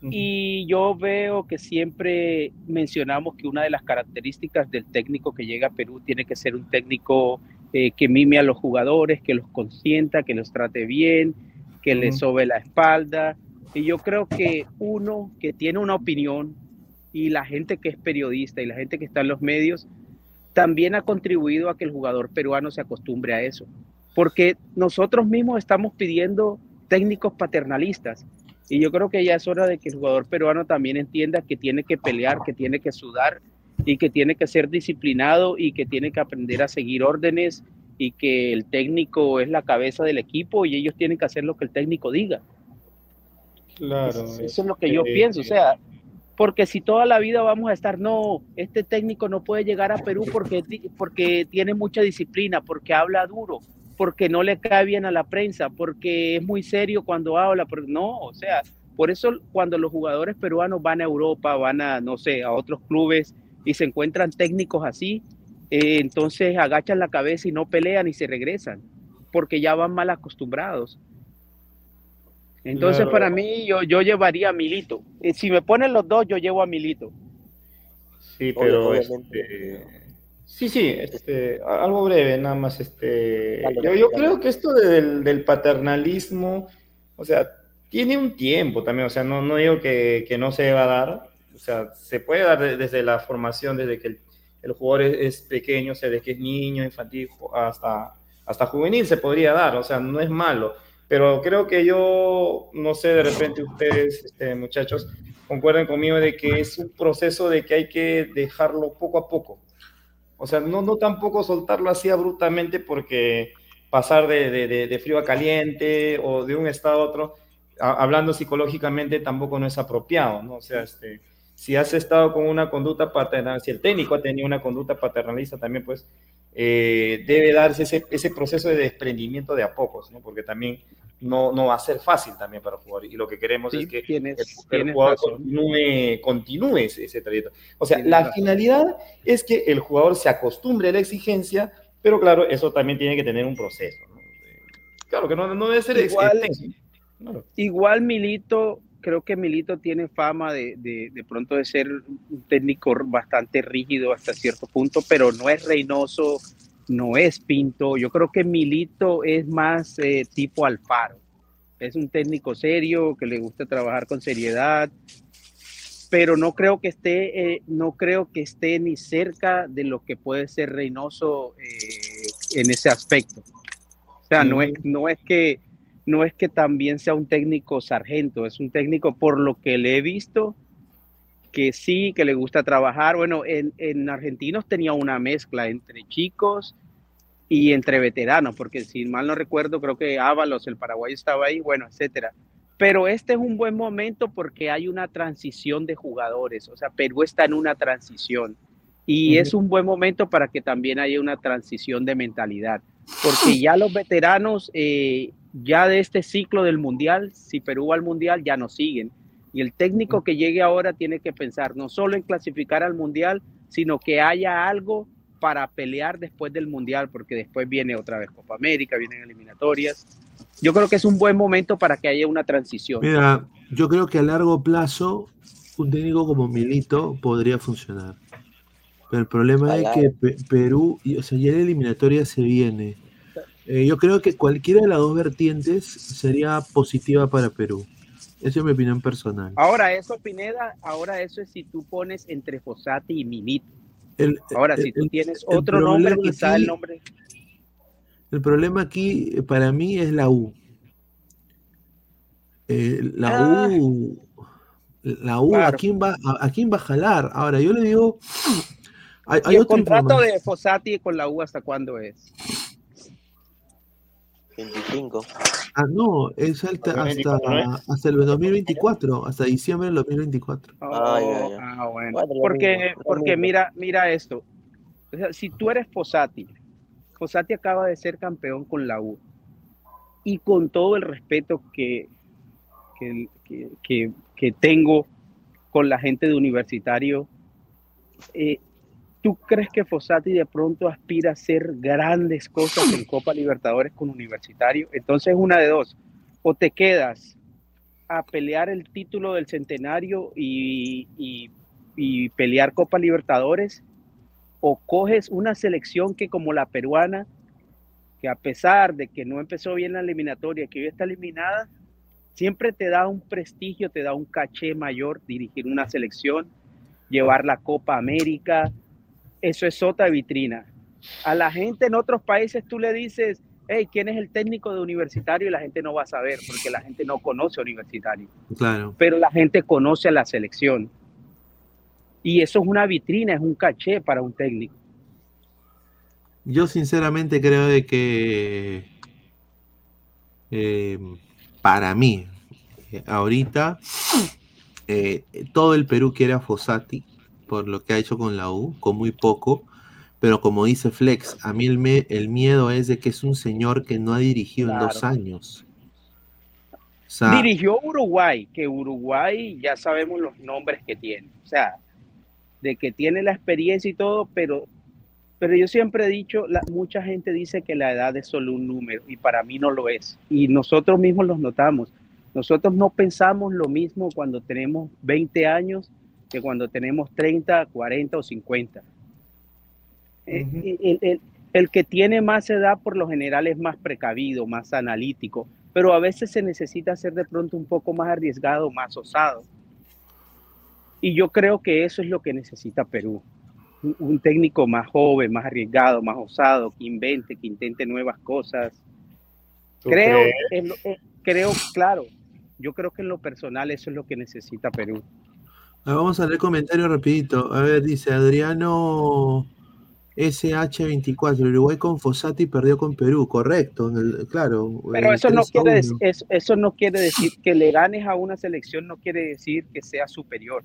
S20: Y yo veo que siempre mencionamos que una de las características del técnico que llega a Perú tiene que ser un técnico eh, que mime a los jugadores, que los consienta, que los trate bien, que les sobe la espalda. Y yo creo que uno que tiene una opinión y la gente que es periodista y la gente que está en los medios también ha contribuido a que el jugador peruano se acostumbre a eso. Porque nosotros mismos estamos pidiendo técnicos paternalistas. Y yo creo que ya es hora de que el jugador peruano también entienda que tiene que pelear, que tiene que sudar y que tiene que ser disciplinado y que tiene que aprender a seguir órdenes y que el técnico es la cabeza del equipo y ellos tienen que hacer lo que el técnico diga.
S14: Claro.
S20: Eso es lo que yo
S14: este,
S20: pienso, o sea, porque si toda la vida vamos a estar, no, este técnico no puede llegar a Perú porque, porque tiene mucha disciplina, porque habla duro, porque no le cae bien a la prensa, porque es muy serio cuando habla, pero no, o sea, por eso cuando los jugadores peruanos van a Europa, van a, no sé, a otros clubes y se encuentran técnicos así, eh, entonces agachan la cabeza y no pelean y se regresan, porque ya van mal acostumbrados. Entonces,
S14: Claro.
S20: para mí, yo, yo llevaría a Milito. Eh, Si me ponen los dos, yo llevo a Milito.
S14: Sí, pero
S20: obviamente.
S14: este, sí, sí, este, a- algo breve, nada más. Este,
S20: Dale,
S14: yo, yo
S20: dale.
S14: creo que esto de- del, del paternalismo, o sea, tiene un tiempo también, o sea, no, no digo que, que no se deba dar, o sea, se puede dar de- desde la formación, desde que el, el jugador es, es pequeño, o sea, desde que es niño, infantil, hasta, hasta juvenil se podría dar, o sea, no es malo. Pero creo que yo, no sé, de repente ustedes, este, muchachos, concuerden conmigo de que es un proceso de que hay que dejarlo poco a poco. O sea, no, no tampoco soltarlo así abruptamente porque pasar de, de- de- frío a caliente o de un estado a otro, hablando psicológicamente, tampoco no es apropiado, ¿no? O sea, este, si has estado con una conducta paternal, si el técnico ha tenido una conducta paternalista también, pues eh, debe darse ese, ese proceso de desprendimiento de a pocos, ¿no? Porque también no, no va a ser fácil también para el jugador. Y lo que queremos
S20: Sí,
S14: es que
S20: tienes-
S14: el, jugador continúe, continúe ese, ese trayecto. O sea,
S20: Tienes
S14: la
S20: razón.
S14: finalidad es que el jugador se acostumbre a la exigencia, pero claro, eso también tiene que tener un proceso. ¿no? Claro, que no, no debe ser
S20: Igual-.
S14: Claro.
S20: Igual Milito, creo que Milito tiene fama de, de, de pronto de ser un técnico bastante rígido hasta cierto punto, pero no es Reynoso, no es Pinto. Yo creo que Milito es más eh, tipo Alfaro. Es un técnico serio que le gusta trabajar con seriedad, pero no creo que esté, eh, no creo que esté ni cerca de lo que puede ser Reynoso eh, en ese aspecto. O sea, no es, no es que no es que también sea un técnico sargento, es un técnico por lo que le he visto que sí, que le gusta trabajar. Bueno, en, en Argentinos tenía una mezcla entre chicos y entre veteranos, porque si mal no recuerdo, creo que Ábalos, el paraguayo, estaba ahí, bueno, etcétera. Pero este es un buen momento porque hay una transición de jugadores, o sea, Perú está en una transición y es un buen momento para que también haya una transición de mentalidad, porque ya los veteranos, eh, ya de este ciclo del Mundial, si Perú va al Mundial, ya no siguen. Y el técnico que llegue ahora tiene que pensar no solo en clasificar al Mundial, sino que haya algo para pelear después del Mundial, porque después viene otra vez Copa América, vienen eliminatorias. Yo creo que es un buen momento para que haya una transición.
S8: Mira, yo creo que a largo plazo un técnico como Milito podría funcionar. Pero el problema es que Pe- Perú, o sea, ya la eliminatoria se viene. Eh, yo creo que cualquiera de las dos vertientes sería positiva para Perú. Esa es mi opinión personal.
S20: Ahora eso, Pineda, ahora eso es si tú pones entre Fossati y Milito.
S8: El-
S20: Ahora,
S8: el-
S20: si tú tienes
S8: el
S20: otro nombre, quizá
S8: aquí-
S20: el nombre...
S8: El problema aquí eh, para mí es la U. Eh, la
S20: Ah.
S8: U, la U, ¿a quién va, a, a quién va a jalar? Ahora, yo le digo, hay,
S20: ¿Y
S8: hay
S20: el contrato de Fossati con la U hasta cuándo es?
S15: 25.
S8: Ah, no, es hasta, hasta,
S20: 2024,
S8: hasta el 2024, hasta diciembre del 2024.
S20: Oh,
S15: ya, ya.
S20: ah, bueno. Porque, porque mira, mira esto. O sea, si tú eres Fossati, Fossati acaba de ser campeón con la U. Y con todo el respeto que, que, que- que- que tengo con la gente de universitario, eh, ¿tú crees que Fossati de pronto aspira a hacer grandes cosas en Copa Libertadores con Universitario? Entonces, una de dos. O te quedas a pelear el título del centenario y, y- y pelear Copa Libertadores, o coges una selección que como la peruana, que a pesar de que no empezó bien la eliminatoria, que hoy está eliminada, siempre te da un prestigio, te da un caché mayor dirigir una selección, llevar la Copa América, eso es otra vitrina. A la gente en otros países tú le dices, hey, ¿quién es el técnico de universitario? Y la gente no va a saber, porque la gente no conoce a universitario
S8: Claro.
S20: pero la gente conoce a la selección. Y eso es una vitrina, es un caché para un técnico.
S8: Yo sinceramente creo de que eh, para mí, eh, ahorita, eh, todo el Perú quiere a Fossati por lo que ha hecho con la U, con muy poco, pero como dice Flex, a mí el, me- el miedo es de que es un señor que no ha dirigido en dos años. O sea,
S20: Dirigió Uruguay, que Uruguay ya sabemos los nombres que tiene. O sea, de que tiene la experiencia y todo, pero, pero yo siempre he dicho, la, mucha gente dice que la edad es solo un número y para mí no lo es. Y nosotros mismos los notamos. Nosotros no pensamos lo mismo cuando tenemos 20 años que cuando tenemos 30, 40 o 50. Eh, el, el- el que tiene más edad por lo general es más precavido, más analítico, pero a veces se necesita ser de pronto un poco más arriesgado, más osado. Y yo creo que eso es lo que necesita Perú. Un, un técnico más joven, más arriesgado, más osado, que invente, que intente nuevas cosas.
S14: ¿Tú
S20: Creo, en lo- eh, creo, claro, yo creo que en lo personal eso es lo que necesita Perú.
S8: Vamos a leer comentarios rapidito. A ver, dice Adriano SH24, Uruguay con Fossati perdió con Perú, correcto, en el- claro.
S20: Pero eso no
S8: 3 a
S20: quiere
S8: 1.
S20: decir, eso, eso no quiere decir que le ganes a una selección, no quiere decir que sea superior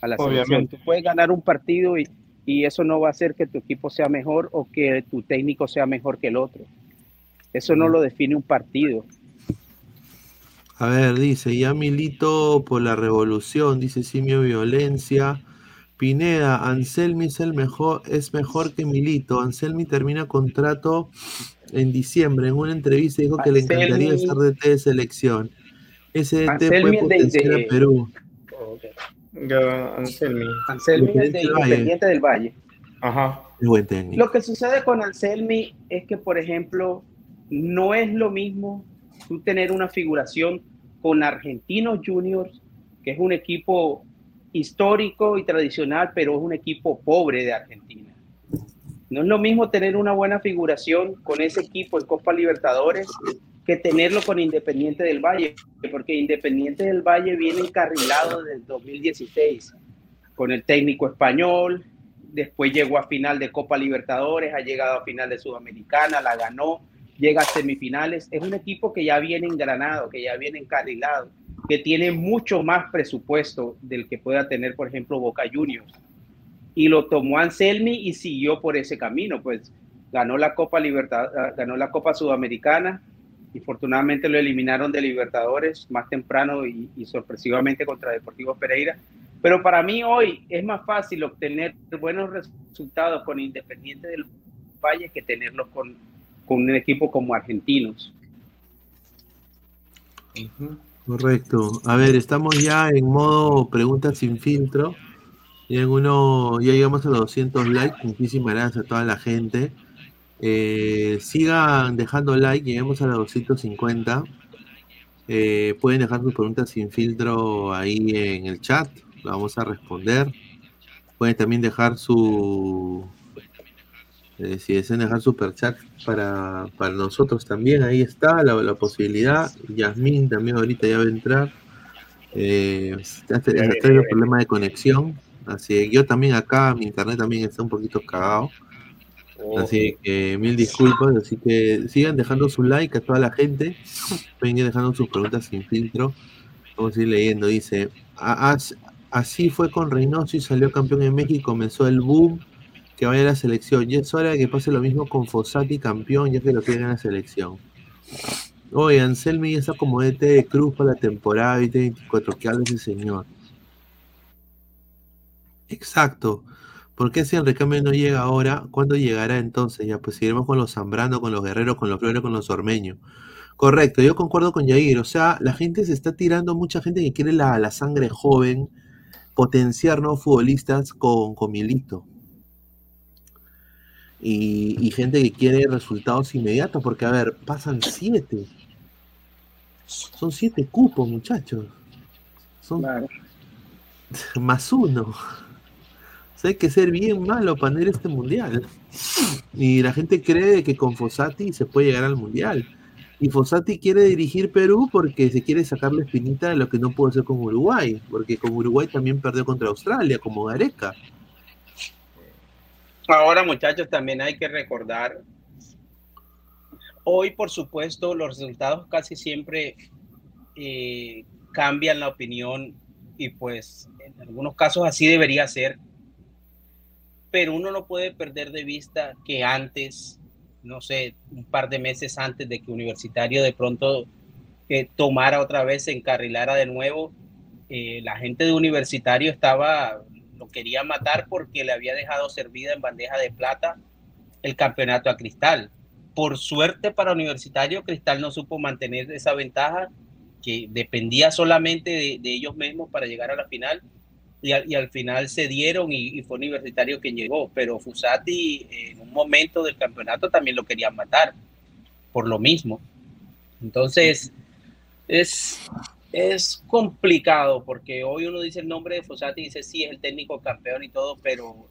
S20: a la selección.
S14: Obviamente.
S20: Tú puedes ganar un partido y, y eso no va a hacer que tu equipo sea mejor o que tu técnico sea mejor que el otro. Eso no lo define un partido.
S8: A ver, dice, ya milito por la revolución, dice Simio Violencia. Pineda, Anselmi es el mejor, es mejor que Milito. Anselmi termina contrato en diciembre. En una entrevista dijo que le encantaría ser DT de selección. Ese DT
S20: Anselmi
S8: puede
S20: es de-
S8: a Perú.
S14: Anselmi.
S20: Anselmi es de
S8: Independiente del Valle.
S20: Independiente del Valle.
S14: Ajá.
S8: Es buen técnico.
S20: Lo que sucede con Anselmi es que, por ejemplo, no es lo mismo tú tener una figuración con Argentinos Juniors, que es un equipo histórico y tradicional, pero es un equipo pobre de Argentina. No es lo mismo tener una buena figuración con ese equipo en Copa Libertadores que tenerlo con Independiente del Valle, porque Independiente del Valle viene encarrilado desde el 2016 con el técnico español, después llegó a final de Copa Libertadores, ha llegado a final de Sudamericana, la ganó, llega a semifinales. Es un equipo que ya viene engranado, que ya viene encarrilado, que tiene mucho más presupuesto del que pueda tener, por ejemplo, Boca Juniors. Y lo tomó Anselmi y siguió por ese camino, pues ganó la Copa Libertad, ganó la Copa Sudamericana y afortunadamente lo eliminaron de Libertadores más temprano y, y sorpresivamente contra Deportivo Pereira. Pero para mí hoy es más fácil obtener buenos resultados con Independiente del Valle que tenerlos con, con un equipo como Argentinos.
S8: Correcto. A ver, estamos ya en modo preguntas sin filtro. Ya, en ya llegamos a los 200 likes. Muchísimas gracias a toda la gente. Eh, sigan dejando like. Lleguemos a los 250. Eh, pueden dejar sus preguntas sin filtro ahí en el chat. La vamos a responder. Pueden también dejar su. Eh, si desean dejar super chat para, para nosotros también, ahí está la, la posibilidad. Yasmín también ahorita ya va a entrar. Eh, está, teniendo
S14: ya viene.
S8: problema de conexión. Así que yo también acá, mi internet también está un poquito cagado. Así que mil disculpas. Así que sigan dejando su like a toda la gente. Ir dejando sus preguntas sin filtro. Vamos a ir leyendo. Dice: "A- as- Así fue con Reynoso y salió campeón en México. Comenzó el boom. Que vaya a la selección. Y es hora de que pase lo mismo con Fossati campeón, ya que lo quieren en la selección. Oye, Anselmi ya está como DT de Cruz para la temporada 2024. ¿Qué habla ese señor? Exacto. ¿Por qué si el recambio no llega ahora? ¿Cuándo llegará entonces? Ya pues seguiremos con los Zambrano, con los Guerreros, con los Flores, con los Ormeños. Correcto, yo concuerdo con Yair. O sea, la gente se está tirando, mucha gente que quiere la, la sangre joven, potenciar nuevos futbolistas con, con Milito. Y, y gente que quiere resultados inmediatos, porque a ver, pasan siete. Son siete cupos, muchachos. Son más uno. O sea, hay que ser bien malo para tener este mundial. Y la gente cree que con Fossati se puede llegar al mundial. Y Fossati quiere dirigir Perú porque se quiere sacar la espinita de lo que no pudo hacer con Uruguay. Porque con Uruguay también perdió contra Australia, como Gareca.
S20: Ahora, muchachos, también hay que recordar, hoy, por supuesto, los resultados casi siempre eh, cambian la opinión y pues en algunos casos así debería ser, pero uno no puede perder de vista que antes, no sé, un par de meses antes de que Universitario de pronto eh, tomara otra vez, se encarrilara de nuevo, eh, la gente de Universitario estaba lo quería matar porque le había dejado servida en bandeja de plata el campeonato a Cristal. Por suerte para Universitario, Cristal no supo mantener esa ventaja que dependía solamente de, ellos mismos para llegar a la final y al, y al final se dieron y, y fue Universitario quien llegó, pero Fusati en un momento del campeonato también lo querían matar por lo mismo. Entonces, es, es complicado porque hoy uno dice el nombre de Fossati y dice sí, es el técnico campeón y todo, pero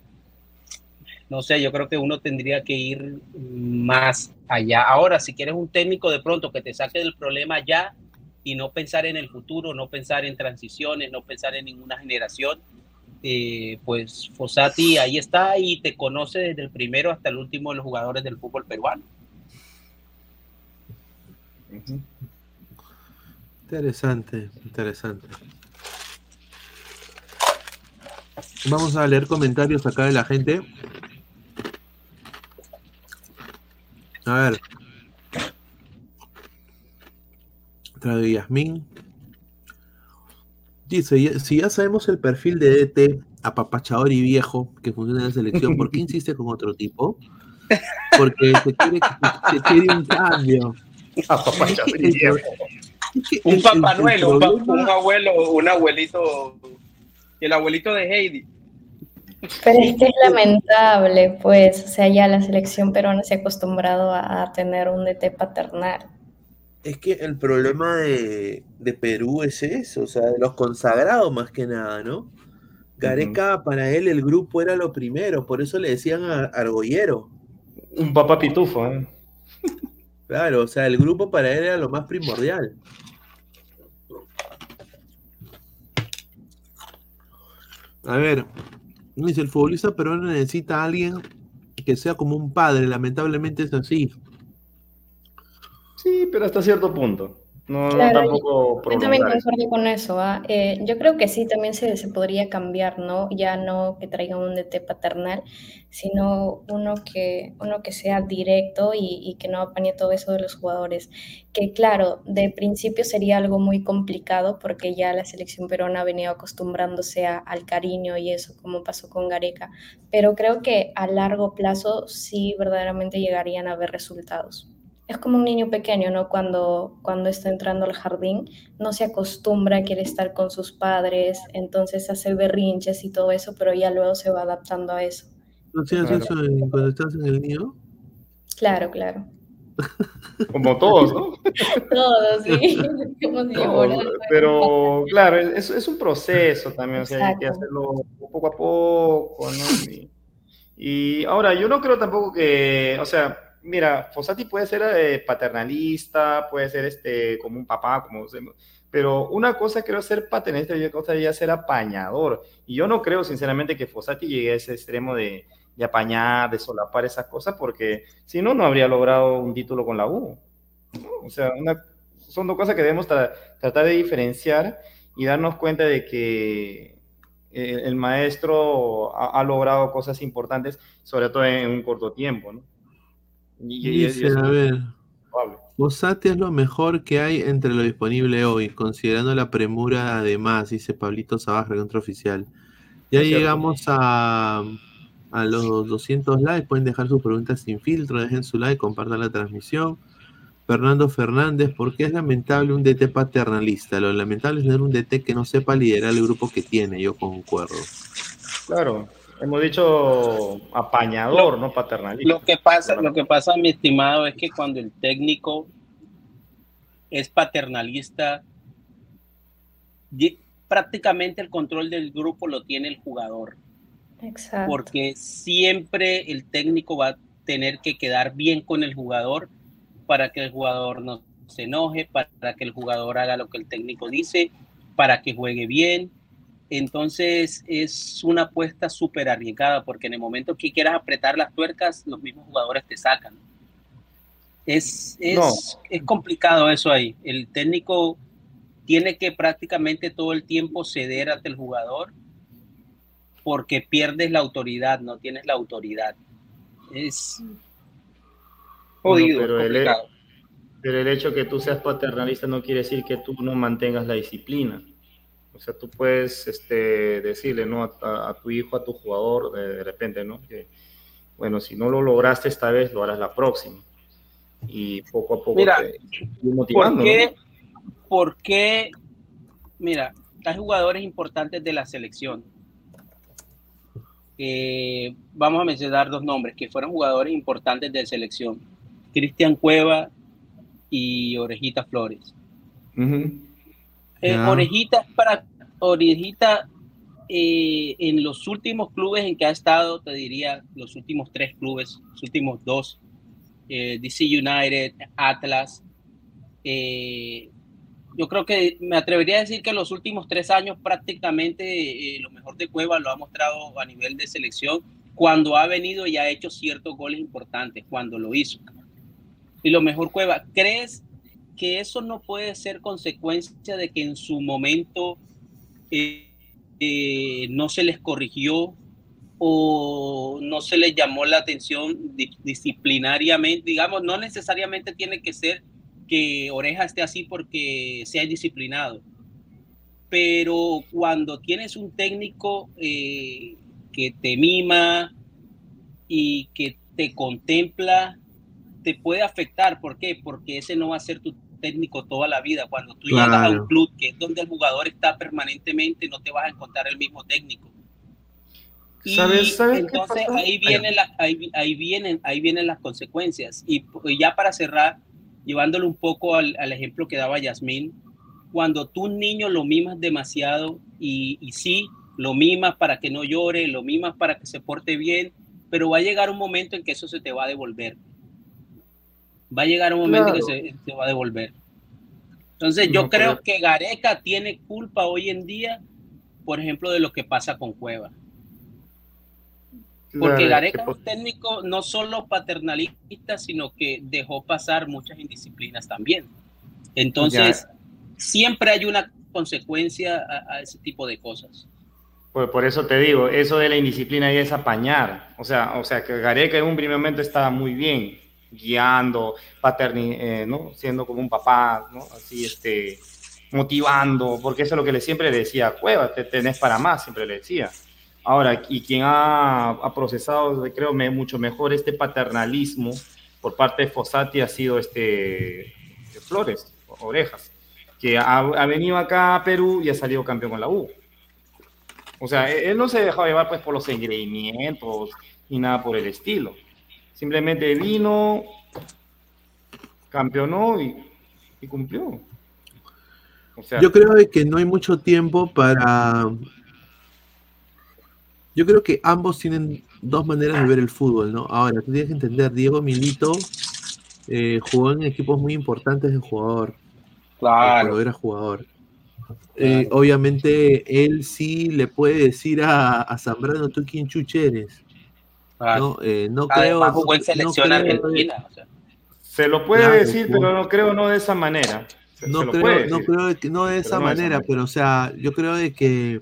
S20: no sé, yo creo que uno tendría que ir más allá. Ahora, si quieres un técnico de pronto que te saque del problema ya y no pensar en el futuro, no pensar en transiciones, no pensar en ninguna generación, eh, pues Fossati ahí está y te conoce desde el primero hasta el último de los jugadores del fútbol peruano.
S8: Interesante, interesante. Vamos a leer comentarios acá de la gente. A ver. Trae Yasmín. Dice, si ya sabemos el perfil de DT apapachador y viejo que funciona en la selección, ¿por qué insiste con otro tipo? Porque se quiere, se quiere un cambio.
S20: Apapachador y viejo. Un
S8: el-
S20: Papá
S8: el
S20: Noel, un, pa-
S8: problema-
S20: un abuelo, un abuelito, el abuelito de Heidi.
S10: Pero es que es lamentable, pues, o sea, ya la selección peruana se ha acostumbrado a, a tener un DT paternal.
S8: Es que el problema de, de Perú es eso, o sea, de los consagrados más que nada, ¿no? Gareca, para él el grupo era lo primero, por eso le decían a Argollero.
S14: Un papá pitufo, ¿eh?
S8: Claro, o sea, el grupo para él era lo más primordial. A ver, dice, el futbolista peruano necesita a alguien que sea como un padre, lamentablemente es así.
S14: Sí, pero hasta cierto punto. No, no
S10: Claro,
S14: tampoco
S10: Yo también concuerdo con eso. ¿ah? Eh, yo creo que sí, también se, se podría cambiar, ¿no? Ya no que traiga un DT paternal, sino uno que, uno que sea directo y, y que no apañe todo eso de los jugadores. Que claro, de principio sería algo muy complicado porque ya la selección peruana ha venido acostumbrándose a- al cariño y eso, como pasó con Gareca. Pero creo que a largo plazo sí verdaderamente llegarían a ver resultados. Es como un niño pequeño, ¿no? Cuando, cuando está entrando al jardín, no se acostumbra, quiere estar con sus padres, entonces hace berrinches y todo eso, pero ya luego se va adaptando a eso.
S8: ¿No hacías
S14: Claro.
S8: eso en- cuando estás en el nido?
S10: Claro, claro.
S14: Como todos, ¿no?
S10: Todo, sí. Como si
S14: No,
S10: fuera-
S14: pero claro, es, es un proceso también, o sea, hay que hacerlo poco a poco, ¿no? Y, y ahora, yo no creo tampoco que, o sea, mira, Fossati puede ser eh, paternalista, puede ser este, como un papá, como pero una cosa creo ser paternalista y otra ya ser apañador. Y yo no creo, sinceramente, que Fossati llegue a ese extremo de, de apañar, de solapar esas cosas, porque si no, no habría logrado un título con la U. O sea, una, son dos cosas que debemos tra- tratar de diferenciar y darnos cuenta de que el, el maestro ha, ha logrado cosas importantes, sobre todo en un corto tiempo, ¿no? Y- y- y
S8: Dice, a
S14: es
S8: ver. Fossati es lo mejor que hay entre lo disponible hoy, considerando la premura además, dice Pablito Zabarra, contraoficial. Ya
S14: Es cierto.
S8: llegamos a, a los 200 likes, pueden dejar sus preguntas sin filtro, dejen su like, compartan la transmisión. Fernando Fernández, ¿por qué es lamentable un DT paternalista? Lo lamentable es tener un DT que no sepa liderar el grupo que tiene, yo concuerdo.
S14: Claro, hemos dicho apañador, no paternalista.
S20: Lo que pasa, lo que pasa, mi estimado, es que cuando el técnico es paternalista, prácticamente el control del grupo lo tiene el jugador,
S10: Exacto.
S20: porque siempre el técnico va a tener que quedar bien con el jugador para que el jugador no se enoje, para que el jugador haga lo que el técnico dice, para que juegue bien. Entonces es una apuesta súper arriesgada porque en el momento que quieras apretar las tuercas, los mismos jugadores te sacan. Es, es,
S14: No.
S20: es complicado eso ahí. El técnico tiene que prácticamente todo el tiempo ceder ante el jugador porque pierdes la autoridad, no tienes la autoridad. Es jodido,
S14: Bueno, pero, el,
S20: complicado.
S14: pero el hecho que tú seas paternalista no quiere decir que tú no mantengas la disciplina. O sea, tú puedes este, decirle ¿no? a, a tu hijo, a tu jugador, de, de repente, ¿no? Que, bueno, si no lo lograste esta vez, lo harás la próxima. Y poco a poco
S20: Mira,
S14: te motivando.
S20: ¿Por qué?
S14: ¿no?
S20: ¿Por qué? Mira, hay jugadores importantes de la selección. Eh, vamos a mencionar dos nombres que fueron jugadores importantes de selección. Cristian Cueva y Orejita Flores.
S14: Ujú.
S20: Eh, para Orejita eh, en los últimos clubes en que ha estado, te diría los últimos tres clubes, los últimos dos, eh, DC United, Atlas. eh, yo creo que me atrevería a decir que los últimos tres años prácticamente lo mejor de Cueva lo ha mostrado a nivel de selección cuando ha venido y ha hecho ciertos goles importantes, cuando lo hizo. Y lo mejor Cueva, ¿crees que eso no puede ser consecuencia de que en su momento eh, eh, no se les corrigió o no se les llamó la atención di- disciplinariamente? Digamos, no necesariamente tiene que ser que Oreja esté así porque sea indisciplinado, pero cuando tienes un técnico eh, que te mima y que te contempla, te puede afectar. ¿Por qué? Porque ese no va a ser tu técnico toda la vida. Cuando tú llegas a un club que es donde el jugador está permanentemente, no te vas a encontrar el mismo técnico. Y
S14: ¿Sabes-
S20: entonces ahí vienen, las, ahí, ahí vienen, ahí vienen las consecuencias. Y, y ya para cerrar, llevándolo un poco al, al ejemplo que daba Yasmín, cuando tú un niño lo mimas demasiado y, y sí, lo mimas para que no llore, lo mimas para que se porte bien, pero va a llegar un momento en que eso se te va a devolver. Va a llegar un momento
S14: Claro.
S20: que se te va a devolver. Entonces yo
S14: No,
S20: creo
S14: pero-
S20: que Gareca tiene culpa hoy en día, por ejemplo, de lo que pasa con Cueva. Porque Gareca es un técnico no solo paternalista, sino que dejó pasar muchas indisciplinas también. Entonces, siempre hay una consecuencia a, a ese tipo de cosas.
S14: Por, por eso te digo, eso de la indisciplina ya es apañar. O sea, o sea que Gareca en un primer momento estaba muy bien, guiando, eh, ¿no? siendo como un papá, ¿no? así este, motivando, porque eso es lo que le siempre le decía Cueva, te tenés para más, siempre le decía. Ahora, y quien ha, ha procesado, creo, me- mucho mejor este paternalismo por parte de Fossati ha sido este de Flores, Orejas, que ha, ha venido acá a Perú y ha salido campeón con la U. O sea, él no se dejó llevar pues por los engreimientos ni nada por el estilo. Simplemente vino, campeonó y, y cumplió. O sea,
S8: Yo creo que no hay mucho tiempo para. Yo creo que ambos tienen dos maneras de ver el fútbol, ¿no? Ahora, tú tienes que entender, Diego Milito eh, jugó en equipos muy importantes de jugador.
S20: Claro.
S8: Cuando era jugador. Eh, obviamente, él sí le puede decir a, a Zambrano, ¿tú quién chuche eres? No, eh, no creo.
S20: Además jugó en
S8: no
S20: selección
S8: creo-
S20: argentina. o sea.
S14: se lo puede
S8: Claro,
S14: decir,
S8: pues.
S14: pero no creo no de esa manera. Se-
S8: No
S14: se
S8: creo, no creo de que, no de esa
S14: no de esa
S8: manera, pero o sea, yo creo de que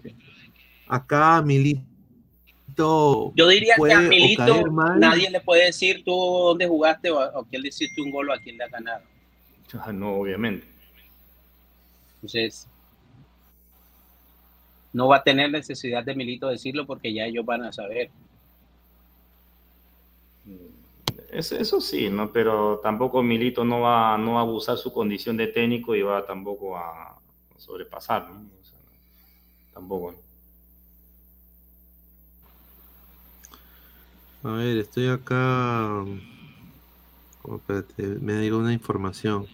S8: acá Milito
S20: Yo diría
S8: puede
S20: que a Milito nadie le puede decir tú dónde jugaste o, o quién le hiciste un gol o a quién le ha ganado.
S14: Ah, No, obviamente.
S20: Entonces, no va a tener necesidad de Milito decirlo porque ya ellos van a saber.
S14: Eso, eso sí, ¿no? Pero tampoco Milito no va, no a abusar su condición de técnico y va tampoco a sobrepasar, tampoco.
S8: A ver, estoy acá. espérate, me llegó una información.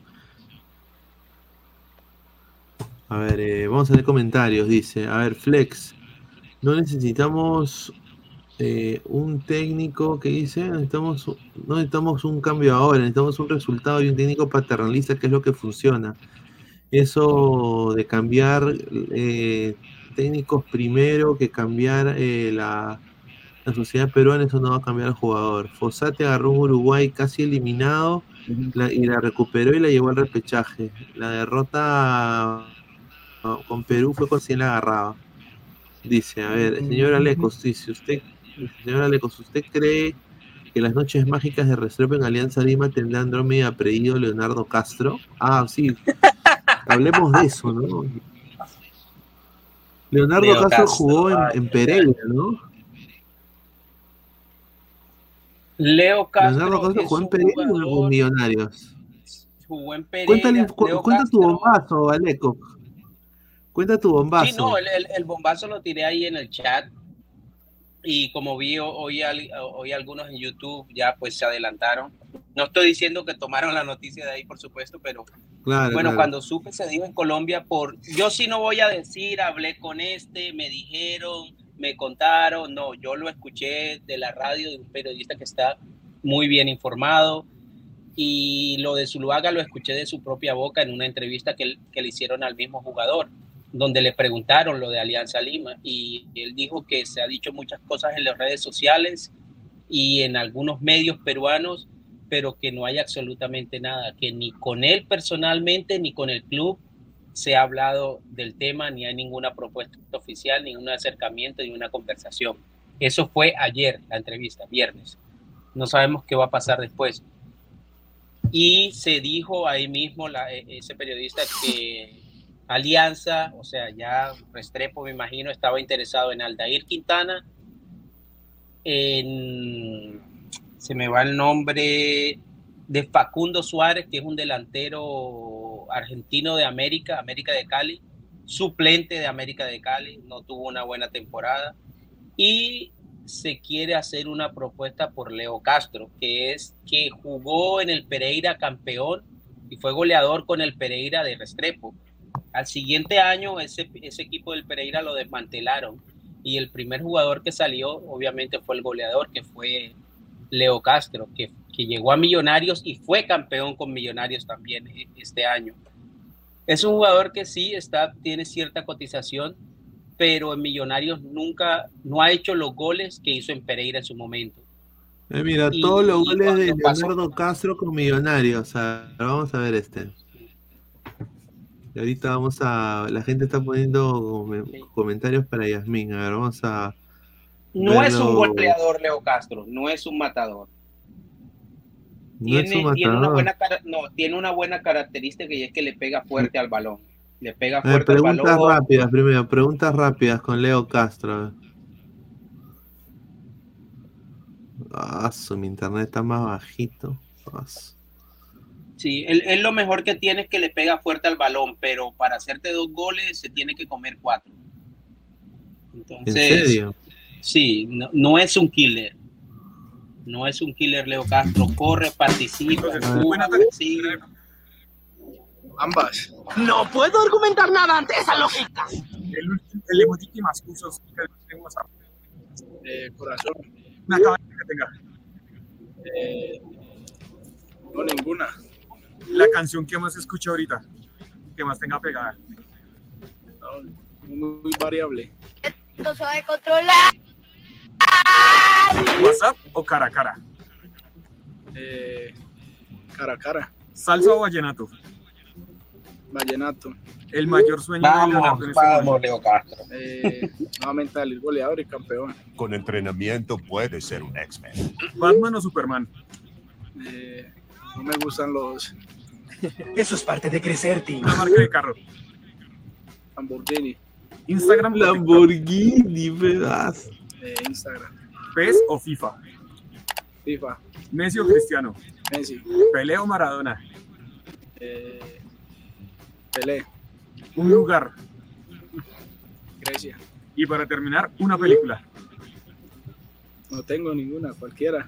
S8: A ver, eh, vamos a leer comentarios. Dice, a ver, Flex, no necesitamos eh, un técnico que dice, necesitamos, no necesitamos un cambio ahora, necesitamos un resultado y un técnico paternalista, que es lo que funciona. Eso de cambiar eh, técnicos primero que cambiar eh, la, la sociedad peruana, eso no va a cambiar al jugador. Fossati agarró un Uruguay casi eliminado la- y la recuperó y la llevó al repechaje. La derrota ah, con Perú fue con quien la agarraba. Dice, a ver, señor Alecos, dice usted, señor Alecos, ¿usted cree que las noches mágicas de Restrepo en Alianza Lima tendrán Andrómeda Predido Leonardo Castro? Ah, sí. Hablemos de eso, ¿no? Leonardo
S20: Leo
S8: Castro,
S20: Castro,
S8: jugó en, en Pereira, ¿no?
S20: Leo Castro
S8: Leonardo Castro jugó en Pereira o en Millonarios.
S20: jugó en Pereira.
S8: Cuéntale, cu-
S20: Leo
S8: cuenta tu bombazo, Aleco. Cuenta tu bombazo.
S20: Sí, no, el, el- el bombazo lo tiré ahí en el chat. Y como vi ho- hoy, hoy algunos en YouTube ya pues se adelantaron. No estoy diciendo que tomaron la noticia de ahí, por supuesto, pero
S8: Claro,
S20: bueno,
S8: claro.
S20: cuando supe se dijo en Colombia por... Yo sí no voy a decir, hablé con este, me dijeron, me contaron. No, yo lo escuché de la radio de un periodista que está muy bien informado. Y lo de Zuluaga lo escuché de su propia boca en una entrevista que, que le hicieron al mismo jugador, donde le preguntaron lo de Alianza Lima. Y él dijo que se ha dicho muchas cosas en las redes sociales y en algunos medios peruanos, pero que no hay absolutamente nada, que ni con él personalmente ni con el club se ha hablado del tema, ni hay ninguna propuesta oficial, ni un acercamiento, ni una conversación. Eso fue ayer, la entrevista, viernes. No sabemos qué va a pasar después. Y se dijo ahí mismo, e- ese periodista, que Alianza, o sea, ya Restrepo, me imagino, estaba interesado en Aldair Quintana, en, se me va el nombre de Facundo Suárez, que es un delantero argentino de América, América de Cali, suplente de América de Cali, no tuvo una buena temporada. Y se quiere hacer una propuesta por Leo Castro, que es que jugó en el Pereira campeón y fue goleador con el Pereira de Restrepo. Al siguiente año ese, ese equipo del Pereira lo desmantelaron y el primer jugador que salió obviamente fue el goleador, que fue Leo Castro, que, que llegó a Millonarios y fue campeón con Millonarios también e- este año. Es un jugador que sí está, tiene cierta cotización, pero en Millonarios nunca, no ha hecho los goles que hizo en Pereira en su momento.
S8: Eh, mira,
S20: Y-
S8: todos los goles de
S20: pasó-
S8: Leonardo Castro con Millonarios. A ver, vamos a ver este. Y ahorita vamos a. La gente está poniendo come- comentarios para Yasmín. A ver, vamos a.
S20: No es un goleador Leo Castro, no es un matador.
S8: No es
S20: Tiene,
S8: un
S20: tiene una
S8: matador.
S20: buena no, tiene una buena característica y es que le pega fuerte al balón. Le pega
S8: ver,
S20: fuerte al
S8: preguntas
S20: balón.
S8: rápidas primero. Preguntas rápidas con Leo Castro. ver. Ah, su mi internet está más bajito. Ah, su-
S20: Sí, él, él lo mejor que tiene es que le pega fuerte al balón, pero para hacerte dos goles se tiene que comer cuatro. Entonces,
S8: ¿En serio?
S20: Sí, no, no es un killer. No es un killer Leo Castro. Corre, participa.
S21: Ambas.
S22: No puedo argumentar nada ante esa lógica.
S21: El, el emoji que más usos que tengo WhatsApp. Eh, corazón. Una cabeza que tenga. Eh, no, ninguna. La canción que más escucho ahorita. Que más tenga pegada. No, muy variable.
S22: Va a controlar.
S21: ¿WhatsApp o cara a cara? Eh, cara a cara. ¿Salsa o vallenato? Vallenato. El mayor sueño de
S20: Vamos,
S21: en este
S20: vamos. Leo Castro.
S21: Eh, nuevamente salir goleador y campeón.
S23: Con entrenamiento puedes ser un X-Men.
S21: ¿Batman o Superman? Eh, no me gustan los.
S22: Eso es parte de crecer, Tim.
S21: Una marca de carro. Lamborghini. Instagram.
S8: Lamborghini, pedazo.
S21: Eh, Instagram. ¿PES o FIFA? FIFA. ¿Messi o Cristiano? Messi. ¿Pelé o Maradona? Eh, Pelé. Un lugar. Grecia. Y para terminar, una película. No tengo ninguna, cualquiera.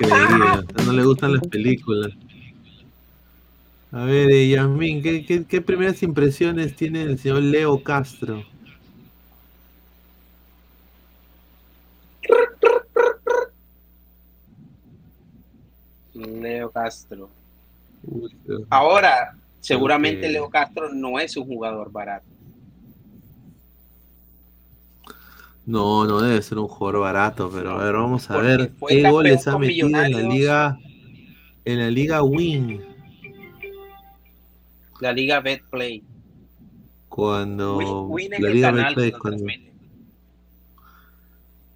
S8: Increíble. No le gustan las películas. A ver, eh, Yasmín, ¿qué, qué, qué primeras impresiones tiene el señor Leo Castro?
S20: Leo Castro. Ahora, seguramente. Leo Castro no es un jugador barato.
S8: No, no debe ser un jugador barato, pero a ver, vamos a
S20: Porque
S8: ver qué goles ha metido en la liga, en la liga Win,
S20: La Liga Betplay.
S8: cuando
S20: Win- Win en
S8: la
S20: el
S8: liga
S20: canal
S8: Betplay, cuando-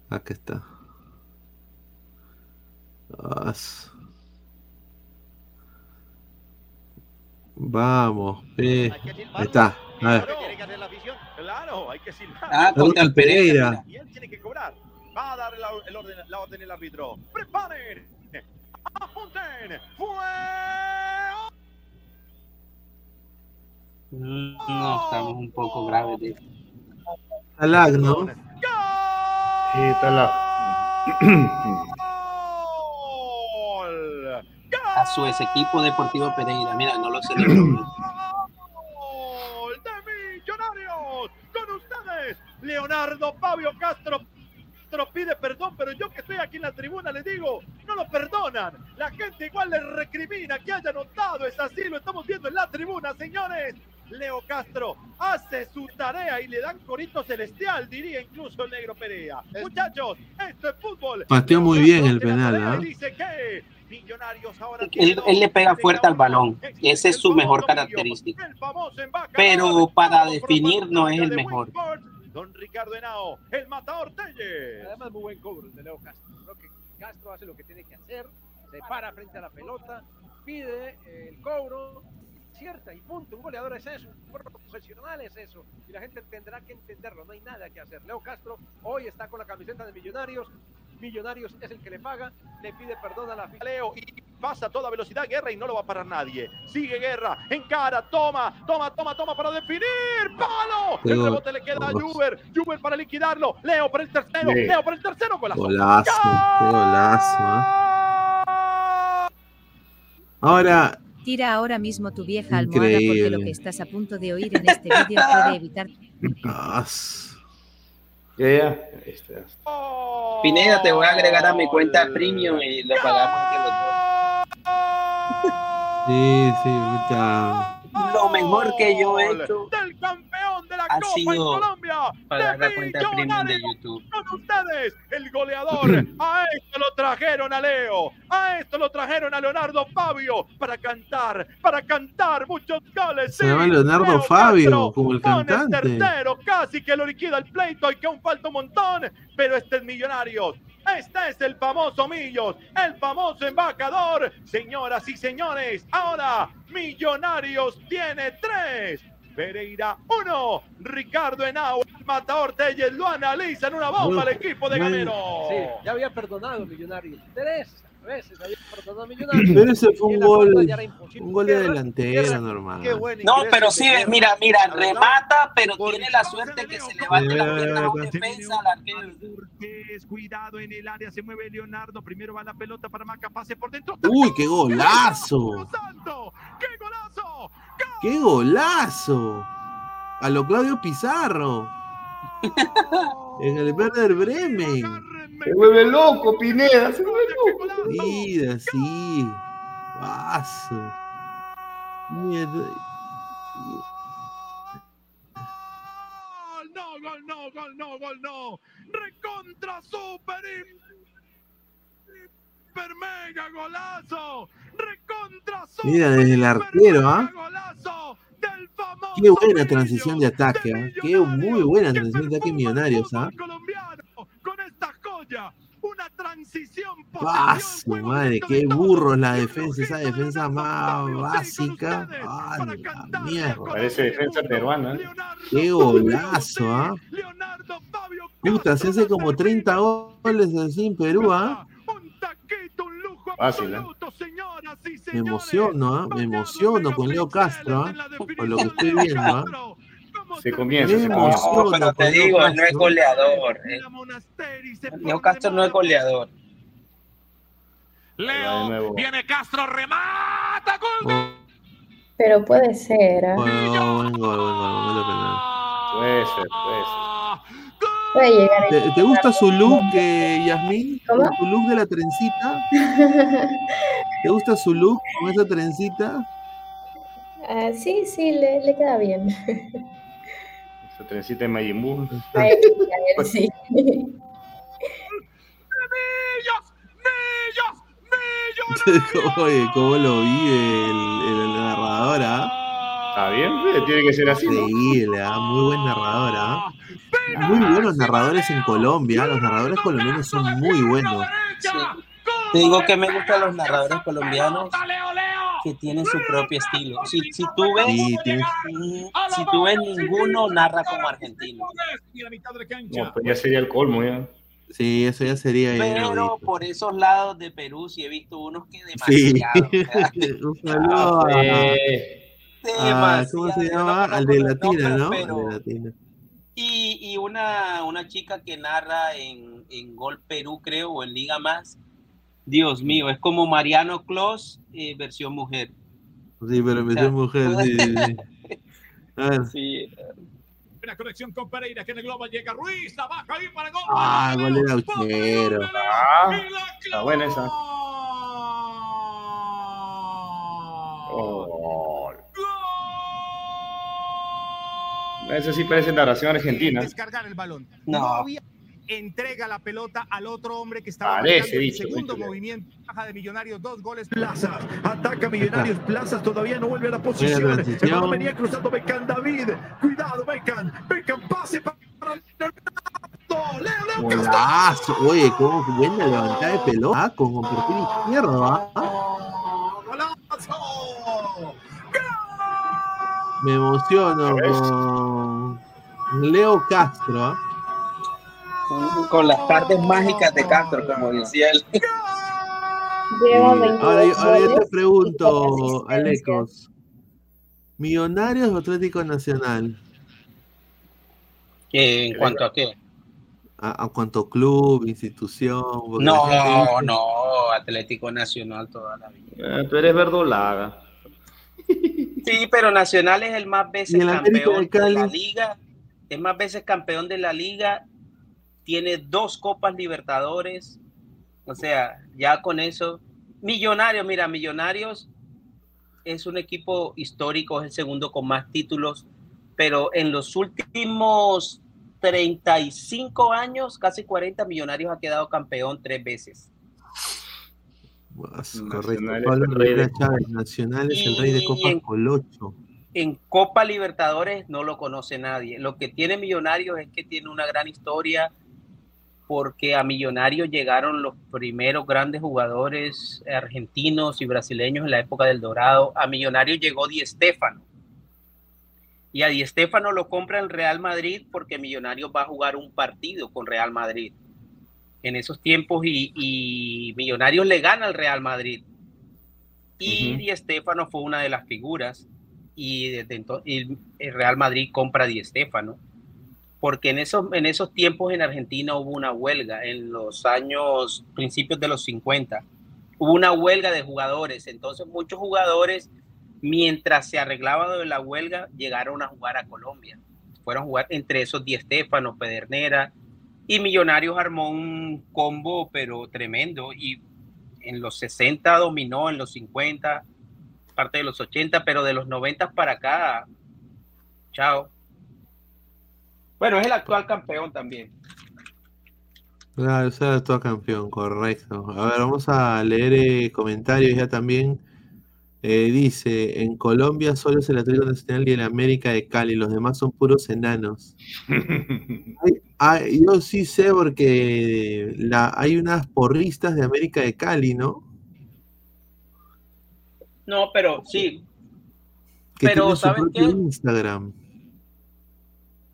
S8: acá está. Ah, s- Vamos, pe. Ahí está. A ver.
S24: Claro, hay que silbar.
S20: Ah, contra el Pereira.
S24: Y él tiene que cobrar. Va a dar la, el orden, la orden el árbitro. ¡Preparen! ¡Apunten! ¡Fuego!
S20: No, estamos un poco graves. de-
S8: Talag, ¿no?
S14: Sí, está la.
S20: A su ex equipo Deportivo Pereira. Mira, no lo celebró.
S24: ¡Gol de Millonarios! Con ustedes, Leonardo Fabio Castro. Pide perdón, pero yo que estoy aquí en la tribuna les digo, no lo perdonan. La gente igual le recrimina que haya notado, es así, lo estamos viendo en la tribuna, señores. Leo Castro hace su tarea y le dan corito celestial, diría incluso el negro Perea. Muchachos, esto es fútbol.
S8: Pateó muy bien el penal, ¿ah?
S24: Dice que Millonarios ahora
S20: Él, él le pega fuerte al balón. Esa es su mejor característica. Pero para definir no es el mejor.
S24: Don Ricardo Henao, el matador Telle.
S25: Además, muy buen cobro de Leo Castro. Creo que Castro hace lo que tiene que hacer, se para frente a la pelota, pide eh, el cobro, cierta y punto. Un goleador es eso, un profesional es eso. Y la gente tendrá que entenderlo, no hay nada que hacer. Leo Castro hoy está con la camiseta de Millonarios. Millonarios es el que le paga, le pide perdón a la.
S24: Leo y pasa a toda velocidad Guerra y no lo va a parar nadie. Sigue Guerra, encara, toma, toma, toma, toma para definir. ¡Palo! El rebote le queda a Juber. Juber para liquidarlo. Leo para el tercero.
S8: Sí.
S24: Leo para el tercero. Golazo.
S8: Golazo, qué golazo. ¿ah? Ahora,
S26: Tira ahora mismo tu vieja almohada porque lo que estás a punto de oír en este vídeo puede evitar
S14: está.
S20: Pineda, te voy a agregar a mi cuenta premium y lo pagamos entre los dos.
S8: sí, sí, ahorita.
S20: Lo mejor que yo he hecho
S24: Del de la
S20: ha
S24: Copa en Colombia.
S20: pagar
S24: de Millonarios.
S20: YouTube.
S24: Con ustedes, el goleador. A esto lo trajeron a Leo. A esto lo trajeron a Leonardo Fabio para cantar, para cantar muchos goles.
S8: Se llama Leonardo
S24: Leo
S8: Fabio,
S24: Castro
S8: como el cantante.
S24: tercero, casi que lo liquida el pleito y que aún falta un montón, pero este es Millonarios. Este es el famoso Millos, el famoso embajador. Señoras y señores, ahora Millonarios tiene tres. Pereira uno, Ricardo Henao, el matador Telles lo analiza en una bomba al equipo de Gamero.
S25: Sí, ya había perdonado a Millonarios. Tres veces había perdonado Millonarios.
S8: Pero ese fue un gol, un gol de
S25: Guerra,
S8: normal.
S20: No, pero sí, mira, mira, remata, pero tiene la suerte que se levante la pierna a un defensa al arquero.
S24: Cortés, cuidado en el área, se mueve Leonardo, primero va la pelota para Maca, pase por dentro.
S8: Uy, qué golazo.
S24: ¡Qué golazo!
S8: ¡Qué golazo! A lo Claudio Pizarro. en el Werder Bremen.
S14: Se vuelve loco, Pineda. Se vuelve loco.
S8: Mira, sí. Vaso. Mierda.
S24: Gol, no, gol, no, gol, no, gol, no. Recontra super hiper mega golazo. Recontra super
S8: Mira, desde el arquero, ¿ah? Qué buena transición de ataque, ¿ah? Qué muy buena transición de ataque millonarios, ¿ah?
S24: colombiano con esta joya. Una transición
S8: Paso, madre, qué burro la defensa, esa defensa más básica. Ay, la mierda.
S14: Parece defensa peruana. ¿eh?
S8: Qué golazo, ¿ah? Puta, se hace como 30 goles así en Perú, ¿ah?
S14: Fácil, ¿eh?
S8: Me emociono, ¿ah? Me emociono con Leo Castro, ¿ah? Con lo que estoy viendo, ¿ah?
S14: Se comienza,
S8: Me
S14: se
S20: No,
S8: emociono
S20: pero te
S8: con
S20: digo, no es goleador. eh. Leo Castro no es goleador.
S24: Leo, viene Castro, remata, gol.
S10: Pero puede ser,
S8: penal.
S14: Puede ser, puede ser.
S10: Puede llegar a
S8: ¿Te, te gusta su look, eh, Yasmín?
S10: ¿Cómo?
S8: ¿Su look de la trencita? ¿Te gusta su look con esa trencita?
S10: Ah, sí, sí, le, le queda bien.
S14: Esa trencita de
S10: él sí.
S8: Oye, cómo lo vive el, el narrador, ¿ah?
S14: Está bien, tiene que ser así. ¿no?
S8: Increíble, ¿ah? Muy buen narrador, ¿ah? Muy buenos narradores en Colombia. Los narradores colombianos son muy buenos.
S20: Sí. Te digo que me gustan los narradores colombianos. que tienen su propio estilo. Si, si tú ves,
S8: Sí, tienes-
S20: si tú ves ninguno narra como argentino.
S14: No, pues ya sería el colmo, ya.
S8: Sí, eso ya sería
S20: Pero por esos lados de Perú sí he visto unos que
S8: Sí.
S20: demasiado.
S8: Un saludo
S14: Eh,
S8: a- ¿cómo se llama? Al de Latina, ¿no?
S20: pero-
S8: Al de Latina.
S20: Y, y una, una chica que narra en, en Gol Perú, creo, o en Liga Más. Dios mío, es como Mariano Clos, eh, versión mujer.
S8: Sí, pero dio mujer, sí, sí, sí. A ver.
S20: Sí.
S6: Buena conexión con Pereira, que en el globo llega Ruiz, la baja ahí para gol.
S8: Ah, gol de Gauchero.
S14: Ah, está buena esa. Gol. Eso sí parece narración argentina.
S6: Descargar el balón.
S14: No.
S6: había- entrega la pelota al otro hombre que estaba
S14: Parece
S6: marcando el
S14: dicho,
S6: segundo
S14: dicho.
S6: movimiento. Baja de Millonarios, dos goles. Plaza, ataca Millonarios, Plazas todavía no vuelve a la posición. El balón venía cruzando Beckham David. Cuidado, Beckham. Beckham, pase para Leonardo.
S8: Golazo. Oye, cómo buena levantada de pelota ah, con perfil izquierdo. ¿ah? Me emociono con Leo Castro. ¿ah?
S20: Con, con las tardes mágicas de Castro, como decía él.
S8: Sí. Ahora, yo- ahora yo te pregunto, Alecos. ¿Millonarios o Atlético Nacional?
S20: ¿En cuanto a qué?
S8: A, a cuanto club, institución.
S20: No,
S8: gente
S20: no, Atlético Nacional toda la vida.
S14: Eh, tú eres verdolaga.
S20: Sí, pero Nacional es el más veces
S8: ¿Y el América
S20: campeón
S8: de
S20: la liga. Es más veces campeón de la liga. Tiene dos Copas Libertadores. O sea, ya con eso. Millonarios, mira, Millonarios es un equipo histórico, es el segundo con más títulos. Pero en los últimos 35 años, casi 40, Millonarios ha quedado campeón tres veces.
S8: Correcto.
S14: Nacional es
S8: Pablo
S14: el rey de
S8: Rivera Chávez, Nacional es el rey de
S20: Y
S8: Copas
S20: en-
S8: Colocho.
S20: en Copa Libertadores no lo conoce nadie. Lo que tiene Millonarios es que tiene una gran historia porque a Millonarios llegaron los primeros grandes jugadores argentinos y brasileños en la época del Dorado. A Millonarios llegó Di Stéfano. Y a Di Stéfano lo compra el Real Madrid porque Millonarios va a jugar un partido con Real Madrid en esos tiempos y, y Millonarios le gana al Real Madrid. Y. Di Stéfano fue una de las figuras y desde entonces el, Real Madrid compra a Di Stéfano porque en esos, en esos tiempos en Argentina hubo una huelga en los años principios de los 50 hubo una huelga de jugadores entonces muchos jugadores mientras se arreglaba de la huelga llegaron a jugar a Colombia fueron a jugar entre esos Di Stéfano Pedernera y Millonarios armó un combo pero tremendo y en los 60 dominó en los 50 parte de los 80, pero de los 90 para acá, chao. Bueno, es el actual campeón también.
S8: Claro, ese era todo campeón, correcto. A ver, vamos a leer eh, comentarios ya también. Eh, dice, en Colombia solo es el Atlético Nacional y el América de Cali, los demás son puros enanos. Ay, yo sí sé porque la, hay unas porristas de América de Cali, ¿no?
S20: No, pero sí,
S8: Que
S20: Pero, ¿saben qué?
S8: Instagram.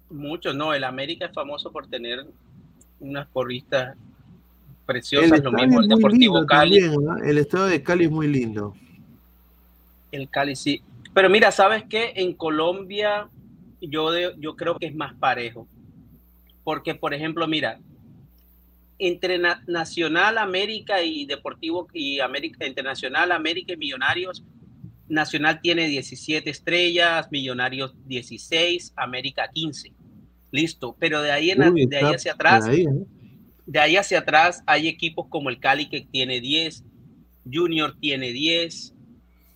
S20: muchos, no. El América es famoso por tener unas porristas
S8: El
S20: preciosas, lo
S8: estadio
S20: mismo el Deportivo Cali.
S8: también, ¿no? El estado de Cali es muy lindo.
S20: El Cali sí. Pero mira, ¿sabes qué? En Colombia yo, de- yo creo que es más parejo. Porque, por ejemplo, mira, entre Na- Nacional América y Deportivo y América Internacional América y Millonarios, Nacional tiene 17 estrellas, Millonarios 16, América 15. Listo, pero de ahí, en,
S8: Uy,
S20: de ahí hacia atrás,
S8: ahí, ¿eh?
S20: de ahí hacia atrás hay equipos como el Cali que tiene 10, Junior tiene 10,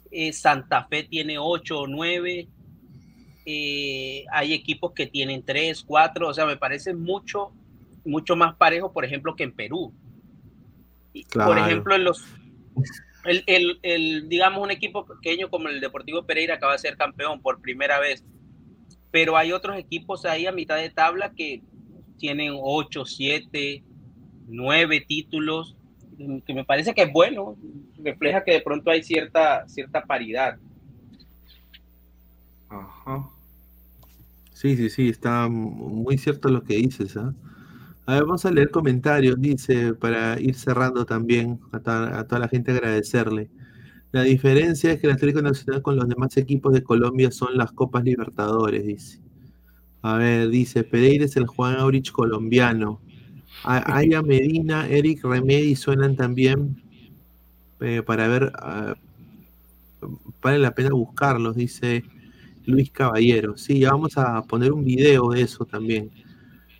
S20: eh, Santa Fe tiene 8 o 9, eh, hay equipos que tienen 3, 4, o sea, me parece mucho, mucho más parejo, por ejemplo, que en Perú. Y, Por
S8: Claro.
S20: ejemplo, en los, el, el- el, digamos, un equipo pequeño como el Deportivo Pereira acaba de ser campeón por primera vez, pero hay otros equipos ahí a mitad de tabla que tienen 8, 7, 9 títulos que me parece que es bueno, refleja que de pronto hay cierta, cierta paridad.
S8: Ajá. Sí, sí, sí, está muy cierto lo que dices, ¿ah? A ver, vamos a leer comentarios, dice, para ir cerrando también, a, toda- a toda la gente agradecerle. La diferencia es que el Atlético Nacional con los demás equipos de Colombia son las Copas Libertadores, dice. A ver, dice, Pereira es el Juan Aurich colombiano. A- Aya Medina, Eric Remedi suenan también eh, para ver, ah, vale la pena buscarlos, dice Luis Caballero. Sí, ya vamos a poner un video de eso también.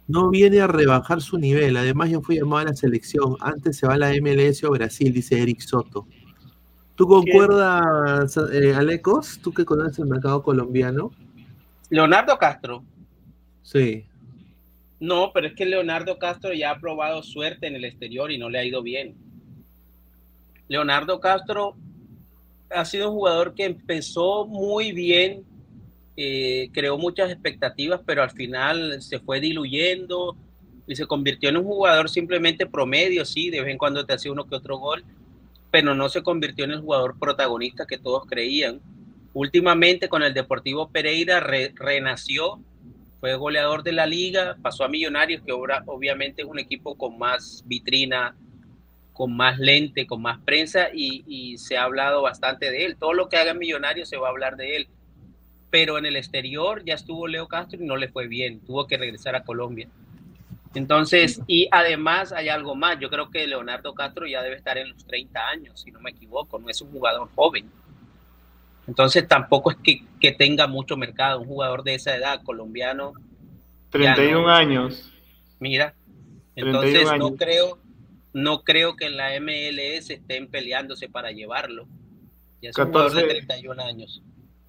S8: No viene a rebajar su nivel, además ya fue llamado a la selección. Antes se va a la MLS o Brasil, dice Eric Soto. ¿Tú concuerdas, eh, Alecos? ¿Tú que conoces el mercado colombiano?
S20: Leonardo Castro.
S8: Sí.
S20: No, pero es que Leonardo Castro ya ha probado suerte en el exterior y no le ha ido bien. Leonardo Castro ha sido un jugador que empezó muy bien, eh, creó muchas expectativas, pero al final se fue diluyendo y se convirtió en un jugador simplemente promedio, sí, de vez en cuando te hacía uno que otro gol, pero no se convirtió en el jugador protagonista que todos creían. Últimamente con el Deportivo Pereira re- renació, fue goleador de la liga, pasó a Millonarios, que obra- obviamente es un equipo con más vitrina, con más lente, con más prensa y, y se ha hablado bastante de él. Todo lo que haga Millonarios se va a hablar de él. Pero en el exterior ya estuvo Leo Castro y no le fue bien, tuvo que regresar a Colombia. Entonces, y además hay algo más, yo creo que Leonardo Castro ya debe estar en los 30 años, si no me equivoco, no es un jugador joven. Entonces tampoco es que, que tenga mucho mercado, un jugador de esa edad colombiano. ya
S14: 31
S20: no.
S14: años.
S20: Mira,
S14: 31
S20: entonces
S14: años.
S20: no creo, no creo que en la MLS estén peleándose para llevarlo. Ya es un jugador de
S14: 14.
S20: 31 años.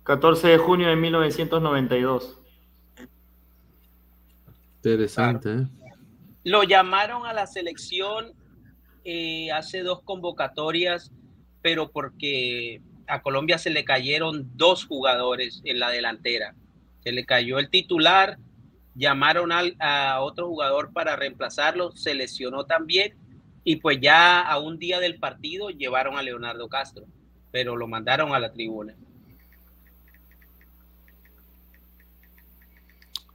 S14: 14 de junio de 1992.
S8: Interesante, ¿eh?
S20: Lo llamaron a la selección eh, hace dos convocatorias, pero porque a Colombia se le cayeron dos jugadores en la delantera. Se le cayó el titular, llamaron al- a otro jugador para reemplazarlo, se lesionó también y pues ya a un día del partido llevaron a Leonardo Castro, pero lo mandaron a la tribuna.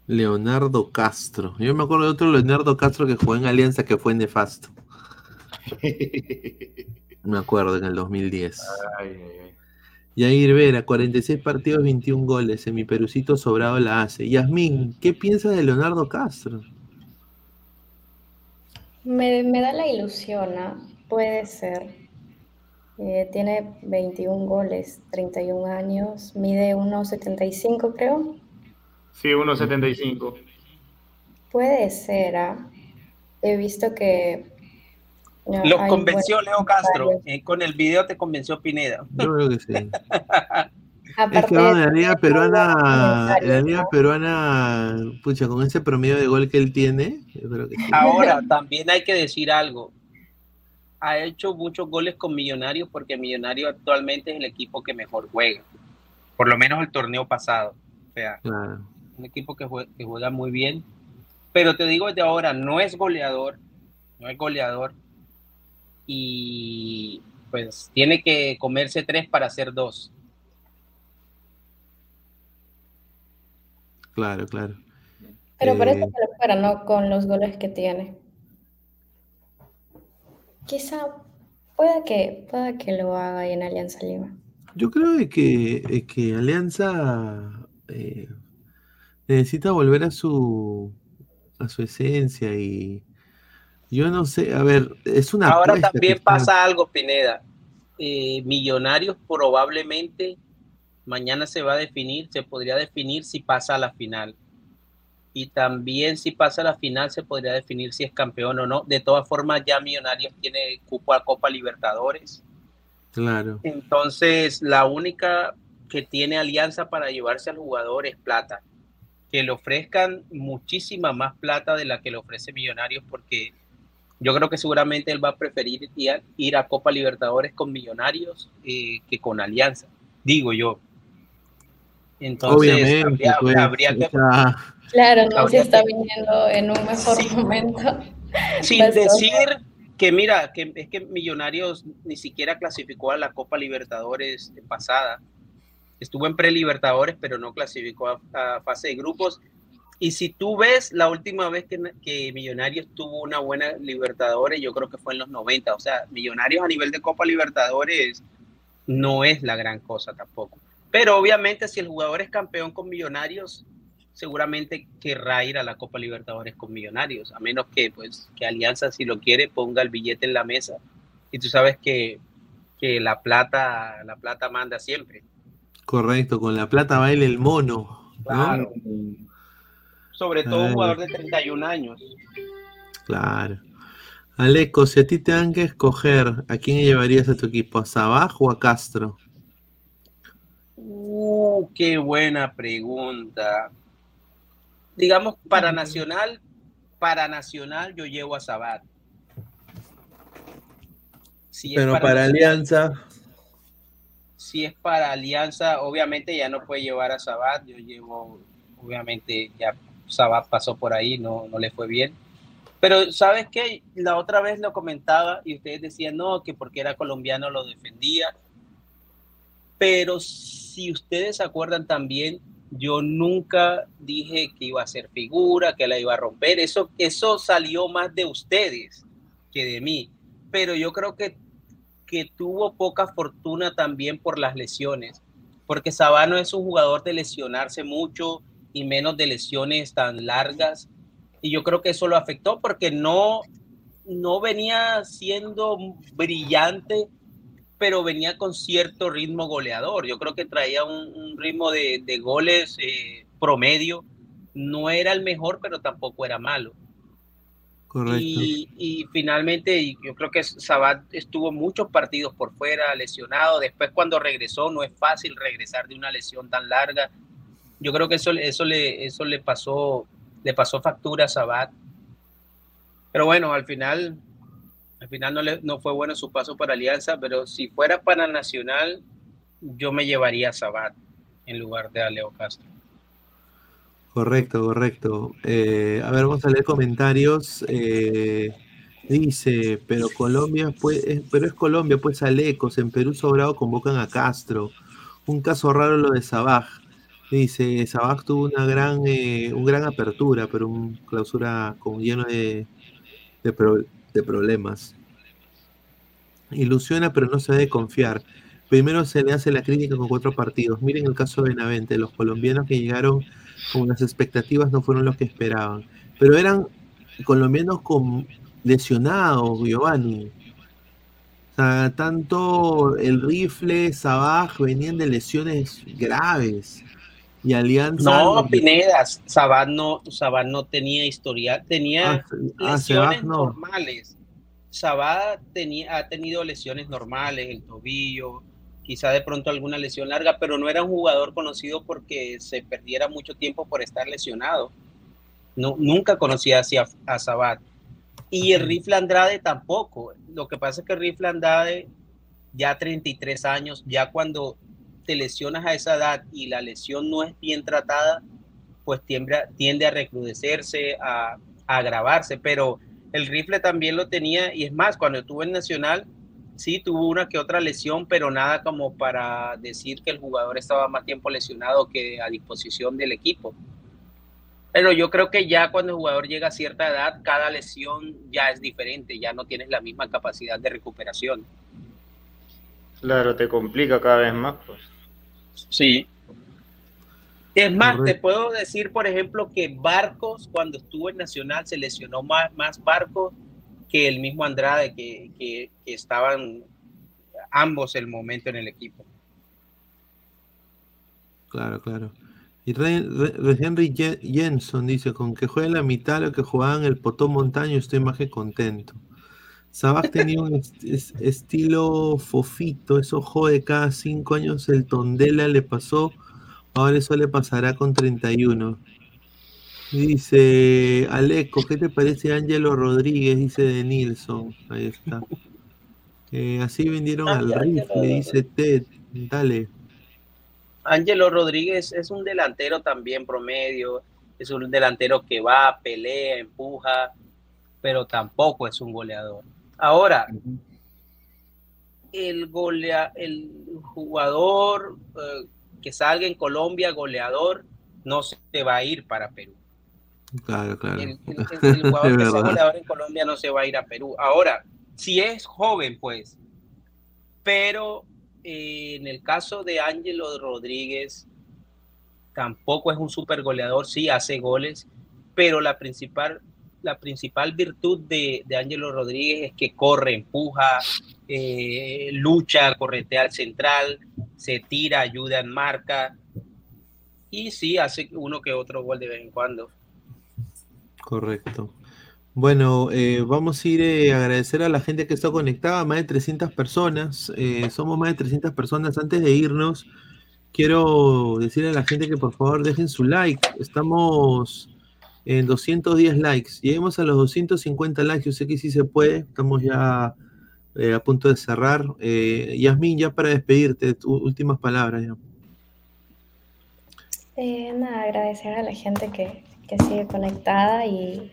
S8: Leonardo Castro. Yo me acuerdo de otro Leonardo Castro que jugó en Alianza que fue nefasto. Me acuerdo en el 2010. Yair Vera, 46 partidos, 21 goles. En mi Perucito sobrado la hace. Yasmín, ¿qué piensas de Leonardo Castro?
S10: Me, me da la ilusión, ¿ah? Puede ser. Eh, tiene 21 goles, 31 años, mide 1,75 creo.
S14: Sí, 1.75.
S10: Puede ser, ¿ah? He visto que... no,
S20: Los convenció
S10: buenos
S20: Leo Castro, eh, con el video te convenció Pineda.
S8: Yo creo que sí. Es que bueno, en la liga peruana, la liga peruana, pucha, con ese promedio de gol que él tiene, yo creo que sí.
S20: Ahora, también hay que decir algo. Ha hecho muchos goles con Millonarios porque Millonarios actualmente es el equipo que mejor juega. Por lo menos el torneo pasado. O sea,
S8: Claro.
S20: Un equipo que juega, que juega muy bien. Pero te digo desde ahora, no es goleador. No es goleador. Y pues tiene que comerse tres para hacer dos.
S8: Claro, claro.
S10: Pero parece
S8: Eh,
S10: que lo fuera, ¿no? Con los goles que tiene. Quizá pueda que, pueda que lo haga ahí en Alianza Lima.
S8: Yo creo de que, eh, que Alianza eh, necesita volver a su a su esencia y yo no sé, a ver, es una
S20: Ahora también
S8: está-
S20: pasa algo, Pineda. Eh, Millonarios probablemente mañana se va a definir, se podría definir si pasa a la final. Y también si pasa a la final se podría definir si es campeón o no. De todas formas, ya Millonarios tiene cupo a Copa Libertadores.
S8: Claro.
S20: Entonces, la única que tiene alianza para llevarse al jugador es plata. Que le ofrezcan muchísima más plata de la que le ofrece Millonarios, porque yo creo que seguramente él va a preferir ir a, ir a Copa Libertadores con Millonarios eh, que con Alianza, digo yo. Entonces,
S8: Obviamente,
S20: habría,
S8: pues,
S20: habría que,
S8: o sea,
S10: Claro, no se está
S20: que-
S10: viniendo en un mejor momento.
S20: sin decir, que mira, que es que Millonarios ni siquiera clasificó a la Copa Libertadores pasada. Estuvo en pre-Libertadores, pero no clasificó a, fase de grupos. Y si tú ves la última vez que, que, Millonarios tuvo una buena Libertadores, yo creo que fue en los 90. O sea, Millonarios a nivel de Copa Libertadores no es la gran cosa tampoco. Pero obviamente si el jugador es campeón con Millonarios, seguramente querrá ir a la Copa Libertadores con Millonarios, a menos que pues que Alianza si lo quiere ponga el billete en la mesa. Y tú sabes que, que la plata la plata manda siempre.
S8: Correcto, con la plata baila el mono. ¿no?
S20: Claro. Sobre todo un jugador de 31 años.
S8: Claro. Aleco, si a ti te dan que escoger, ¿a quién llevarías a tu equipo? ¿A Sabaj o a Castro?
S20: Uh, qué buena pregunta. Digamos, para Nacional, para Nacional yo llevo a Sabat.
S8: Si Pero para, para Alianza.
S20: Si es para Alianza, obviamente ya no puede llevar a Sabat. Yo llevo, obviamente, ya Sabat pasó por ahí, no, no le fue bien. Pero sabes qué, la otra vez lo comentaba y ustedes decían no, que porque era colombiano lo defendía. Pero si ustedes se acuerdan también, yo nunca dije que iba a ser figura, que la iba a romper. Eso, eso salió más de ustedes que de mí. Pero yo creo que, que tuvo poca fortuna también por las lesiones. Porque Sabano es un jugador de lesionarse mucho, y menos de lesiones tan largas. Y yo creo que eso lo afectó porque no, no venía siendo brillante, pero venía con cierto ritmo goleador. Yo creo que traía un, ritmo de, de goles eh, promedio. No era el mejor, pero tampoco era malo. Y, finalmente yo creo que Sabat estuvo muchos partidos por fuera, lesionado. Después cuando regresó, no es fácil regresar de una lesión tan larga yo creo que eso, eso, le, eso le, pasó, le pasó factura a Sabat. Pero bueno, al final, al final no, le, no fue bueno su paso para Alianza, pero si fuera para Nacional, yo me llevaría a Sabat en lugar de a Leo Castro.
S8: Correcto, correcto. Eh, a ver, vamos a leer comentarios. Eh, dice, pero Colombia, pues, pero es Colombia, pues Alecos, en Perú sobrado convocan a Castro. Un caso raro lo de Sabaj. Dice, Sabaj tuvo una gran, eh, un gran apertura, pero un clausura como lleno de, de, pro, de, problemas. Ilusiona, pero no se debe confiar. Primero se le hace la crítica con cuatro partidos. Miren el caso de Benavente, los colombianos que llegaron con las expectativas no fueron los que esperaban. Pero eran colombianos con lesionados, Giovanni. O sea, tanto el rifle, Sabaj venían de lesiones graves. Y Alianza.
S20: No, Pineda, Sabat no, Sabat no tenía historial, tenía ah, lesiones ah, no. normales. Sabat tenía, ha tenido lesiones normales, el tobillo, quizá de pronto alguna lesión larga, pero no era un jugador conocido porque se perdiera mucho tiempo por estar lesionado. No, nunca conocía así a, a Sabat. Y el Rifle Andrade tampoco. Lo que pasa es que el Rifle Andrade, ya 33 años, ya cuando te lesionas a esa edad y la lesión no es bien tratada, pues tiende, tiende a recrudecerse, a, a, agravarse. Pero el rifle también lo tenía, y es más, cuando estuvo en Nacional, sí tuvo una que otra lesión, pero nada como para decir que el jugador estaba más tiempo lesionado que a disposición del equipo. Pero yo creo que ya cuando el jugador llega a cierta edad, cada lesión ya es diferente, ya no tienes la misma capacidad de recuperación.
S14: Claro, te complica cada vez más, pues.
S20: Sí. Es más, Correcto. te puedo decir, por ejemplo, que Barcos, cuando estuvo en Nacional, se lesionó más, más Barcos que el mismo Andrade, que, que, estaban ambos el momento en el equipo.
S8: Claro, claro. Y Henry Jenson dice, con que juegue la mitad lo que jugaban el Potón Montaño, estoy más que contento. Sabaj tenía un est est estilo fofito, eso jode cada cinco años el Tondela le pasó, ahora eso le pasará con 31. Dice Aleco, ¿qué te parece Ángelo Rodríguez? Dice de Nilsson, ahí está. Eh, así vendieron al rifle, dice Ted, dale.
S20: Ángelo Rodríguez es un delantero también promedio, es un delantero que va, pelea, empuja, pero tampoco es un goleador. Ahora, el, golea, el jugador eh, que salga en Colombia goleador no se va a ir para Perú.
S8: Claro, claro.
S20: El, el- el jugador que sea goleador en Colombia no se va a ir a Perú. Ahora, si es joven, pues, pero eh, en el caso de Ángelo Rodríguez, tampoco es un super goleador, sí hace goles, pero la principal, la principal virtud de, de Ángelo Rodríguez es que corre, empuja, eh, lucha, corretea al central, se tira, ayuda en marca y sí hace uno que otro gol de vez en cuando.
S8: Correcto. Bueno, eh, vamos a ir eh, a agradecer a la gente que está conectada, más de 300 personas. eh, somos más de 300 personas. Antes de irnos, quiero decirle a la gente que por favor dejen su like. Estamos en 210 likes. Lleguemos a los 250 likes. Yo sé que sí se puede. Estamos ya eh, a punto de cerrar. Eh, Yasmín, ya para despedirte, tu- últimas palabras. ya.
S10: Eh, nada, agradecer a la gente que, que sigue conectada y,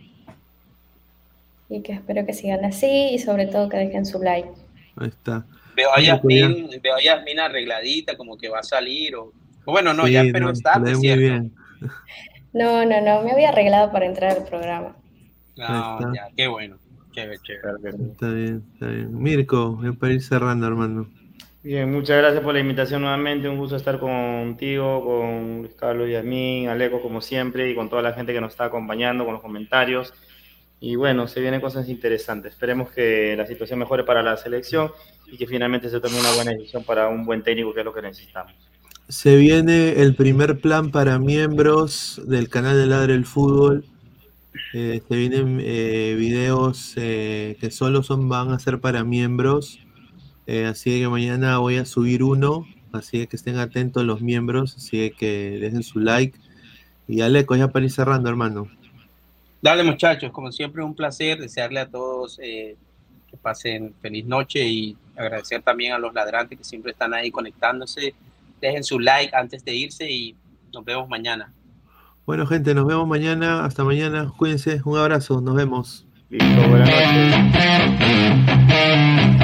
S10: y que espero que sigan así y sobre todo que dejen su like.
S8: Ahí está.
S20: Veo a
S8: Bueno, ya.
S20: Yasmín, veo a Yasmín arregladita, como que va a salir. O, o bueno, no,
S8: Sí,
S20: ya, pero
S8: no,
S20: está,
S8: muy
S20: cierto.
S8: bien.
S10: No, no, no, me había arreglado para entrar al programa.
S20: No, ya, qué bueno. Chévere, chévere.
S8: Está bien, está bien. Mirko, para ir cerrando, hermano.
S14: Bien, muchas gracias por la invitación nuevamente. Un gusto estar contigo, con Luis Carlos, Yasmín, Aleco, como siempre, y con toda la gente que nos está acompañando, con los comentarios. Y bueno, se vienen cosas interesantes. Esperemos que la situación mejore para la selección y que finalmente se tome una buena decisión para un buen técnico, que es lo que necesitamos.
S8: Se viene el primer plan para miembros del canal de Ladre el Fútbol. Eh, se vienen eh, videos eh, que solo son, van a ser para miembros. Eh, así que mañana voy a subir uno. Así que estén atentos los miembros. Así que dejen su like. Y Aleco, ya para ir cerrando, hermano.
S20: Dale, muchachos, como siempre, un placer desearle a todos eh, que pasen feliz noche y agradecer también a los ladrantes que siempre están ahí conectándose. Dejen su like antes de irse y nos vemos mañana.
S8: Bueno, gente, nos vemos mañana. Hasta mañana. Cuídense. Un abrazo. Nos vemos.
S14: Listo, buenas noches.